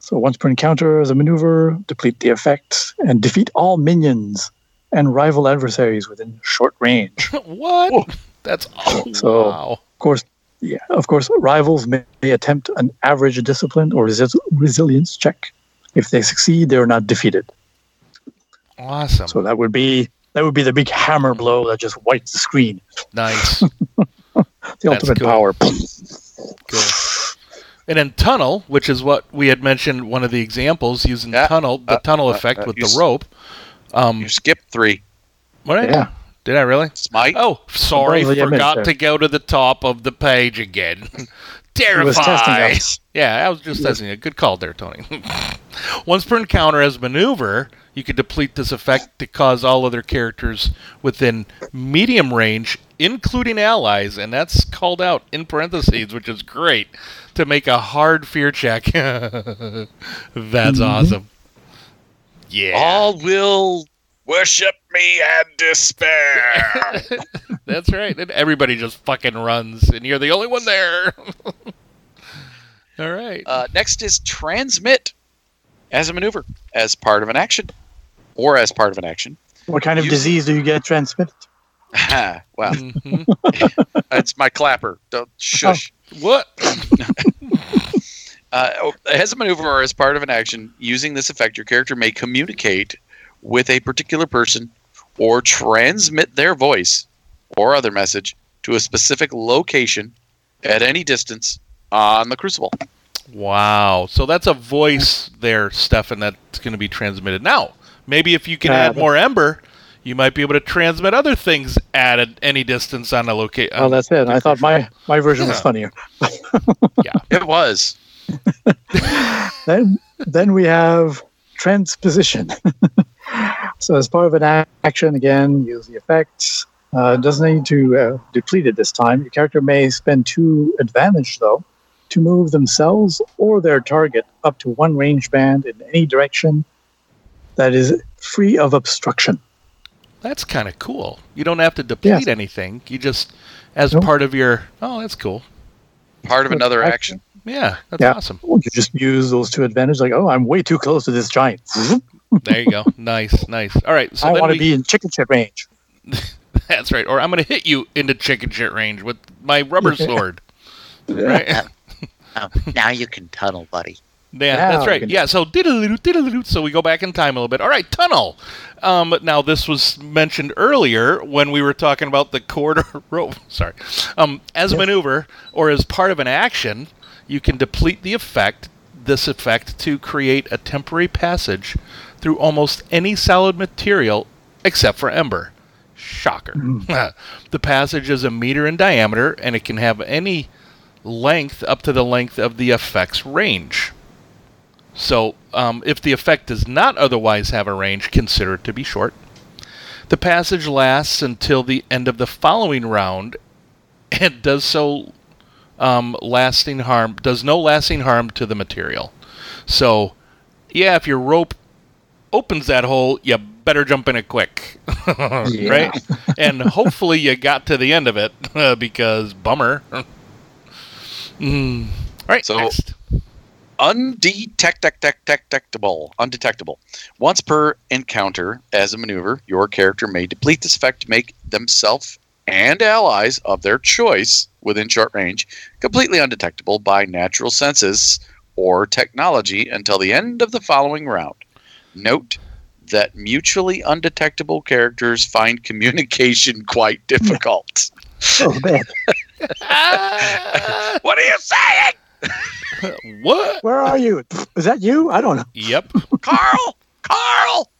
So once per encounter, as a maneuver, deplete the effect and defeat all minions and rival adversaries within short range. what? That's oh, So- wow. Of course, yeah, of course, rivals may, may attempt an average discipline or resi- resilience check. If they succeed, they are not defeated. Awesome. So that would be that would be the big hammer blow that just wipes the screen. nice. The ultimate cool. power. Cool. And then tunnel, which is what we had mentioned, one of the examples using Yeah. tunnel, the Uh, tunnel uh, effect uh, with the s- rope. Um, You skipped three. what did Yeah. Did I really? Smite. Oh, sorry, Above the forgot to go to the top of the page again. It was testing Terrified. Yeah, I was just testing it. Good call there, Tony. Once per encounter as maneuver, you could deplete this effect to cause all other characters within medium range, including allies, and that's called out in parentheses, which is great, to make a hard fear check. that's awesome. Yeah. All will worship me and despair. That's right. And everybody just fucking runs, and you're the only one there. All right. uh, next is transmit as a maneuver, as part of an action, or as part of an action. What kind of You- disease do you get transmitted? Ah, well, Mhm. it's my clapper. Don't shush. What? Uh, as a maneuver or as part of an action, using this effect, your character may communicate with a particular person or transmit their voice or other message to a specific location at any distance on the crucible. Wow. So that's a voice there, Stefan, that's going to be transmitted. Now, maybe if you can Uh, add more Ember, you might be able to transmit other things at a, any distance on a location. Well, that's it. I thought my, my version was funnier. Yeah. It was. Then then we have transposition. so as part of an action, again, use the effects. Uh, doesn't need to uh, deplete it this time. Your character may spend two advantage though to move themselves or their target up to one range band in any direction that is free of obstruction. That's kind of cool. You don't have to deplete Yes. anything. You just, as Nope. part of your. Oh, that's cool. Part of another action. Yeah, that's Yeah. awesome. You just use those two advantage, like, oh, I'm way too close to this giant. There you go. nice, nice. All right. So I want to we, be in chicken shit range. That's right. Or I'm going to hit you into chicken shit range with my rubber sword. Right? Oh, now you can tunnel, buddy. Yeah, Now that's right. Yeah, so diddle diddle So we go back in time a little bit. All right, tunnel. Um, now this was mentioned earlier when we were talking about the corridor rope. Sorry. Um, as a maneuver or as part of an action, you can deplete the effect. This effect to create a temporary passage through almost any solid material except for ember. Shocker. the passage is a meter in diameter and it can have any length up to the length of the effect's range. So, um, if the effect does not otherwise have a range, consider it to be short. The passage lasts until the end of the following round, and does so um, lasting harm does no lasting harm to the material. So, yeah, if your rope opens that hole, you better jump in it quick, right? and hopefully you got to the end of it because bummer. Mm. All right, So- next. undetectable undetectable once per encounter as a maneuver your character may deplete this effect to make themselves and allies of their choice within short range completely undetectable by natural senses or technology until the end of the following round note that mutually undetectable characters find communication quite difficult Oh, man. What are you saying what? Where are you? Is that you? I don't know. Yep. carl carl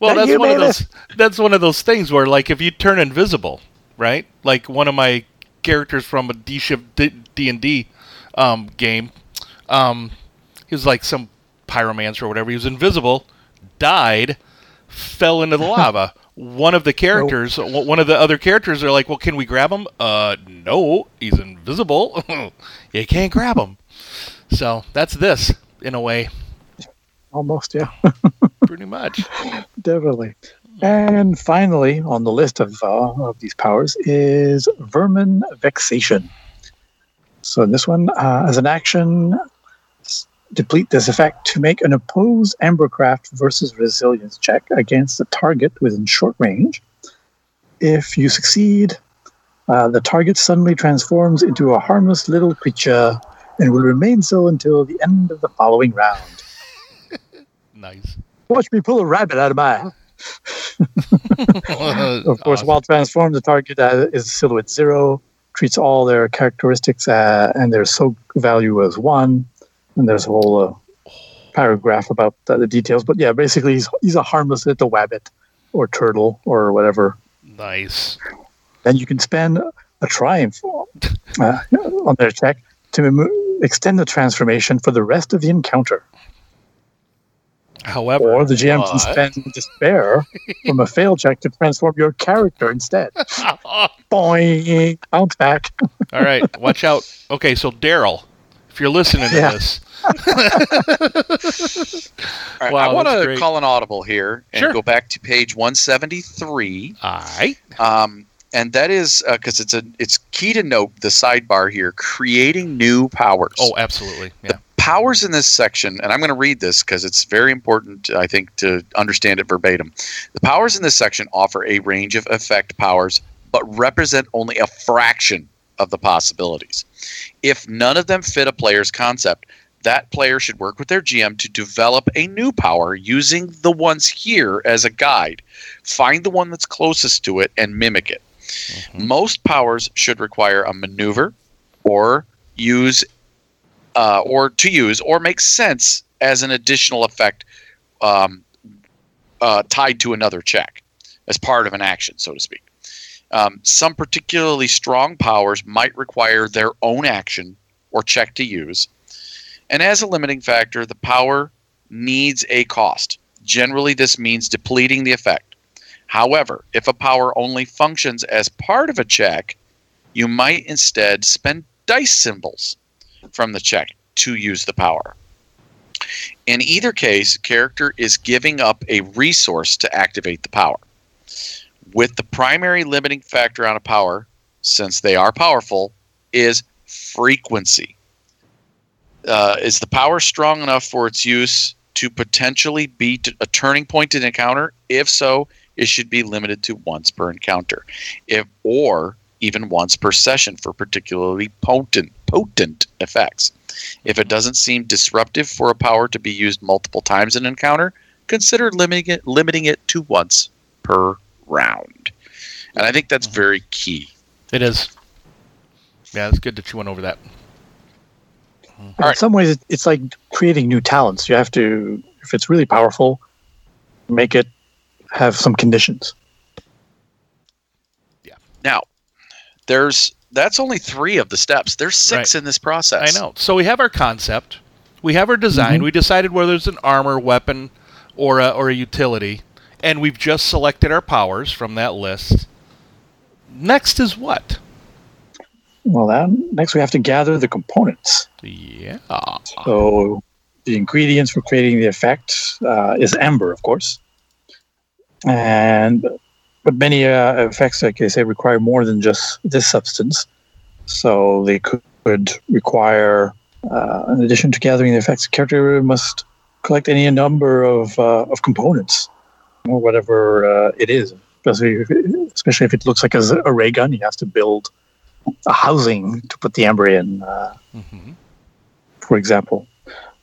Well, That that's you, one of those. That's one of those things where, like, if you turn invisible, right? Like one of my characters from a D shift D and D um, game, um, he was like some pyromancer or whatever. He was invisible, died, fell into the lava. One of the characters, w one of the other characters, are like, "Well, can we grab him?" Uh, no, he's invisible. you can't grab him. So that's this in a way, Almost, yeah. pretty much. Definitely. And finally, on the list of, uh, of these powers is Vermin Vexation. So in this one, uh, as an action, deplete this effect to make an opposed Embercraft versus Resilience check against the target within short range. If you succeed, uh, the target suddenly transforms into a harmless little creature and will remain so until the end of the following round. Nice. Watch me pull a rabbit out of my. Of course, Awesome. while transformed, the target uh, is silhouette zero, treats all their characteristics uh, and their soak value as one. And there's a whole uh, paragraph about uh, the details. But yeah, basically, he's, he's a harmless little wabbit or turtle or whatever. nice. Then you can spend a triumph uh, on their check to remo- extend the transformation for the rest of the encounter. However, Or the GM can spend despair from a fail check to transform your character instead. Boing! Bounce back. all right, watch out. Okay, so Daryl, if you're listening to Yeah. this, All right, Wow, I want to call an audible here and Sure. go back to page 173. all right. Um, and that is because it's a it's key to note the sidebar here creating new powers. Oh, absolutely. Yeah. powers in this section, and I'm going to read this because it's very important, I think, to understand it verbatim. The powers in this section offer a range of effect powers, but represent only a fraction of the possibilities. If none of them fit a player's concept, that player should work with their GM to develop a new power using the ones here as a guide. Find the one that's closest to it and mimic it. Mhm. Most powers should require a maneuver or use uh, or to use or make sense as an additional effect um, uh, tied to another check as part of an action, so to speak. Um, some particularly strong powers might require their own action or check to use. And as a limiting factor, the power needs a cost. Generally, this means depleting the effect. However, if a power only functions as part of a check, you might instead spend dice symbols from the check to use the power. In either case, character is giving up a resource to activate the power. With the primary limiting factor on a power, since they are powerful, is frequency. Uh, is the power strong enough for its use to potentially be a turning point in an encounter? If so, it should be limited to once per encounter, if or even once per session for particularly potent potent effects. If it doesn't seem disruptive for a power to be used multiple times in an encounter, consider limiting it limiting it to once per round. And I think that's very key. It is. Yeah, it's good that you went over that. in right. some ways, it's like creating new talents. You have to, if it's really powerful, make it have some conditions. Yeah. Now, there's that's only three of the steps. There's six in this process. I know. So we have our concept, we have our design, Mhm. we decided whether it's an armor, weapon, or a, or a utility, and we've just selected our powers from that list. Next is what? Well, then next we have to gather the components. Yeah. So the ingredients for creating the effect uh, is amber, of course, and but many uh, effects, like I say, require more than just this substance. So they could, could require, uh, in addition to gathering the effects, the character must collect any number of uh, of components, or whatever uh, it is. Especially, if it, especially if it looks like a ray gun, he has to build a housing to put the amber in. Uh, hmm for example.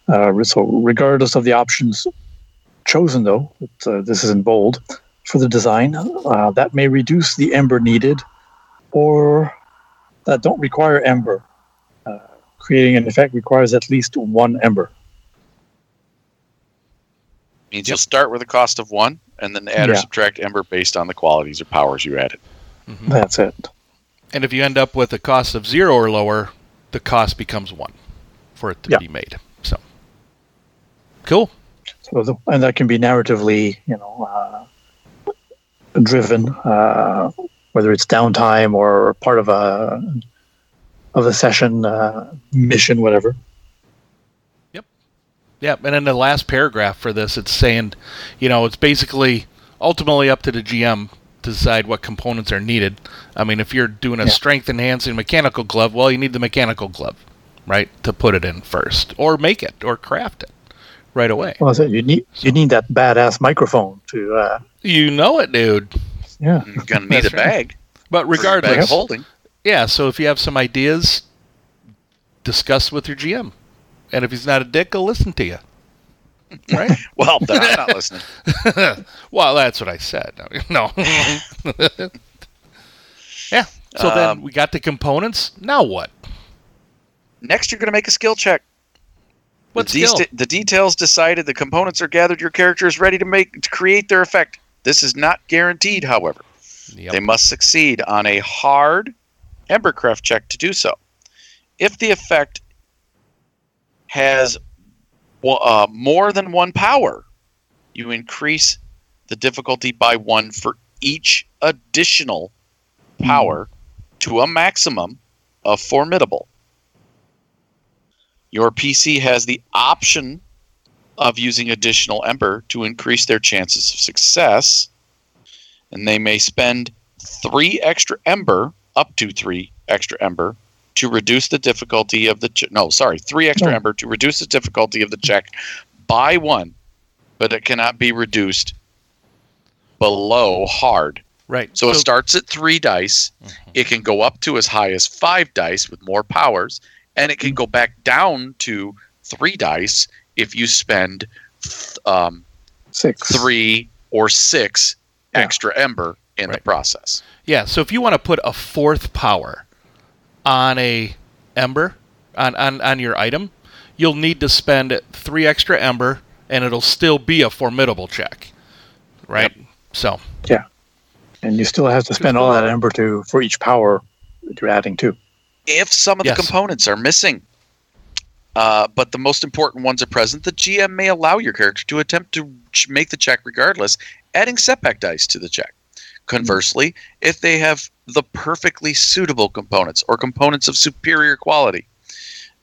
Uh, so, regardless of the options chosen, though, it, uh, this is in bold for the design, uh, that may reduce the ember needed or that don't require ember. Uh, creating an effect requires at least one ember. Means you'll start with a cost of one, and then add or subtract ember based on the qualities or powers you added. hmm That's it. And if you end up with a cost of zero or lower, the cost becomes one for it to Yeah. be made. So cool. So, the, and that can be narratively, you know, uh, driven, uh, whether it's downtime or part of a of a session, uh, mission, whatever. Yeah, and in the last paragraph for this, it's saying, you know, it's basically ultimately up to the GM to decide what components are needed. I mean, if you're doing a Yeah. strength enhancing mechanical glove, well, you need the mechanical glove, right, to put it in first, or make it, or craft it right away. Well, so you need you need that badass microphone to uh, You know it, dude. yeah. You're gonna need a That's right. bag. But regardless, bag of holding. yeah. So if you have some ideas, discuss with your GM, and if he's not a dick, he'll listen to you. Right? Well, then I'm not listening. well, that's what I said. No. yeah. So then Um, we got the components. Now what? Next, you're gonna make a skill check. What the, skill? the details decided, the components are gathered, your character is ready to make to create their effect. This is not guaranteed, however. Yep. They must succeed on a hard Embercraft check to do so. If the effect has uh, more than one power, you increase the difficulty by one for each additional power to a maximum of formidable. Your PC has the option of using additional Ember to increase their chances of success, and they may spend three extra Ember, up to three extra Ember, to reduce the difficulty of the ch- no, sorry, three extra No. Ember to reduce the difficulty of the check by one, but it cannot be reduced below hard. right. So, it starts at three dice. It can go up to as high as five dice with more powers, and it can go back down to three dice if you spend um, Six. three or six Yeah. extra ember in the process. Yeah, so if you want to put a fourth power on a ember on, on, on your item, you'll need to spend three extra ember and it'll still be a formidable check. Right? So Yeah. And you still have to spend all that ember to for each power that you're adding to. If some of Yes. the components are missing, uh, but the most important ones are present, the GM may allow your character to attempt to ch- make the check regardless, adding setback dice to the check. Conversely, if they have the perfectly suitable components or components of superior quality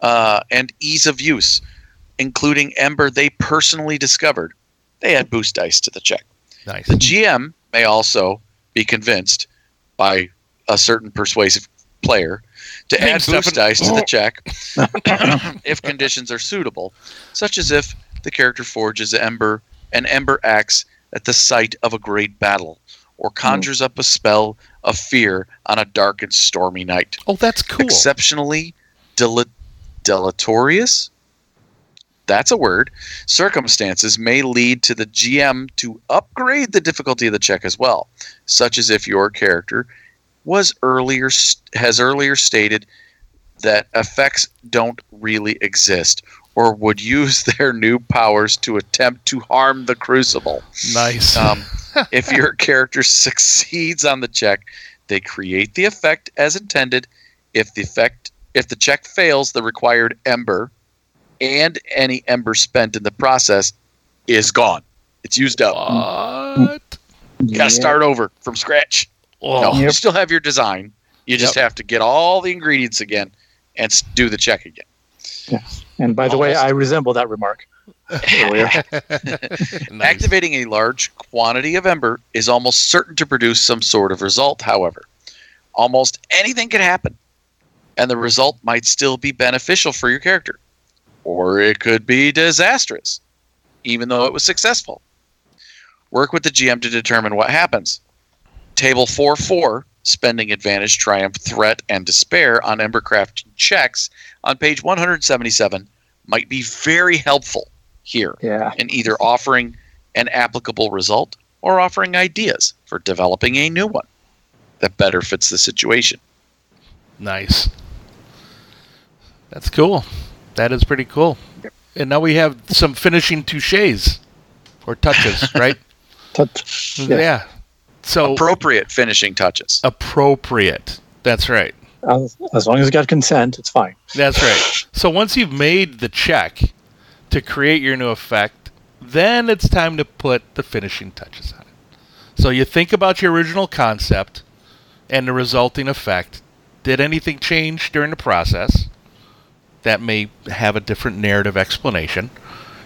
uh, and ease of use, including Ember they personally discovered, they add boost dice to the check. nice. The GM may also be convinced by a certain persuasive player to add boost dice to the check if conditions are suitable, such as if the character forges ember an ember axe at the site of a great battle, or conjures up a spell of fear on a dark and stormy night. Oh, that's cool. Exceptionally dele- deleterious. That's a word. Circumstances may lead to the GM to upgrade the difficulty of the check as well, such as if your character was earlier has earlier stated that effects don't really exist or would use their new powers to attempt to harm the crucible. nice. Um, if your character succeeds on the check, they create the effect as intended. If the effect, if the check fails, the required ember and any ember spent in the process is gone. It's used up. what? You got to start over from scratch. Oh, No, you still have your design. You just have to get all the ingredients again and do the check again. And by the way, I resemble that remark nice. Activating a large quantity of ember is almost certain to produce some sort of result, however. Almost anything can happen, and the result might still be beneficial for your character. Or it could be disastrous, even though it was successful. Work with the GM to determine what happens. Table 4 4, spending advantage, triumph, threat, and despair on Embercraft checks on page 177 might be very helpful here Yeah. in either offering an applicable result or offering ideas for developing a new one that better fits the situation. Nice. That's cool. That is pretty cool. And now we have some finishing touches or touches, right? Touch. yeah. Yeah. So Appropriate finishing touches. appropriate. That's right. As, as long as you got consent, it's fine. That's right. So once you've made the check to create your new effect, then it's time to put the finishing touches on it. So you think about your original concept and the resulting effect. Did anything change during the process? That may have a different narrative explanation.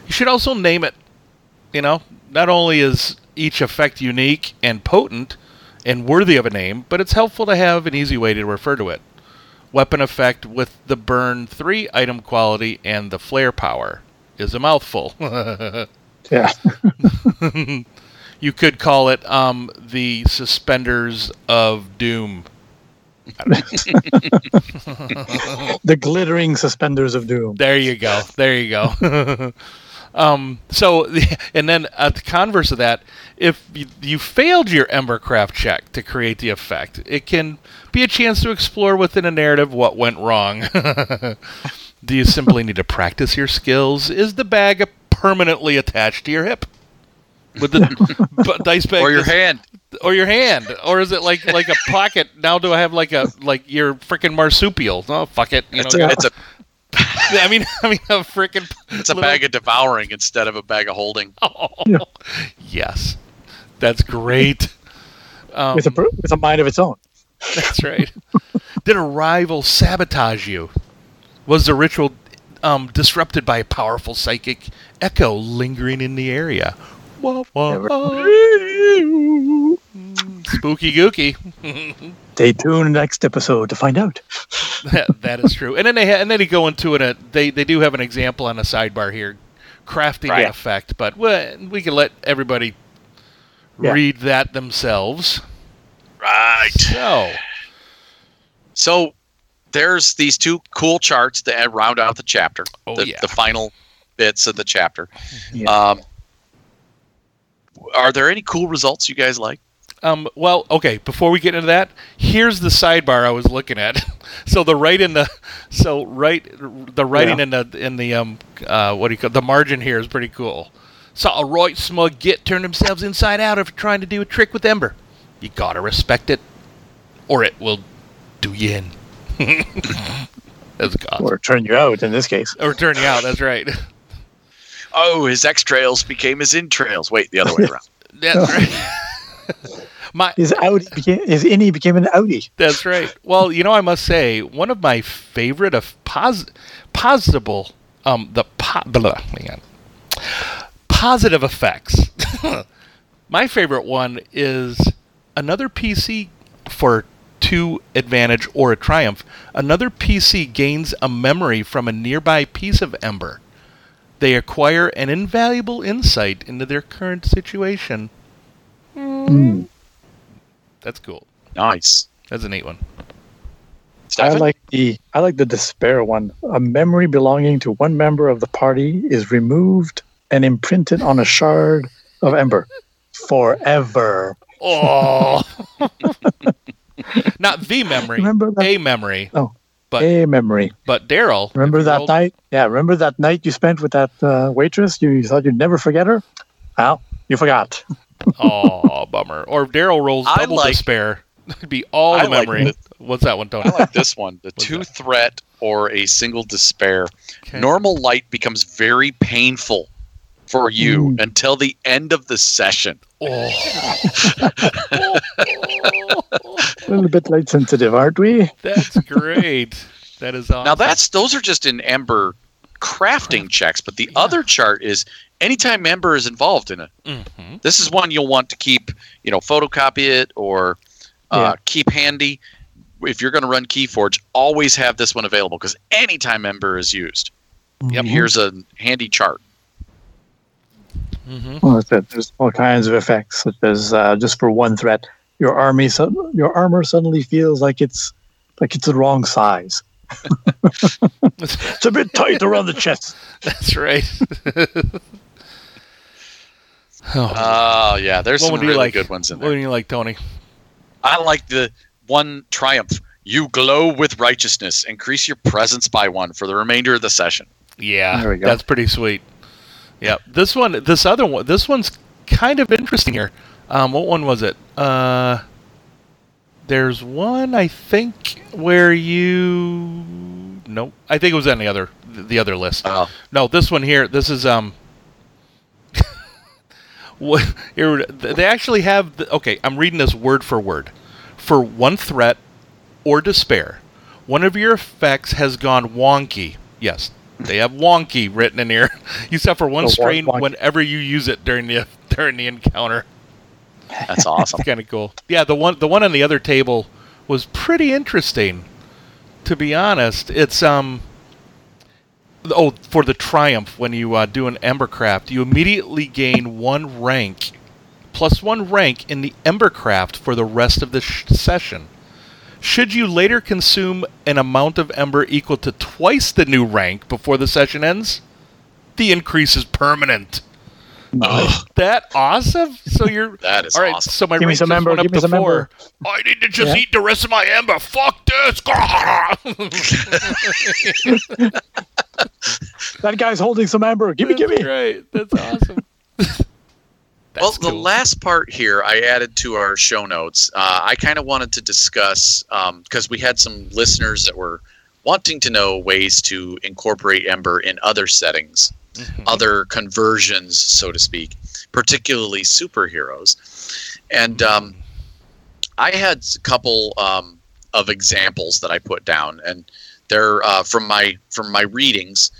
You should also name it. You know, not only is each effect unique and potent and worthy of a name, but it's helpful to have an easy way to refer to it. Weapon effect with the burn 3 item quality and the flare power is a mouthful. Yeah. you could call it um, the suspenders of doom. the glittering suspenders of doom. There you go. There you go. Um, so, and then at the converse of that, if you, you failed your Embercraft check to create the effect, it can be a chance to explore within a narrative what went wrong. Do you simply need to practice your skills? Is the bag permanently attached to your hip? With the b- dice bag or your just- hand. or your hand, or is it like like a pocket? Now do I have like a like your freaking marsupial? Oh fuck it, you It's know. a, it's a I mean, I mean a freaking. it's a bag of devouring instead of a bag of holding. Oh, Yeah. yes, that's great. Um, with a with a mind of its own. that's right. Did a rival sabotage you? Was the ritual um, disrupted by a powerful psychic echo lingering in the area? Wah, wah, wah. Spooky gooky. Stay tuned next episode to find out. that, that is true. And then they ha- and then they go into it. uh, They they do have an example on a sidebar here, crafting Right. an effect. But we, we can let everybody Yeah. read that themselves. Right. So So there's these two cool charts that round out the chapter, Oh, the, yeah. the final bits of the chapter. Yeah. Um, are there any cool results you guys like? Um, well, okay. Before we get into that, here's the sidebar I was looking at. so the right in the, so right, the writing Yeah. in the in the um, uh, what do you call the margin here is pretty cool. Saw a right smug git turn themselves inside out after trying to do a trick with Ember. You gotta respect it, or it will do you in. That's God. Or turn you out in this case. Or turn you out. That's right. Oh, his extrails became his entrails. Wait, the other way around. That's right. My His Audi became his innie became an Audi. That's right. Well, you know, I must say one of my favorite of pos- positive, um, the po- blah, hang on. positive effects. my favorite one is another PC for two advantage or a triumph. Another PC gains a memory from a nearby piece of Ember. They acquire an invaluable insight into their current situation. Hmm. That's cool. Nice. That's a neat one. I like the I like the despair one. A memory belonging to one member of the party is removed and imprinted on a shard of ember forever. Oh. Not the memory, Remember that? a memory. Oh. But- a memory. But Daryl, Remember that rolled- night? Yeah, remember that night you spent with that uh, waitress? You, you thought you'd never forget her? Well, you forgot. Oh, bummer. Or if Daryl rolls I double like- despair. It'd be all I the like memory. the- What's that one, Tony? I like this one. The What's two that? threat or a single despair. Okay. Normal light becomes very painful for you Mm. until the end of the session. Oh. A little bit light sensitive, aren't we? That's great. That is awesome. Now that's those are just in Ember crafting checks, but the other chart is anytime Ember is involved in it. Mhm. This is one you'll want to keep, you know, photocopy it or uh, keep handy. If you're going to run Keyforge, always have this one available because anytime Ember is used, Yep. here's a handy chart. Mhm. Well, that's it. There's all kinds of effects, such as uh, just for one threat, your army, sud- your armor suddenly feels like it's like it's the wrong size. It's a bit tight around the chest. That's right. oh, Oh yeah, there's what some really like? good ones in there. What there. do you like, Tony? I like the one triumph. You glow with righteousness. Increase your presence by one for the remainder of the session. Yeah, There we go. that's pretty sweet. Yeah, this one, this other one, this one's kind of interesting here. Um, what one was it? Uh, there's one I think where you. Nope, I think it was on the other the other list. Oh, No, this one here. This is um. what? They actually have. The, okay, I'm reading this word for word. For one threat or despair, one of your effects has gone wonky. Yes, they have wonky written in here. You suffer one Oh, strain wonky. whenever you use it during the during the encounter. That's awesome. kind of cool. Yeah, the one the one on the other table was pretty interesting. To be honest, it's um. Oh, for the triumph when you uh, do an Embercraft, you immediately gain one rank, plus one rank in the Embercraft for the rest of the sh- session. Should you later consume an amount of Ember equal to twice the new rank before the session ends, the increase is permanent. Ugh, That awesome? So you're that is all right. awesome. So my Give me rank some Ember, up give me to some four. Ember. I need to just Yeah. eat the rest of my Ember. Fuck this. That guy's holding some amber. Gimme, gimme. Right. That's awesome. That's well, the last part here I added to our show notes. Uh, I kind of wanted to discuss because we had some listeners that were wanting to know ways to incorporate Ember in other settings, Mhm. other conversions, so to speak, particularly superheroes. And um, I had a couple um, of examples that I put down, and they're uh, from my from my readings.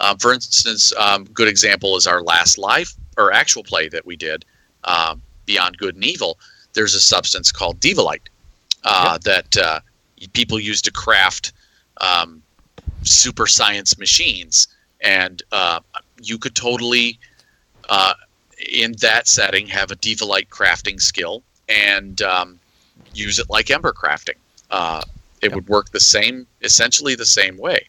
Um, for instance, um, good example is our last live or actual play that we did, um, Beyond Good and Evil. There's a substance called Divalite uh, that uh, people use to craft um, super science machines, and uh, you could totally, uh, in that setting, have a Divalite crafting skill and um, use it like Ember crafting. Uh, it Yep. would work the same, essentially the same way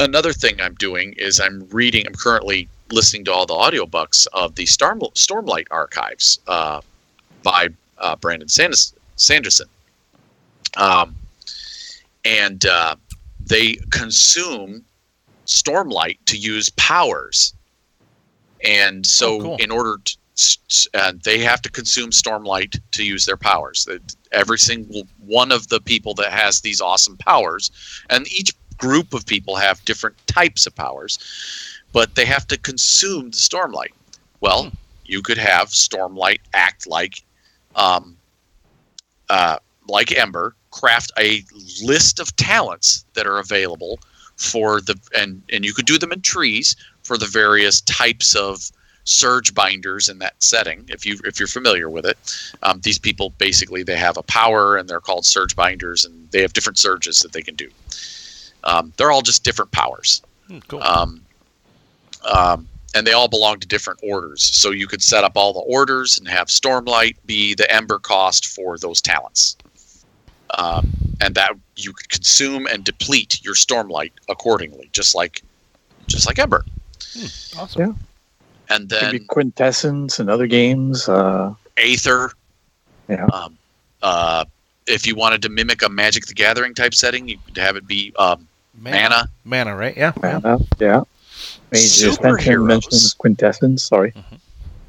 another thing I'm doing is I'm reading. I'm currently listening to all the audiobooks of the Storm, Stormlight archives uh, by uh, Brandon Sanders, Sanderson, um, and uh, they consume Stormlight to use powers, and so Oh, cool. in order to uh, they have to consume Stormlight to use their powers. Every single one of the people that has these awesome powers, and each group of people have different types of powers, but they have to consume the Stormlight. Well, Hmm. you could have Stormlight act like, um, uh, like Ember, craft a list of talents that are available for the and and you could do them in trees for the various types of surge binders in that setting if you if you're familiar with it. Um, these people basically they have a power and they're called surge binders and they have different surges that they can do. Um, they're all just different powers. Hmm, cool. um, um, and they all belong to different orders. So you could set up all the orders and have stormlight be the ember cost for those talents. Um, and that you consume and deplete your stormlight accordingly just like just like ember awesome. yeah. and Could then be quintessence and other games. Uh, Aether. Yeah. Um, uh, if you wanted to mimic a Magic the Gathering type setting, you could have it be um, mana. Mana, right? Yeah. yeah. mana, yeah. Mage Ascension mentions quintessence. Sorry.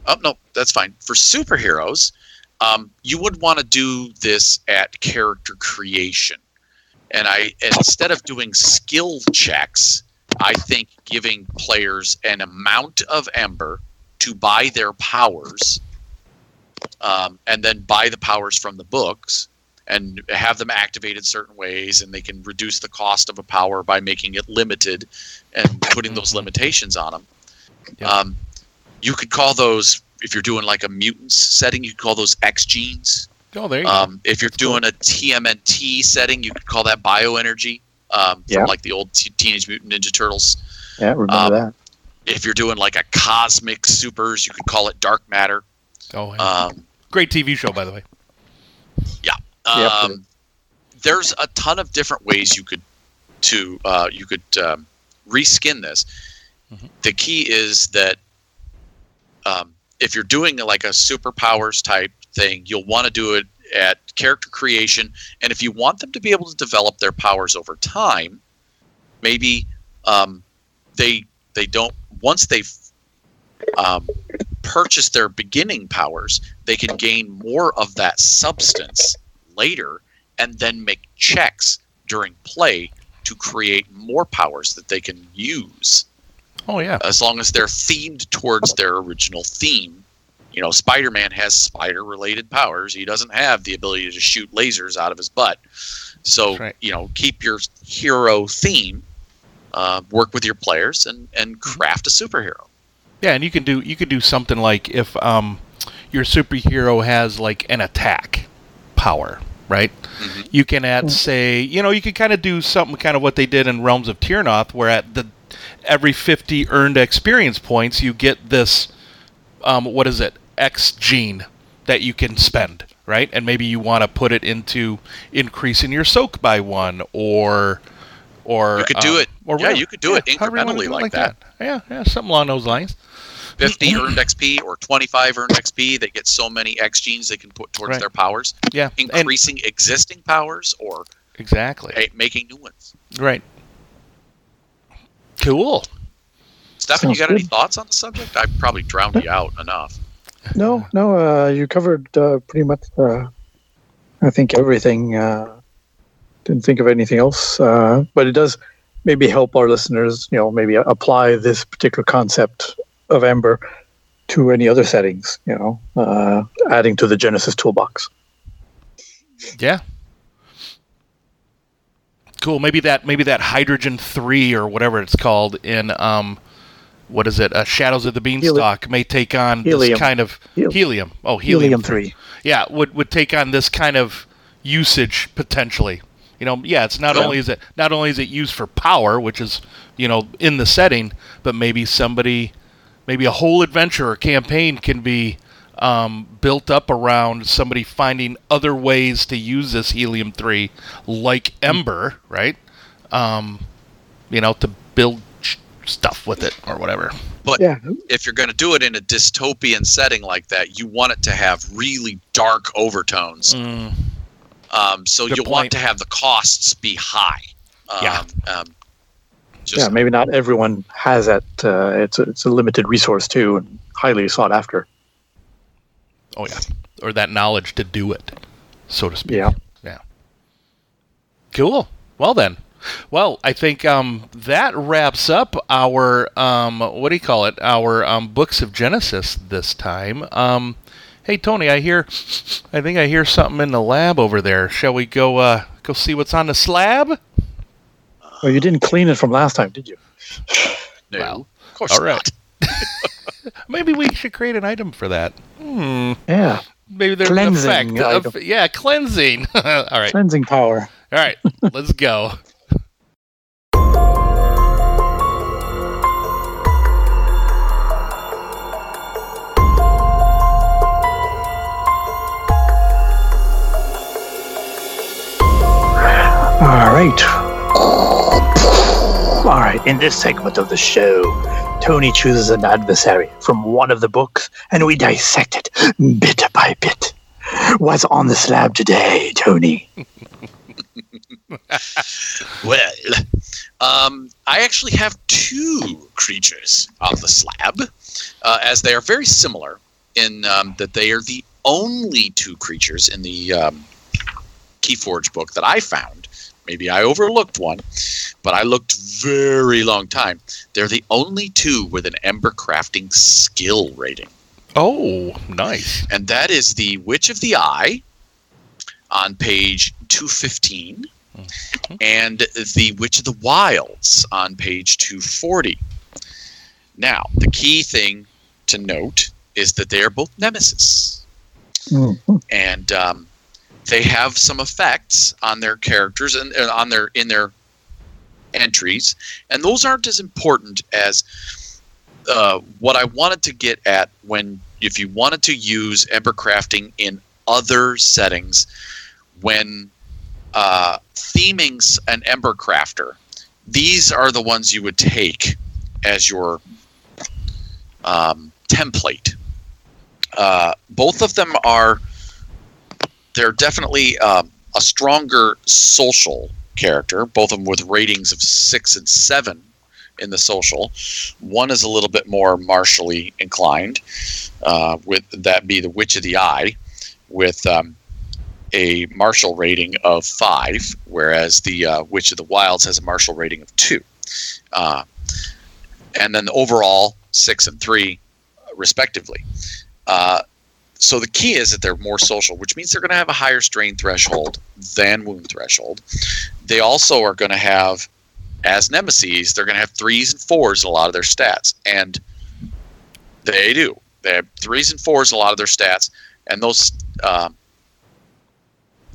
Oh no, that's fine. For superheroes, um, you would want to do this at character creation, and I instead of doing skill checks, I think giving players an amount of ember to buy their powers, um, and then buy the powers from the books, and have them activated certain ways, and they can reduce the cost of a power by making it limited, and putting those limitations on them. Um, you could call those if you're doing like a mutants setting, you could call those X genes. Oh, there you go. Um, if you're That's cool. doing a TMNT setting, you could call that bioenergy um, Yeah. from like the old T- Teenage Mutant Ninja Turtles. Yeah, remember um, that. If you're doing like a cosmic supers, you could call it dark matter. Oh, yeah. Um, great TV show, by the way. Yep. um, there's a ton of different ways you could to uh, you could um, reskin this. Mhm. The key is that um, if you're doing like a superpowers type thing, you'll want to do it at character creation, and if you want them to be able to develop their powers over time, maybe um, they they don't once they've um, purchased their beginning powers, they can gain more of that substance later and then make checks during play to create more powers that they can use Oh, yeah. as long as they're themed towards their original theme. You know, Spider Man has spider related powers. He doesn't have the ability to shoot lasers out of his butt. So, right. you know, keep your hero theme, uh, work with your players, and, and Mm-hmm. craft a superhero. Yeah, and you can do you could do something like if um your superhero has like an attack power, right? Mhm. You can add, say, you know, you can kind of do something kind of what they did in Realms of Terrinoth, where at the every 50 earned experience points, you get this, um, what is it, X gene that you can spend, right? And maybe you want to put it into increasing your soak by one, or, or You could do um, it- or yeah, whatever. you could do it you wanna incrementally do it like that. Yeah, yeah, something along those lines. 50 earned XP or 25 earned XP. They get so many X genes they can put towards Right. their powers, Yeah, and increasing existing powers or exactly making new ones. right. Cool. Stefan, you Sounds got any thoughts on the subject? I probably drowned you out enough. No, no, uh, you covered uh, pretty much, uh, I think, everything. Uh, didn't think of anything else, uh, but it does maybe help our listeners, you know, maybe apply this particular concept of Ember to any other settings, you know, uh, adding to the Genesys toolbox. Yeah. Cool. Maybe that maybe that hydrogen three or whatever it's called in um, what is it? Uh, Shadows of the Beanstalk may take on Helium. this kind of Hel- helium. Oh, helium. Helium 3. Yeah, would would take on this kind of usage potentially. You know, yeah, it's not Yeah. only is it not only is it used for power, which is you know in the setting, but maybe somebody, maybe a whole adventure or campaign can be um, built up around somebody finding other ways to use this helium three, like Ember, right? Um, you know, to build stuff with it or whatever. But Yeah, If you're going to do it in a dystopian setting like that, you want it to have really dark overtones. Mm, Um, so Good you point. want to have the costs be high. Um, Yeah. Um, just, yeah, maybe not everyone has that. Uh, it's, a, it's a limited resource, too, and highly sought after. Oh yeah, or that knowledge to do it, so to speak. Yeah. Yeah. Cool. Well then. Well, I think um, that wraps up our um, what do you call it? Our um, books of Genesys this time. Um, hey Tony, I hear, I think I hear something in the lab over there. Shall we go uh, go see what's on the slab? Well, you didn't clean it from last time, did you? no, Well, of course all right. not. Maybe we should create an item for that. Hmm. Yeah, Maybe there's Cleansing an effect. of- yeah, cleansing. all right. cleansing power. All right. Let's go. All right. All right. In this segment of the show, Tony chooses an adversary from one of the books, and we dissect it bit by bit. What's on the slab today, Tony? Well, um, I actually have two creatures on the slab, uh, as they are very similar in um, that they are the only two creatures in the um, Keyforge book that I found. Maybe I overlooked one, but I looked very long time. They're the only two with an ember crafting skill rating, Oh, nice. and that is the Witch of the Eye on page 215 and the Witch of the Wilds on page 240. Now, the key thing to note is that they are both nemesis, Mhm. and um, they have some effects on their characters and on their in their entries, and those aren't as important as uh, what I wanted to get at when if you wanted to use ember crafting in other settings when uh, an ember crafter these are the ones you would take as your um, template. Uh, both of them are they're definitely um, a stronger social character both of them with ratings of six and seven in the social one is a little bit more martially inclined uh, with that be the witch of the eye with um, a martial rating of five, whereas the uh, Witch of the Wilds has a martial rating of two. Uh, and then the overall six and three, respectively. Uh, so the key is that they're more social, which means they're going to have a higher strain threshold than wound threshold. They also are going to have, as nemesis, they're going to have threes and fours in a lot of their stats, and they do. They have threes and fours in a lot of their stats, and those um,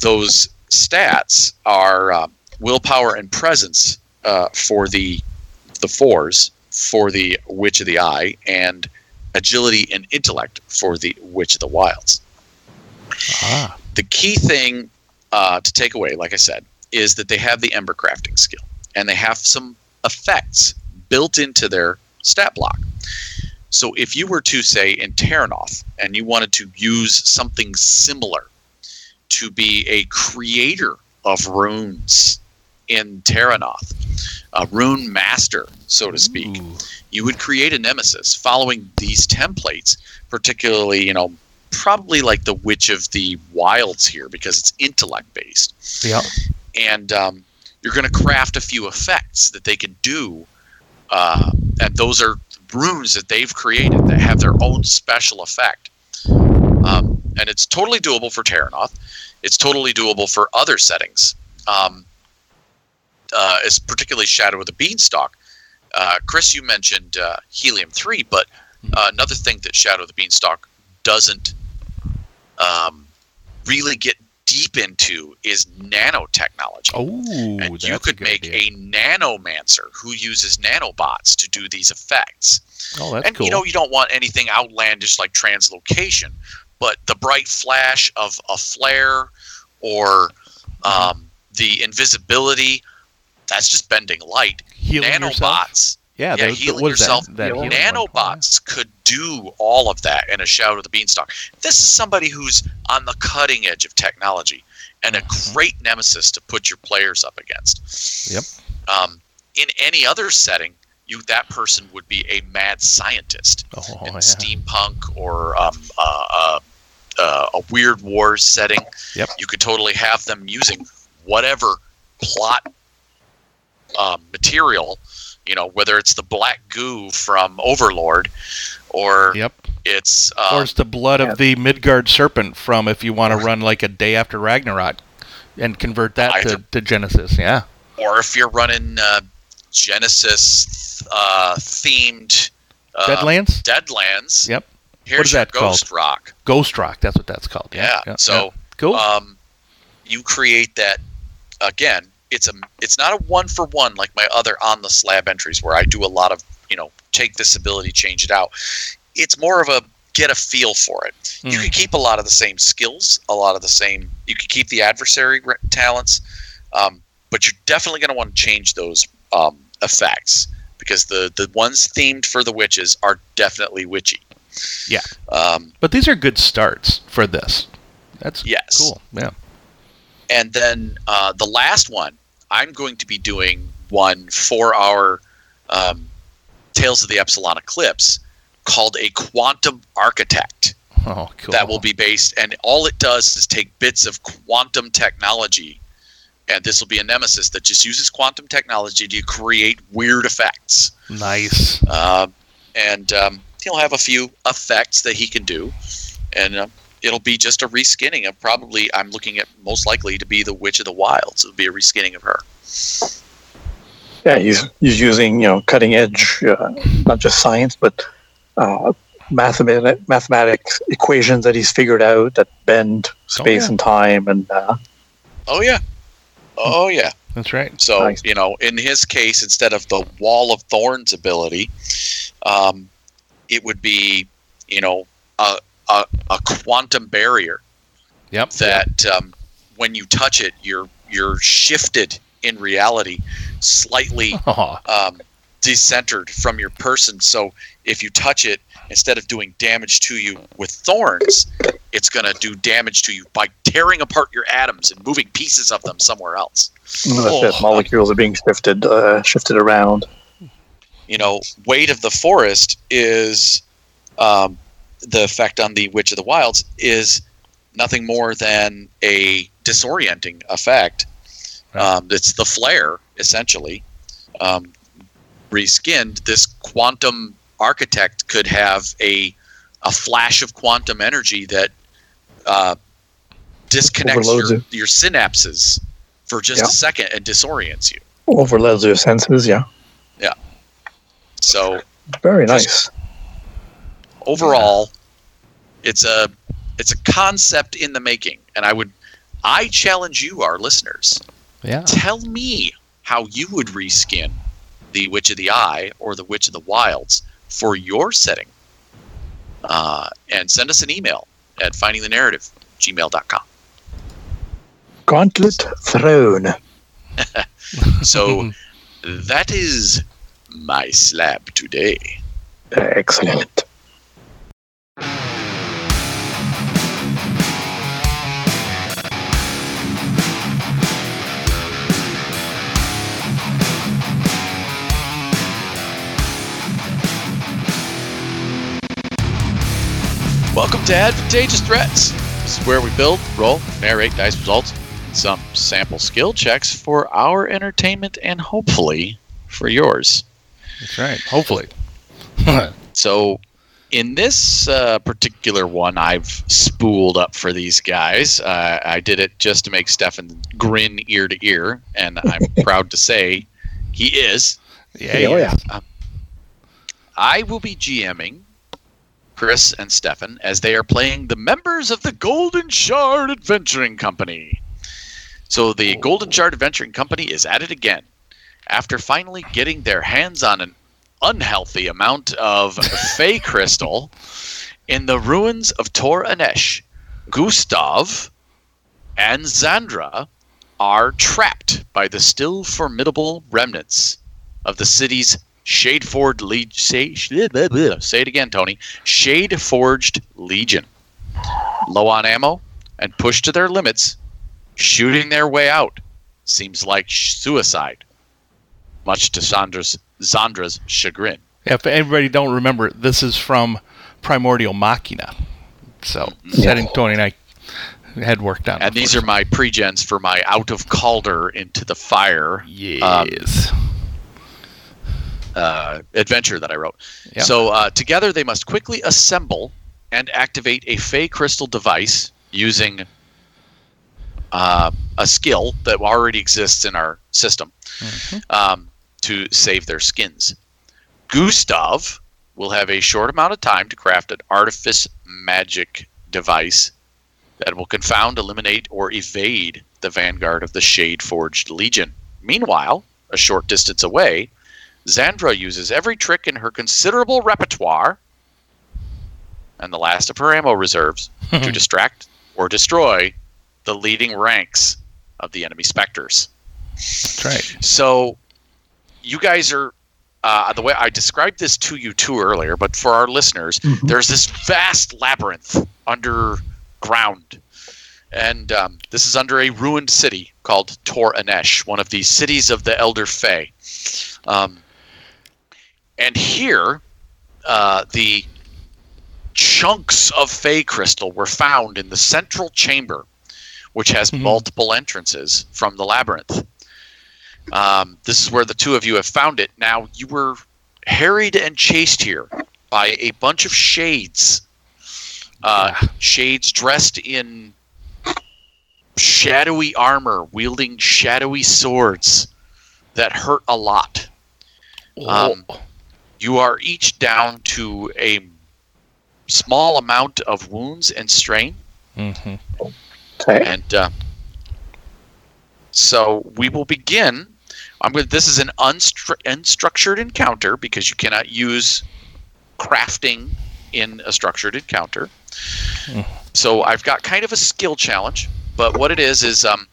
those stats are uh, willpower and presence uh, for the the fours for the Witch of the Eye, and agility and intellect for the Witch of the Wilds. Ah. The key thing uh, to take away, like I said, is that they have the ember crafting skill, and they have some effects built into their stat block. So if you were to say in Terrinoth and you wanted to use something similar to be a creator of runes in Terrinoth, a rune master, so to speak, Ooh. you would create a nemesis following these templates, particularly, you know, probably like the Witch of the Wilds here because it's intellect based Yeah. and um, you're going to craft a few effects that they can do, uh, and those are runes that they've created that have their own special effect. Um, and it's totally doable for Terrinoth. It's totally doable for other settings. Um, uh, it's particularly Shadow of the Beanstalk. Uh, Chris, you mentioned uh, Helium 3, but uh, another thing that Shadow of the Beanstalk doesn't um, really get deep into is nanotechnology. Oh, and you a could good make idea. a nanomancer who uses nanobots to do these effects. Oh, that's and cool. you know, you don't want anything outlandish like translocation, but the bright flash of a flare or Mm-hmm. um, the invisibility, that's just bending light. Healing yourself. Nanobots, Yeah, yeah, those- healing what is yourself. That? That Healing healing one? nanobots could do all of that in a Shadow of the Beanstalk. This is somebody who's on the cutting edge of technology and a Mhm. great nemesis to put your players up against. Yep. Um, in any other setting, you that person would be a mad scientist Oh, in yeah. steampunk or um, uh, uh, uh, a weird war setting. Yep. You could totally have them using whatever plot uh, material, you know, whether it's the black goo from Overlord or Yep. it's uh, or it's the blood yeah. of the Midgard serpent from if you want to run like a day after Ragnarok and convert that Either- to, to Genesys. Yeah. or if you're running uh, Genesys uh, themed uh, Deadlands? Deadlands. Yep. Here's What is your that called? Ghost Rock. Ghost Rock. That's what that's called. Yeah. so cool. um, you create that again. It's a it's not a one for one like my other on the slab entries where I do a lot of you know take this ability, change it out. It's more of a get a feel for it. You Hmm. can keep a lot of the same skills, a lot of the same. You can keep the adversary re- talents, um, but you're definitely going to want to change those um, effects because the the ones themed for the witches are definitely witchy. Yeah. Um, but these are good starts for this. That's yes. cool. Yeah. And then uh, the last one, I'm going to be doing one for our um, Tales of the Epsilon Eclipse called a Quantum Architect. Oh, cool. That will be based, and all it does is take bits of quantum technology, and this will be a nemesis that just uses quantum technology to create weird effects. nice. Uh, and um, he'll have a few effects that he can do, and uh, it'll be just a reskinning of probably. I'm looking at most likely to be the Witch of the Wilds. It'll be a reskinning of her. Yeah, he's he's using you know cutting edge, uh, not just science, but uh, mathematic mathematics equations that he's figured out that bend space yeah. and time, and uh, Oh yeah, oh yeah. That's right. So Nice. you know, in his case, instead of the Wall of Thorns ability, um, it would be you know a a, a quantum barrier Yep. that um, when you touch it, you're you're shifted in reality slightly Oh, um, decentered from your person. So if you touch it, instead of doing damage to you with thorns, it's going to do damage to you by tearing apart your atoms and moving pieces of them somewhere else. that's it. Oh. Molecules are being shifted uh, shifted around. You know, weight of the forest is um, the effect on the Witch of the Wilds is nothing more than a disorienting effect. Um, it's the flare essentially. Um, reskinned, this quantum architect could have a a flash of quantum energy that uh, disconnects your, your synapses for just Yeah. a second and disorients you. Overloads your senses. Yeah, Yeah. So very Just- nice. overall, It's a it's a concept in the making, and I would I challenge you, our listeners, Yeah. tell me how you would reskin the Witch of the Eye or the Witch of the Wilds for your setting. Uh, and send us an email at findingthenarrative gmail.com. Gauntlet thrown. So that is my slab today. Excellent. Welcome to Advantageous Threats. This is where we build, roll, narrate dice results, and some sample skill checks for our entertainment and hopefully for yours. That's right. Hopefully. So, in this uh, particular one, I've spooled up for these guys. Uh, I did it just to make Stefan grin ear to ear, and I'm proud to say he is. yeah. Oh, yeah. I will be GMing Chris and Stefan as they are playing the members of the Golden Shard Adventuring Company. So the Golden Shard Adventuring Company is at it again. After finally getting their hands on an unhealthy amount of Fey Crystal in the ruins of Tor Anesh, Gustav and Zandra are trapped by the still formidable remnants of the city's Shadeford Legion. Say, say it again, Tony. Shade Forged Legion. Low on ammo and pushed to their limits, shooting their way out seems like suicide, much to Sandra's, Zandra's chagrin. If anybody don't remember, this is from Primordial Machina. So, Mm-hmm. setting Tony and I had worked on. And these are my pregens for my out of Calder into the fire um, uh, adventure that I wrote. Yep. So uh, together they must quickly assemble and activate a Fey crystal device using uh, a skill that already exists in our system um, to save their skins. Gustav will have a short amount of time to craft an artifice magic device that will confound, eliminate, or evade the vanguard of the Shade Forged Legion. Meanwhile, a short distance away, Zandra uses every trick in her considerable repertoire and the last of her ammo reserves to distract or destroy the leading ranks of the enemy specters. That's right. So, you guys are uh, the way I described this to you too earlier, but for our listeners, Mhm. there's this vast labyrinth underground, and um, this is under a ruined city called Tor Anesh, one of the cities of the Elder Fae. Um, and here, uh, the chunks of Fey crystal were found in the central chamber, which has Mhm. multiple entrances from the labyrinth. Um, this is where the two of you have found it. Now, you were harried and chased here by a bunch of shades. Uh, shades dressed in shadowy armor, wielding shadowy swords that hurt a lot. Um, Oh, You are each down to a small amount of wounds and strain. mhm. Okay. And uh, so we will begin. I'm going. This is an unstru- unstructured encounter because you cannot use crafting in a structured encounter. So I've got kind of a skill challenge, but what it is is um,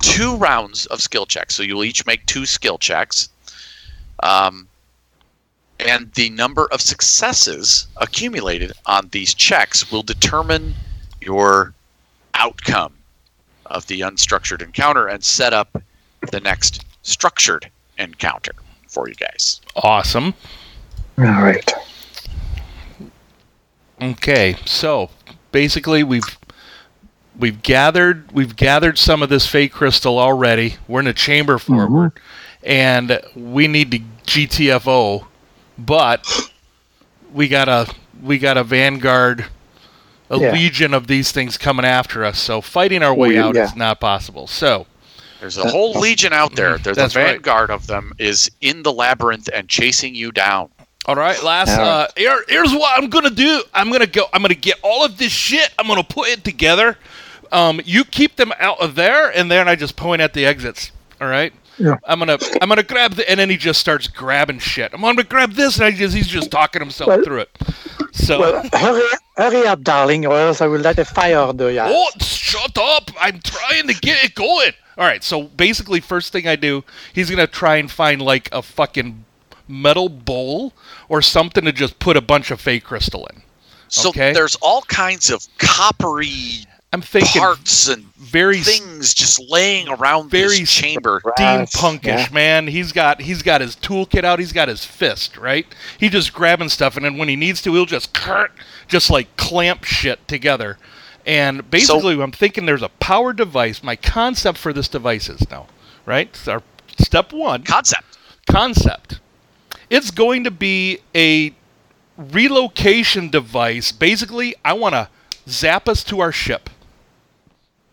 two rounds of skill checks. So you'll each make two skill checks. Um, and the number of successes accumulated on these checks will determine your outcome of the unstructured encounter and set up the next structured encounter for you guys. Awesome. All right. Okay, so basically we've we've gathered we've gathered some of this fake crystal already. We're in a chamber forward, mm-hmm. and we need to GTFO, but we got a we got a vanguard, a Yeah. legion of these things coming after us. So fighting our way We- out yeah. is not possible. So There's a whole legion out there. There's That's a right. vanguard of them is in the labyrinth and chasing you down. All right, last. All right. Uh, here, here's what I'm gonna do. I'm gonna go. I'm gonna get all of this shit. I'm gonna put it together. Um, you keep them out of there, and then I just point at the exits. All right. Yeah. I'm gonna I'm gonna grab the and then he just starts grabbing shit. I'm gonna grab this and I just he's just talking himself Well- through it. So Well, hurry, hurry up, darling, or else I will light a fire under your Oh, shut up! I'm trying to get it going. All right, so basically, first thing I do, he's gonna try and find like a fucking metal bowl or something to just put a bunch of fake crystal in. So Okay. there's all kinds of coppery I'm thinking parts and very things just laying around Very this chamber. steampunkish, Yeah. man. He's got he's got his toolkit out. He's got his fist, right? He just grabbing stuff, and then when he needs to, he'll just just like clamp shit together. And basically, I'm thinking there's a power device. My concept for this device is now, right? So our step one Concept. concept. It's going to be a relocation device. Basically, I want to zap us to our ship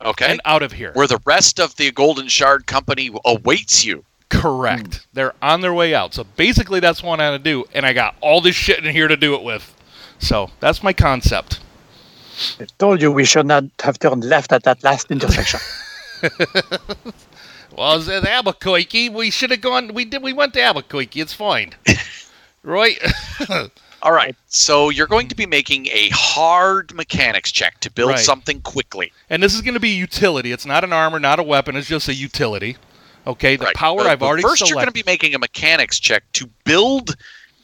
Okay. and out of here. Where the rest of the Golden Shard Company awaits you. Correct. They're on their way out. So basically, that's what I want to do, and I got all this shit in here to do it with. So that's my concept. I told you we should not have turned left at that last intersection. Well, it's at Albuquerque. We should have gone. We did. We went to Albuquerque. It's fine, right? All right. So you're going to be making a hard mechanics check to build Right. something quickly. and this is going to be utility. It's not an armor, not a weapon. It's just a utility. Okay. The Right. power But- I've but already First, selected. you're going to be making a mechanics check to build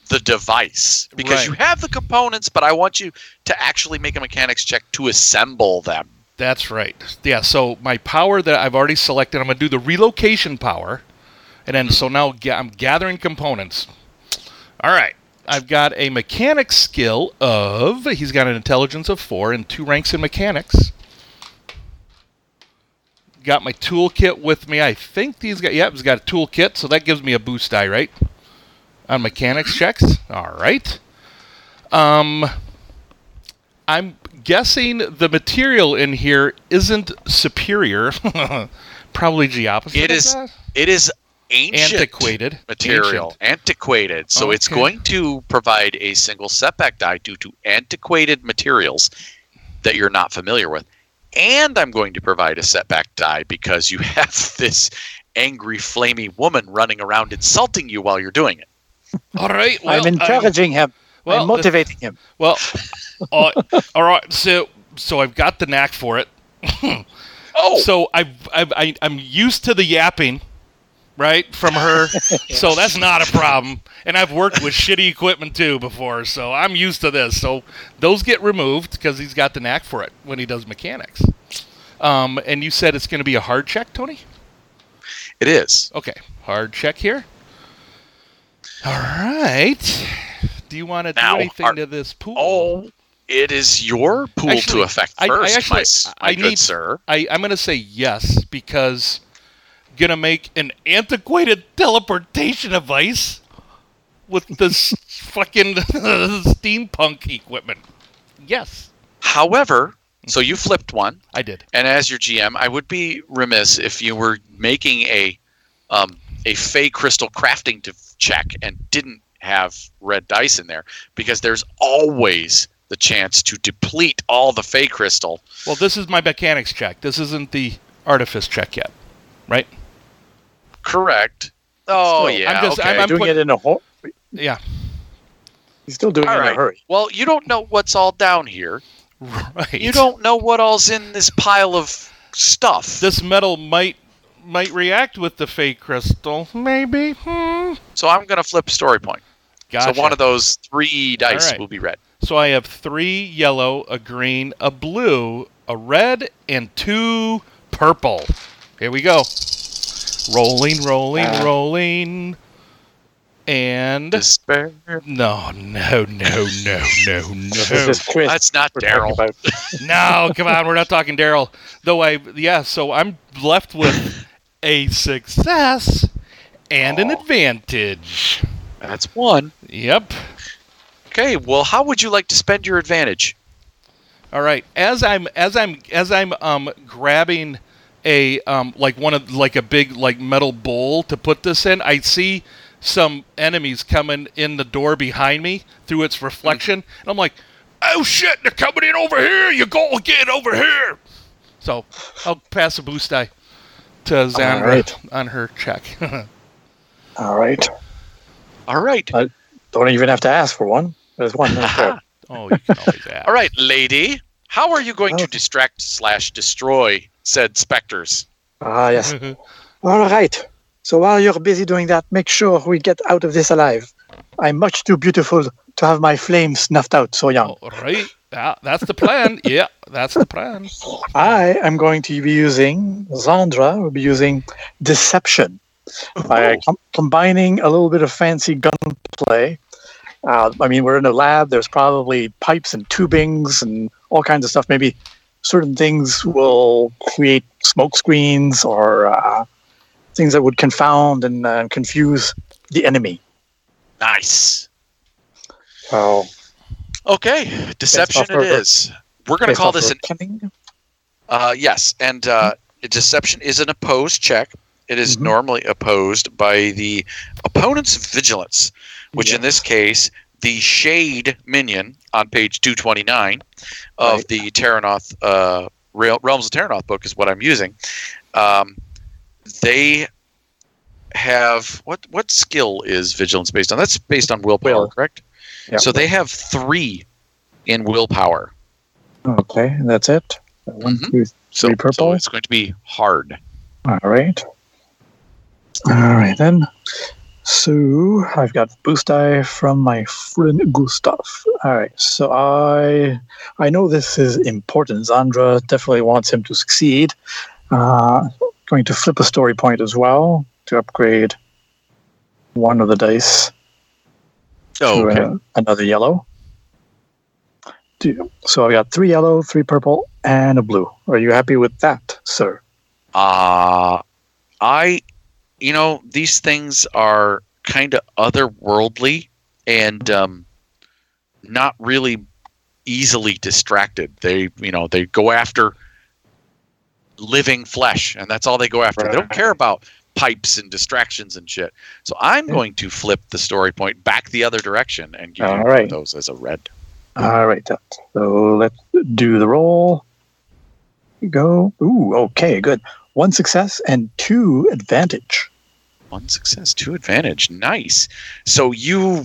the device because Right. you have the components, but I want you to actually make a mechanics check to assemble them. That's right. Yeah. So my power that I've already selected, I'm going to do the relocation power, and then mm-hmm. so now I'm gathering components. All right. I've got a mechanics skill of he's got an intelligence of four and two ranks in mechanics. Got my toolkit with me. I think he's got yeah, he's got a toolkit, so that gives me a boost die, right? On mechanics checks. All right. Um I'm guessing the material in here isn't superior. Probably the opposite. It is it is ancient antiquated material, Ancient. antiquated. So it's going to provide a single setback die due to antiquated materials that you're not familiar with. And I'm going to provide a setback die because you have this angry, flamey woman running around insulting you while you're doing it. All right. Well, I'm encouraging him. well, I'm motivating him. Well, uh, all right. So, so I've got the knack for it. Oh, So I've, I've I, I'm used to the yapping, right, from her. So that's not a problem. And I've worked with shitty equipment too before, so I'm used to this. So those get removed because he's got the knack for it when he does mechanics. Um, and you said it's going to be a hard check, Tony? it is. Okay, hard check here. All right. Do you want to do anything are- to this pool? Oh, it is your pool Actually, to affect I- I first, actually- my, my I good need- sir. I, I'm going to say yes because going to make an antiquated teleportation device with this fucking steampunk equipment. Yes, However, so you flipped one, I did. and as your GM, I would be remiss if you were making a um, a fey crystal crafting to check and didn't have red dice in there because there's always the chance to deplete all the fey crystal. Well, this is my mechanics check. This isn't the artifice check yet, right? Correct. Oh Still, yeah. I'm just- okay. I'm- I'm doing put- it in a hurry. Yeah, He's still doing all it in a hurry. Well, you don't know what's all down here. right. You don't know what all's in this pile of stuff. This metal might might react with the fey crystal, maybe. Hmm. so I'm going to flip story point. Gotcha. So one of those three dice right. will be red. So I have three yellow, a green, a blue, a red, and two purple. Here we go. Rolling, rolling, Uh. rolling. And Despair. no, no, no, no, no, no. That's not Daryl. No, come on, we're not talking Daryl. Though I, yeah, so I'm left with a success and an advantage. That's one. Yep. Okay, well, how would you like to spend your advantage? All right. As I'm as I'm as I'm um grabbing a um like one of like a big like metal bowl to put this in, I see some enemies coming in the door behind me through its reflection, and I'm like, "Oh shit, they're coming in over here! You go get over here!" So I'll pass a boost die to Zandra right. on her check. All right. All right. Uh, Don't even have to ask for one. There's one right there. oh, you can always ask. All right, lady. How are you going Oh. to distract slash destroy said specters? Ah, yes. All right. So while you're busy doing that, make sure we get out of this alive. I'm much too beautiful to have my flame snuffed out so young. All right. Yeah, that's the plan. yeah, that's the plan. I am going to be using, Zandra will be using Deception. By com- combining a little bit of fancy gunplay. Uh, I mean, we're in a lab. There's probably pipes and tubings and all kinds of stuff. Maybe certain things will create smoke screens or uh, things that would confound and uh, confuse the enemy. Nice. So, Okay, deception it is. We're going to call this an cunning. uh, yes, and uh, deception is an opposed check. It is Mhm. normally opposed by the opponent's vigilance, which in this case, the shade minion on page 229 of Right. the Terrinoth uh, Real- Realms of Terrinoth book is what I'm using. Um, they have what what skill is vigilance based on? That's based on willpower, Will. correct? Yeah. So they have three in willpower. Okay, that's it. One, Mhm. two, So, Three so purple? it's going to be hard. All right. All right then. So I've got boost die from my friend Gustav. All right. So I I know this is important. Zandra definitely wants him to succeed. Uh, going to flip a story point as well to upgrade one of the dice Oh, to okay. uh, another yellow. So I've got three yellow, three purple, and a blue. Are you happy with that, sir? Uh I you know, these things are kind of otherworldly and um not really easily distracted. They, you know, they go after living flesh and that's all they go after. They don't care about pipes and distractions and shit. So I'm going to flip the story point back the other direction and give All one right. those as a red. All right, so let's do the roll. Go. Ooh, okay, good. One success and two advantage. One success, two advantage. Nice. So you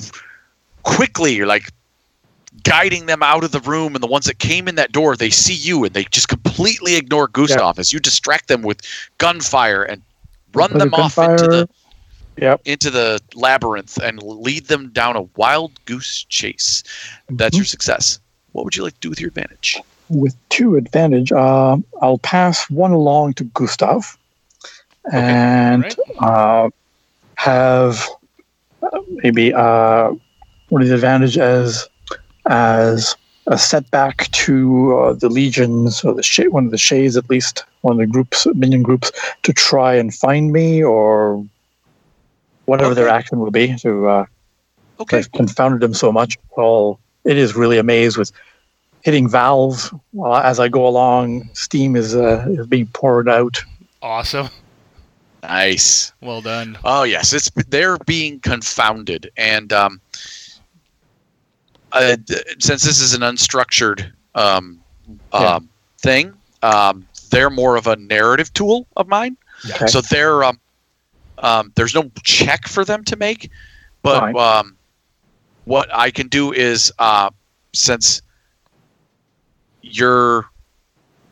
quickly you're like guiding them out of the room, and the ones that came in that door, they see you and they just completely ignore Gustav as you distract them with gunfire and run With them the off into the gunfire. Yep. into the labyrinth and lead them down a wild goose chase. That's Mhm. your success. What would you like to do with your advantage? With two advantage, uh, I'll pass one along to Gustav, and uh, have uh, maybe uh, one of the advantage as as a setback to uh, the legions or the sh- one of the shades at least one of the groups minion groups to try and find me or whatever their action will be to uh, Okay. I've confounded them so much. Well, it is really amazed with hitting valves while as I go along. Steam is uh, is being poured out. Awesome. Nice. Well done. Oh yes, it's they're being confounded, and um, uh, since this is an unstructured um, Yeah. um, thing, um, they're more of a narrative tool of mine. Okay. So they're um, um, there's no check for them to make, but Fine. um, what I can do is uh, since you're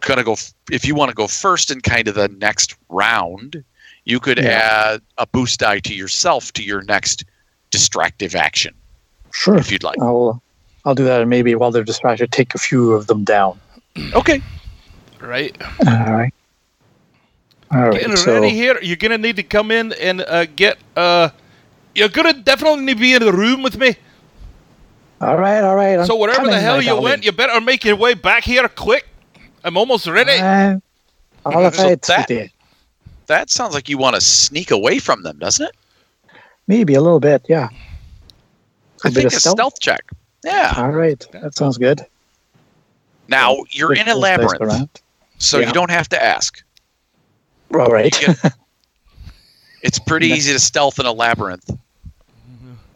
gonna go if you want to go first in kind of the next round you could Yeah. add a boost die to yourself to your next distractive action Sure. if you'd like I'll I'll do that, and maybe while they're distracted, take a few of them down. okay Right. All right. All right. Getting So ready here. You're gonna need to come in and uh, get. Uh, you're gonna definitely be in the room with me. All right, all right. I'm so wherever the hell you went, you better make your way back here quick. I'm almost ready. Uh, all So that- that sounds like you want to sneak away from them doesn't it Maybe a little bit. Yeah. i A bit think of a stealth? stealth check yeah All right. That sounds good. now you're in a Those labyrinth so Yeah. you don't have to ask All right. Get- it's pretty easy to stealth in a labyrinth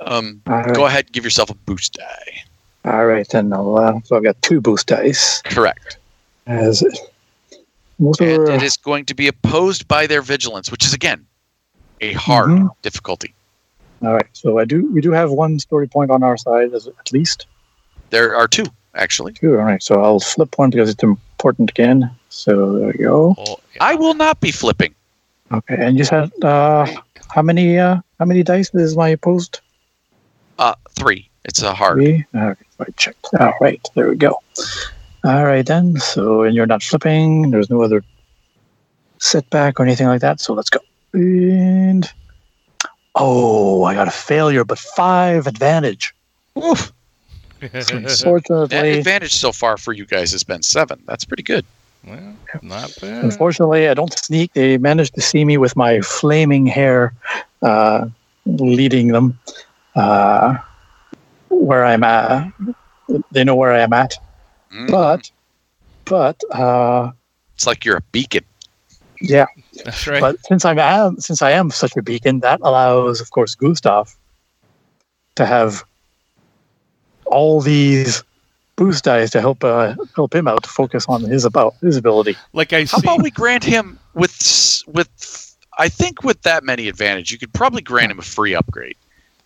Um, right. Go ahead and give yourself a boost die. All right, then. Uh, so I've got two boost dice. Correct. As of And it is going to be opposed by their vigilance, which is again a hard Mhm. difficulty. all right. So I do. We do have one story point on our side, as at least There are two actually. two. All right. So I'll flip one because it's important again. So there we go. Oh, yeah. I will not be flipping. Okay. And you said uh, how many? Uh, how many dice is my opposed? Uh, three. It's a hard. Three. Okay. I checked. All right. There we go. All right then. So and you're not flipping. There's no other setback or anything like that. So let's go. And oh, I got a failure, but five advantage. Oof. So That unfortunately, advantage so far for you guys has been seven. That's pretty good. well, not bad. unfortunately, I don't sneak. They managed to see me with my flaming hair, uh, leading them uh, where I'm at. They know where I am at, Mm. but but uh, it's like you're a beacon. yeah. That's right. But since I am since I am such a beacon, that allows, of course, Gustav to have all these boost dice to help uh, help him out to focus on his about his ability. like I How see. about we grant him with with? I think with that many advantage, you could probably grant him a free upgrade.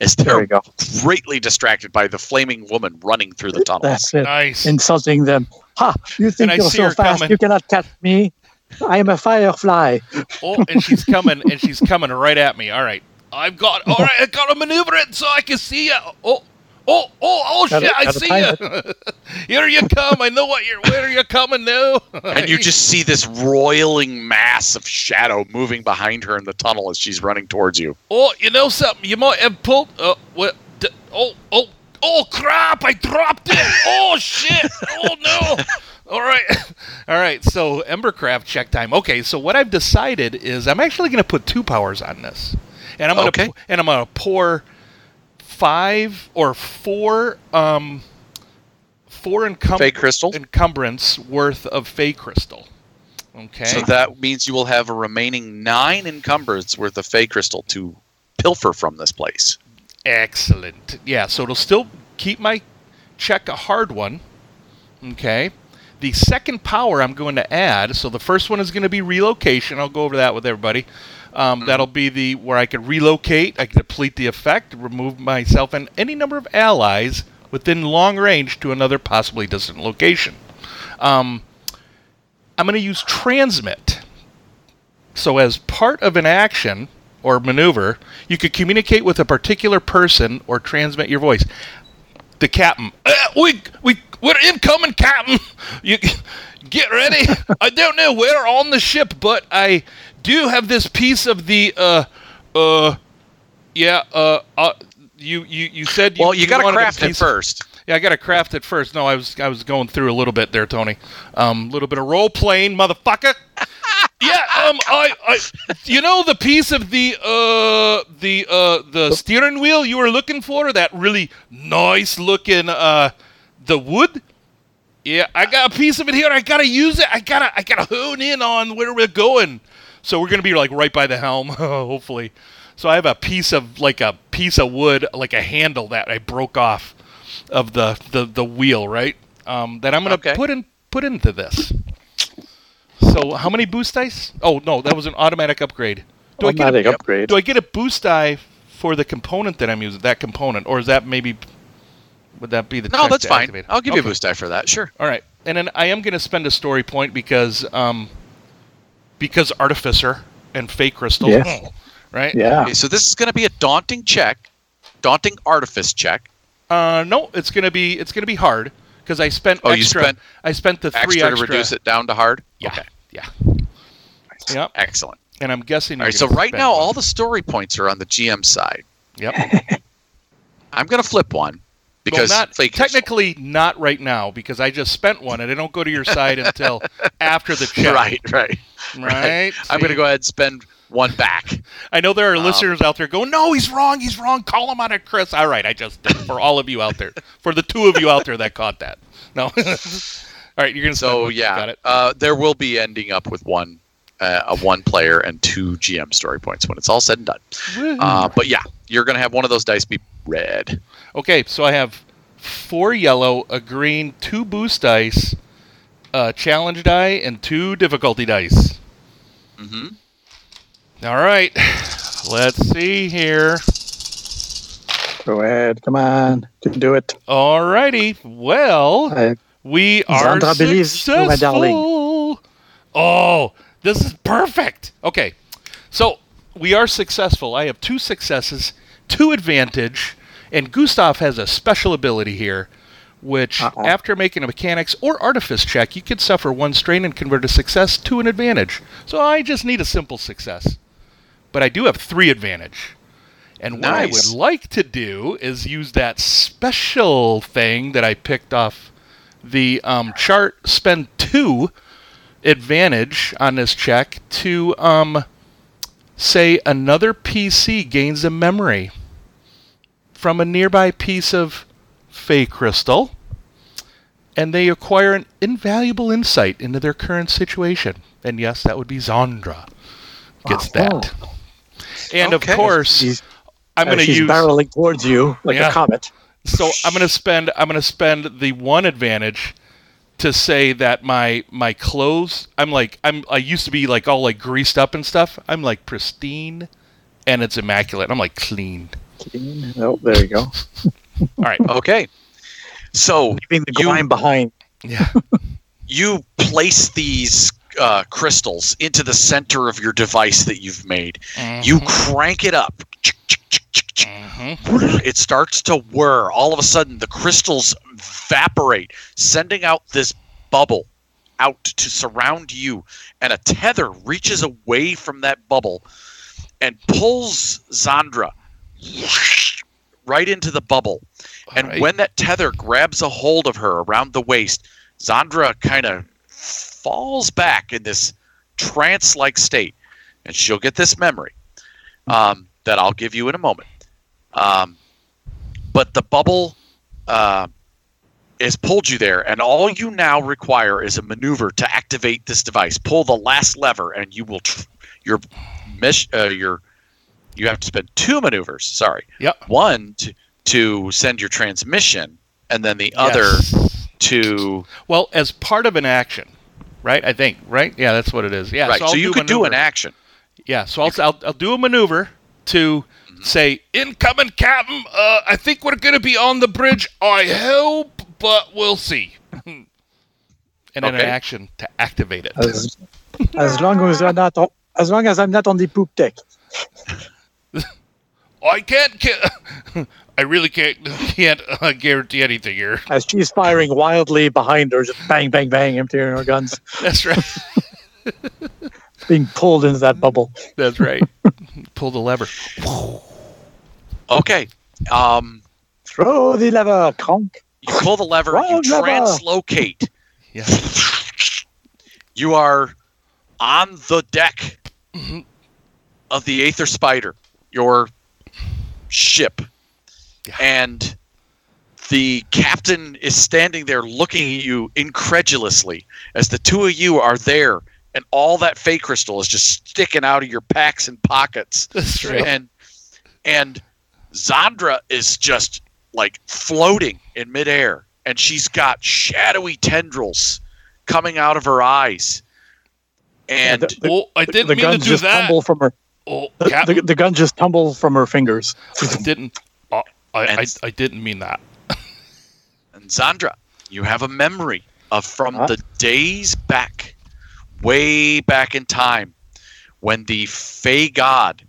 As There they're we go. greatly distracted by the flaming woman running through the tunnel. That's it. Nice. Insulting them. Ha! You think I you're so fast? coming. You cannot catch me. I am a firefly. Oh, and she's coming, and she's coming right at me. All right, I've got. All right, I've got to maneuver it so I can see you. Oh, oh, oh, oh Gotta- shit! I see you. Here you come. I know what you're. Where you coming now? and you just see this roiling mass of shadow moving behind her in the tunnel as she's running towards you. Oh, you know something? You might have pulled. Uh, what? D- oh, oh, oh, crap! I dropped it. Oh shit! Oh no! All right, all right. So Embercraft check time. Okay, so what I've decided is I'm actually going to put two powers on this, and I'm going to Okay. and I'm going to pour five or four um four encum- crystal. encumbrance worth of Fey crystal. Okay. So that means you will have a remaining nine encumbrance worth of Fey crystal to pilfer from this place. Excellent. Yeah, so it'll still keep my check a hard one. Okay. The second power I'm going to add, so the first one is going to be relocation. I'll go over that with everybody. Um, That'll be the where I can relocate, I can deplete the effect, remove myself and any number of allies within long range to another possibly distant location. Um, I'm going to use transmit. So, as part of an action or maneuver, you could communicate with a particular person or transmit your voice. The captain, uh, we we we're incoming, captain. You get ready. I don't know where on the ship, but I do you have this piece of the uh uh yeah uh, uh you you you said you, Well, you, got to craft it piece- first. yeah, I got to craft it first. No, I was I was going through a little bit there, Tony. A um, little bit of role playing, motherfucker. yeah, um, I, I, you know the piece of the uh the uh the steering wheel you were looking for, that really nice looking uh the wood. Yeah, I got a piece of it here. I gotta use it. I gotta I gotta hone in on where we're going. So we're gonna be like right by the helm, hopefully. So I have a piece of like a piece of wood, like a handle that I broke off of the the, the wheel, right? Um, that I'm gonna Okay. put in put into this. So how many boost dice? Oh no, that was an automatic upgrade. Do I Automatic get a, upgrade. Do I get a boost die for the component that I'm using? That component, or is that maybe? Would that be the? No, that's fine. activate? I'll give you a boost die for that. Sure. All right, and then I am going to spend a story point because um, because artificer and fey crystal, Yes. right? Yeah. Okay, so this is going to be a daunting check, daunting artifice check. Uh, no, it's gonna be it's gonna be hard because I spent Oh, you extra. spent I spent the three Extra, extra, to reduce it down to hard. Yeah, Okay. yeah, yep. Excellent. And I'm guessing. All right. So right now, one. all the story points are on the GM side. Yep. I'm going to flip one because well, not, technically not right now because I just spent one and I don't go to your side until after the check. Right. Right. Right. I'm going to go ahead and spend one back. I know there are Um, listeners out there going, "No, he's wrong. He's wrong. Call him on it, Chris." All right, I just did it for all of you out there, for the two of you out there that caught that. No. all right, you're gonna. spend So one. yeah, got it. Uh, there will be ending up with one, uh, a one player and two GM story points when it's all said and done. Uh, but yeah, you're going to have one of those dice be red. Okay, so I have four yellow, a green, two boost dice, a challenge die, and two difficulty dice. Mm-hmm. All right, let's see here. Go ahead. Come on. You can do it. All righty. Well, I, we are Zandra my darling. successful. Oh, this is perfect. Okay, so we are successful. I have two successes, two advantage, and Gustav has a special ability here, which Uh-oh. after making a mechanics or artifice check, you can suffer one strain and convert a success to an advantage. So I just need a simple success, but I do have three advantage. And what I would like to do is use that special thing that I picked off the um, chart, spend two advantage on this check to um, say another PC gains a memory from a nearby piece of Fey crystal, and they acquire an invaluable insight into their current situation. And yes, that would be Zandra gets Oh. that. And Okay. of course, she's, I'm going to uh, she's use barreling towards you like Yeah. a comet. so I'm gonna spend I'm gonna spend the one advantage to say that my my clothes I'm like I'm I used to be like all like greased up and stuff. I'm like pristine and it's immaculate. I'm like clean. Oh, there you go. All right. Okay. So Leaving the You- behind. Yeah. you place these uh, crystals into the center of your device that you've made. You crank it up. Mhm. It starts to whir. All of a sudden, the crystals evaporate, sending out this bubble out to surround you. And a tether reaches away from that bubble and pulls Zandra right into the bubble. And Alright. when that tether grabs a hold of her around the waist, Zandra kind of falls back in this trance like state. And she'll get this memory um, that I'll give you in a moment. Um, but the bubble uh, has pulled you there, and all you now require is a maneuver to activate this device. Pull the last lever, and you will. Tr- your miss. Uh, your. You have to spend two maneuvers. Sorry, Yep. one to to send your transmission, and then the other Yes. to Well, as part of an action, right? I think, right? Yeah, that's what it is. Yeah. right. So, I'll you could do an action. Yeah, so I'll, I'll, I'll do a maneuver to Mm-hmm. say, incoming, Captain. Uh, I think we're going to be on the bridge. I hope, but we'll see. and then an action to activate it. As, as long as I'm not on, as long as I'm not on the poop deck. I can't. ca- I really can't can't uh, guarantee anything here. As she's firing wildly behind her, just bang, bang, bang, emptying her guns, That's right. being pulled into that bubble. That's right. Pull the lever. Okay. Um, Throw the lever, conk. you pull the lever. you lever. translocate. Yeah. You are on the deck Mhm. of the Aether Spider, your ship. Yeah. And the captain is standing there looking at you incredulously as the two of you are there and all that fey crystal is just sticking out of your packs and pockets. That's right. And and Zandra is just like floating in midair and she's got shadowy tendrils coming out of her eyes. And the, the, oh, I didn't the mean to guns do just that. tumble from her. Oh, The, Captain, the, the guns just tumbled from her fingers. I didn't. Oh, I, I, And- I didn't mean that. And Zandra, you have a memory of from Huh? the days back, way back in time, when the Fey god,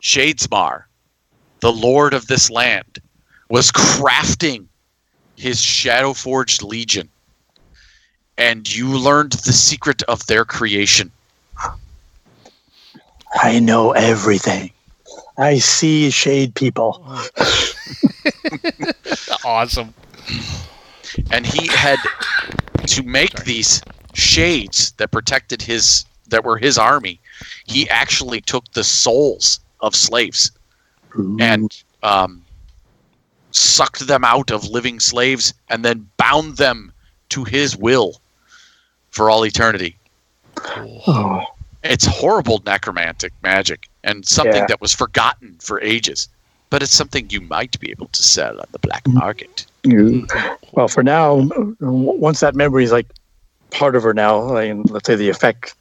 Shadesmar, the lord of this land, was crafting his Shadow Forged Legion. And you learned the secret of their creation. I know everything. I see shade people. Awesome. and he had to make these shades that protected his that were his army. He actually took the souls of slaves and um, sucked them out of living slaves and then bound them to his will for all eternity. Oh, it's horrible necromantic magic and something Yeah. that was forgotten for ages but it's something you might be able to sell on the black market. You, well, for now, once that memory is like part of her now, like, and let's say the effect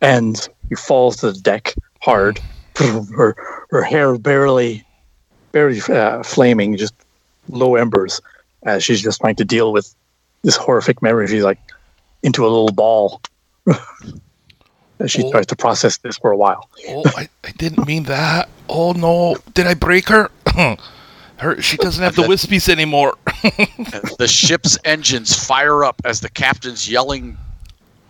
ends, he falls to the deck hard, her her hair barely, barely uh, flaming, just low embers, as she's just trying to deal with this horrific memory. She's like into a little ball. as she Oh. tries to process this for a while. Oh, I, I didn't mean that. Oh no, did I break her? her, she doesn't have the wispies anymore. the ship's engines fire up as the captain's yelling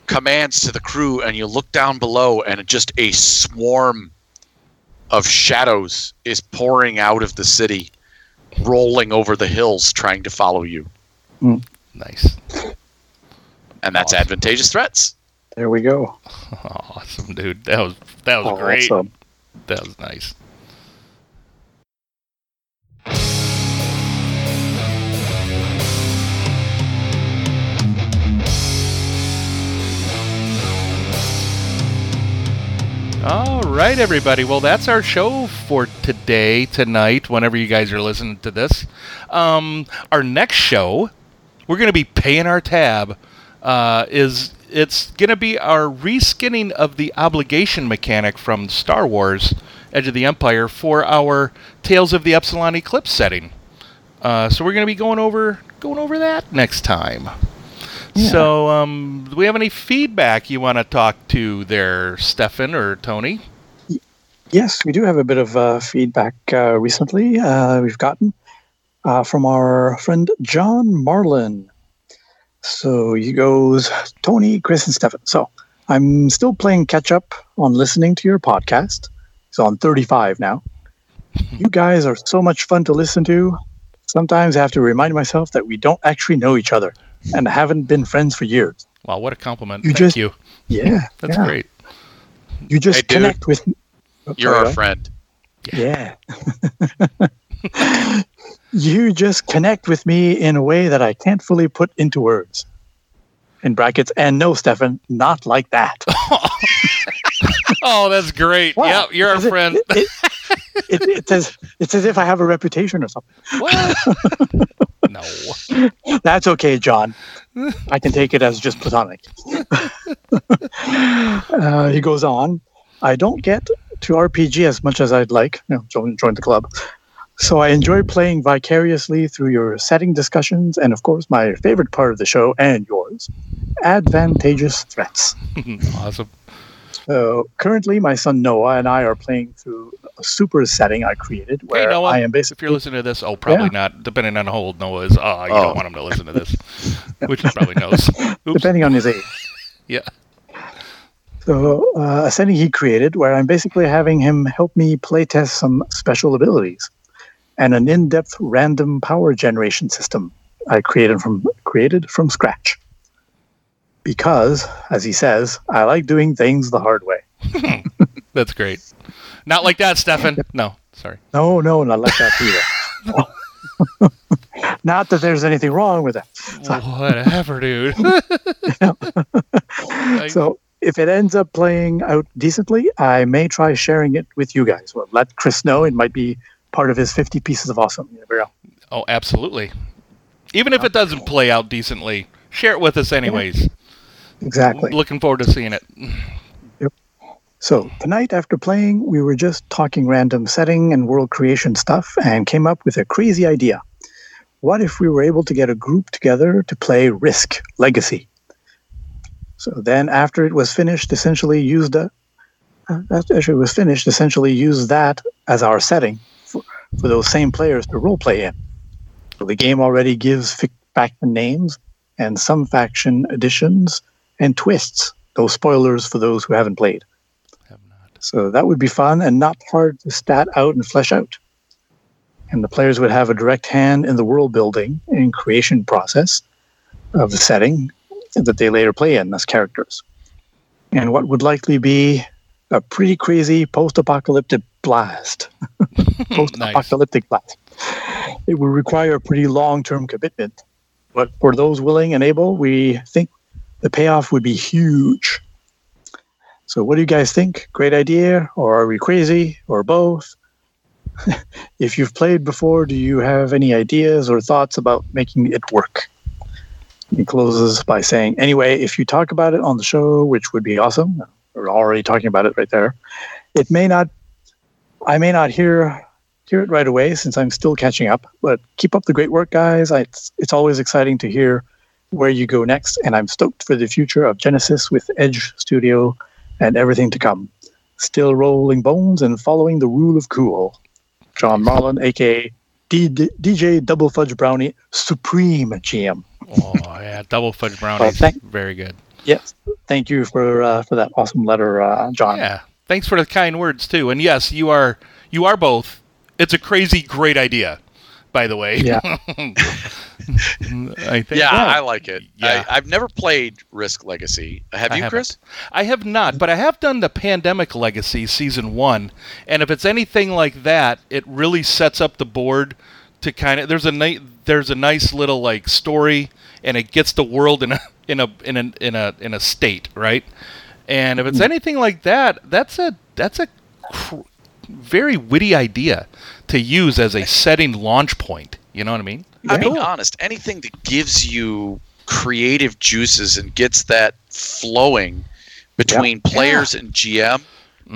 commands to the crew, and you look down below, and just a swarm of shadows is pouring out of the city, rolling over the hills, trying to follow you. Hmm. nice, And that's Awesome. advantageous threats. There we go. awesome, dude. That was that was Oh, great. awesome. That was nice. All right, everybody. Well, that's our show for today, tonight, whenever you guys are listening to this. Um, our next show, we're going to be paying our tab. Uh, is it's going to be our reskinning of the obligation mechanic from Star Wars: Edge of the Empire for our Tales of the Epsilon Eclipse setting. Uh, so we're going to be going over going over that next time. So, um, do we have any feedback you want to talk to there, Stefan or Tony? Yes, we do have a bit of uh, feedback uh, recently. Uh, we've gotten uh, from our friend John Marlin. So he goes, Tony, Chris, and Stefan. So I'm still playing catch up on listening to your podcast. He's on 35 now. you guys are so much fun to listen to. Sometimes I have to remind myself that we don't actually know each other and haven't been friends for years. Wow, what a compliment! You Thank just- you. Yeah, That's yeah. great. You just Hey, dude. connect with. Oh, You're sorry, our friend. Yeah. you just connect with me in a way that I can't fully put into words. In brackets, and no, Stefan, not like that. Oh, that's great. Wow. Yep, you're our Is it- friend. It, it, it's, as, it's as if I have a reputation or something. what? no. That's okay, John. I can take it as just platonic. uh, he goes on. I don't get to RPG as much as I'd like. You know, join, join the club. So I enjoy playing vicariously through your setting discussions, and of course, my favorite part of the show and yours, advantageous threats. awesome. So currently, my son Noah and I are playing through a super setting I created, where Noah, I am basically. If you're listening to this, oh, probably Yeah. not. Depending on how old Noah is, oh, you Oh. don't want him to listen to this, which he probably knows. Oops. depending on his age. Yeah. So, uh, a setting he created where I'm basically having him help me playtest some special abilities and an in-depth random power generation system I created from created from scratch. Because, as he says, I like doing things the hard way. That's great. Not like that, Stefan. No, sorry. No, no, not like that either. not that there's anything wrong with that. Whatever, dude. Like, So if it ends up playing out decently, I may try sharing it with you guys. Well, let Chris know. It might be part of his 50 pieces of awesome. You never know. oh, absolutely. Even if it doesn't play out decently, share it with us anyways. Exactly. Looking forward to seeing it. Yep. So tonight, after playing, we were just talking random setting and world creation stuff and came up with a crazy idea. What if we were able to get a group together to play Risk Legacy? So then, after it was finished, essentially used a, uh, after it was finished, essentially used that as our setting for, those same players to roleplay in. So the game already gives faction names and some faction additions and twists. Those spoilers for those who haven't played. Have not. So that would be fun and not hard to stat out and flesh out. And the players would have a direct hand in the world building and creation process of the setting that they later play in as characters. And what would likely be a pretty crazy post apocalyptic blast. post apocalyptic blast. It would require a pretty long term commitment. But for those willing and able, we think the payoff would be huge. So, what do you guys think? Great idea, or are we crazy, or both? if you've played before, do you have any ideas or thoughts about making it work? He closes by saying, Anyway, if you talk about it on the show, which would be awesome, we're already talking about it right there. It may not, I may not hear hear it right away since I'm still catching up. But keep up the great work, guys. I, it's it's always exciting to hear where you go next, and I'm stoked for the future of Genesys with Edge Studio and everything to come. Still rolling bones and following the rule of cool. John Marlin, aka D- D- DJ Double Fudge Brownie, Supreme GM. Oh yeah, double fudge brownies, thank- very good. Yes, thank you for uh, for that awesome letter, uh, John. Yeah, thanks for the kind words too. And yes, you are you are both. It's a crazy great idea, by the way. Yeah. I think. Yeah, I like it. Yeah. I, I've never played Risk Legacy. Have I you, haven't. Chris? I have not, but I have done the Pandemic Legacy season one, and if it's anything like that, it really sets up the board to kind of. There's a ni- there's a nice little like story, and it gets the world in a in a in a in a in a state, right? And if it's anything like that, that's a that's a cr- very witty idea to use as a setting launch point. You know what I mean? I mean, Cool. honest, anything that gives you creative juices and gets that flowing between players and GM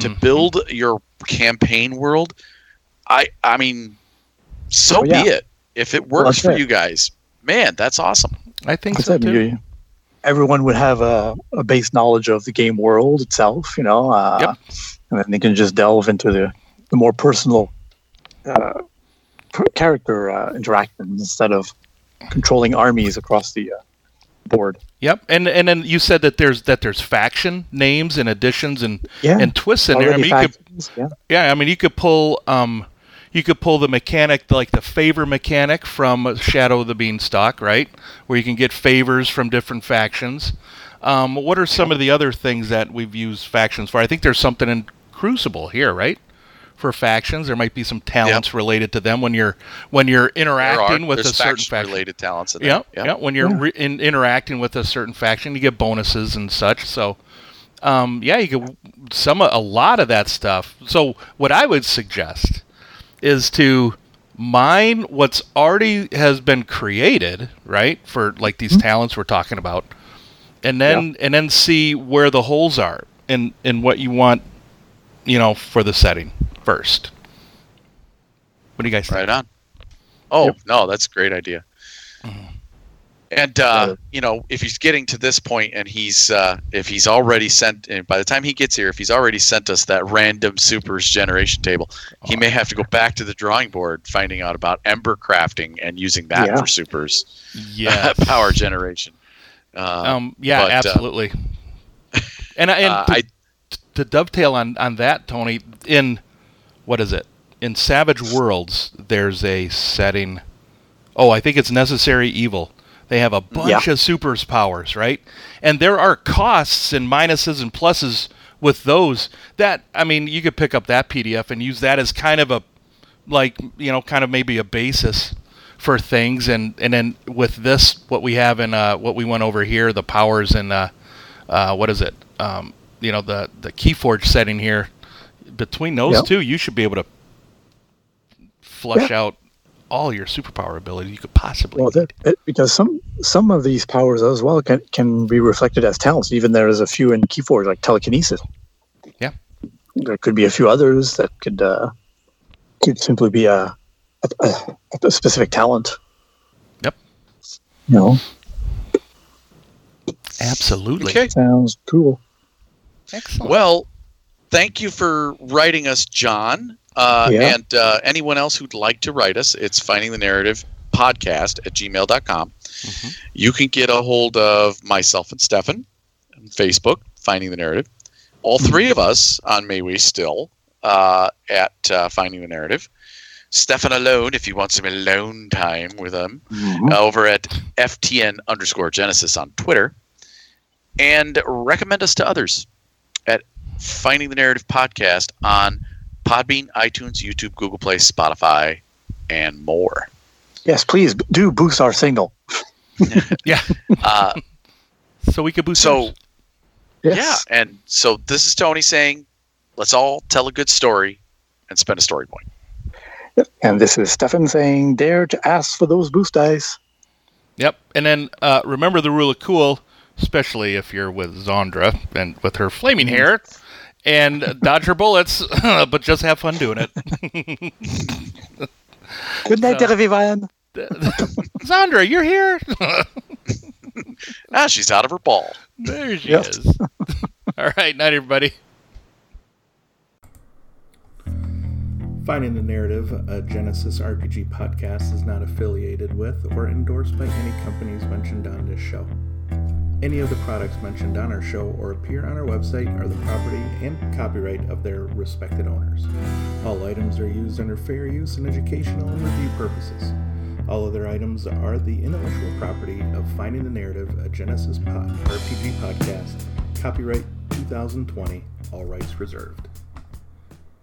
to Mhm. build your campaign world. I I mean, so Oh, yeah. be it. If it works that's for it. you guys, man, that's awesome. I think That's so it. too. You- everyone would have a, a base knowledge of the game world itself, you know, uh, Yep. and then they can just delve into the, the more personal uh, character uh, interactions instead of controlling armies across the uh, board. Yep, and and then you said that there's that there's faction names and additions and Yeah, and twists in there. I mean, you could yeah. yeah, I mean you could pull um you could pull the mechanic like the favor mechanic from Shadow of the Beanstalk, right? Where you can get favors from different factions. Um, what are some of the other things that we've used factions for? I think there's something in Crucible here, right? For factions, there might be some talents related to them when you're when you're interacting are with a certain faction faction. related talents in Yeah, there. yeah. When you're Yeah. Re- in, interacting with a certain faction, you get bonuses and such. So, um, yeah, you could some a lot of that stuff. So, what I would suggest is to mine what's already has been created, right? For like these mm-hmm. talents we're talking about, and then and then see where the holes are and and what you want, you know, for the setting first. What do you guys think? Right on. Oh Yep. no, that's a great idea. And uh, Uh, you know, if he's getting to this point and he's uh, if he's already sent, and by the time he gets here, if he's already sent us that random supers generation table, he may have to go back to the drawing board, finding out about ember crafting and using that Yeah. for supers Yeah, power generation. Uh, Um, yeah, but, uh, absolutely. and I- and uh, to, I to dovetail on on that, Tony, in what is it? In Savage Worlds, there's a setting. Oh, I think it's Necessary Evil. They have a bunch of supers powers, right? And there are costs and minuses and pluses with those. That I mean, you could pick up that PDF and use that as kind of a like you know, kind of maybe a basis for things. And and then with this, what we have in uh, what we went over here, the powers and uh, uh, what is it? Um, you know, the the KeyForge setting here. Between those Yep. two, you should be able to flush out all your superpower ability you could possibly. Well, that, it, because some some of these powers as well can, can be reflected as talents. Even there is a few in Keyforge, like telekinesis. Yeah. There could be a few others that could uh, could simply be a, a, a specific talent. Yep. You know, Absolutely. okay. sounds cool. Excellent. Well, thank you for writing us, John. Uh, Yeah. And uh, anyone else who'd like to write us, it's finding the narrative podcast at gmail.com. Mhm. You can get a hold of myself and Stefan on Facebook, Finding the Narrative. All three of us on MeWe still uh, at uh, Finding the Narrative. Stefan alone, if you want some alone time with him, Mhm. uh, over at FTN underscore Genesys on Twitter. And recommend us to others at Finding the Narrative Podcast on Podbean, iTunes, YouTube, Google Play, Spotify, and more. Yes, please do boost our signal. yeah. Uh, So we could boost. so. Yes. yeah. And so this is Tony saying, let's all tell a good story and spend a story point. Yep. And this is Stefan saying, dare to ask for those boost dice. Yep. And then uh, remember the rule of cool, especially if you're with Zandra and with her flaming hair, and dodge your bullets, but just have fun doing it. Good night, So- everyone. Zandra, you're here. Ah, she's out of her ball. there she Yep. is. All right, night, everybody. Finding the Narrative, a Genesys RPG podcast, is not affiliated with or endorsed by any companies mentioned on this show. Any of the products mentioned on our show or appear on our website are the property and copyright of their respected owners. All items are used under fair use and educational and review purposes. All other items are the intellectual property of Finding the Narrative, a Genesys pod, RPG podcast. Copyright 2020, all rights reserved.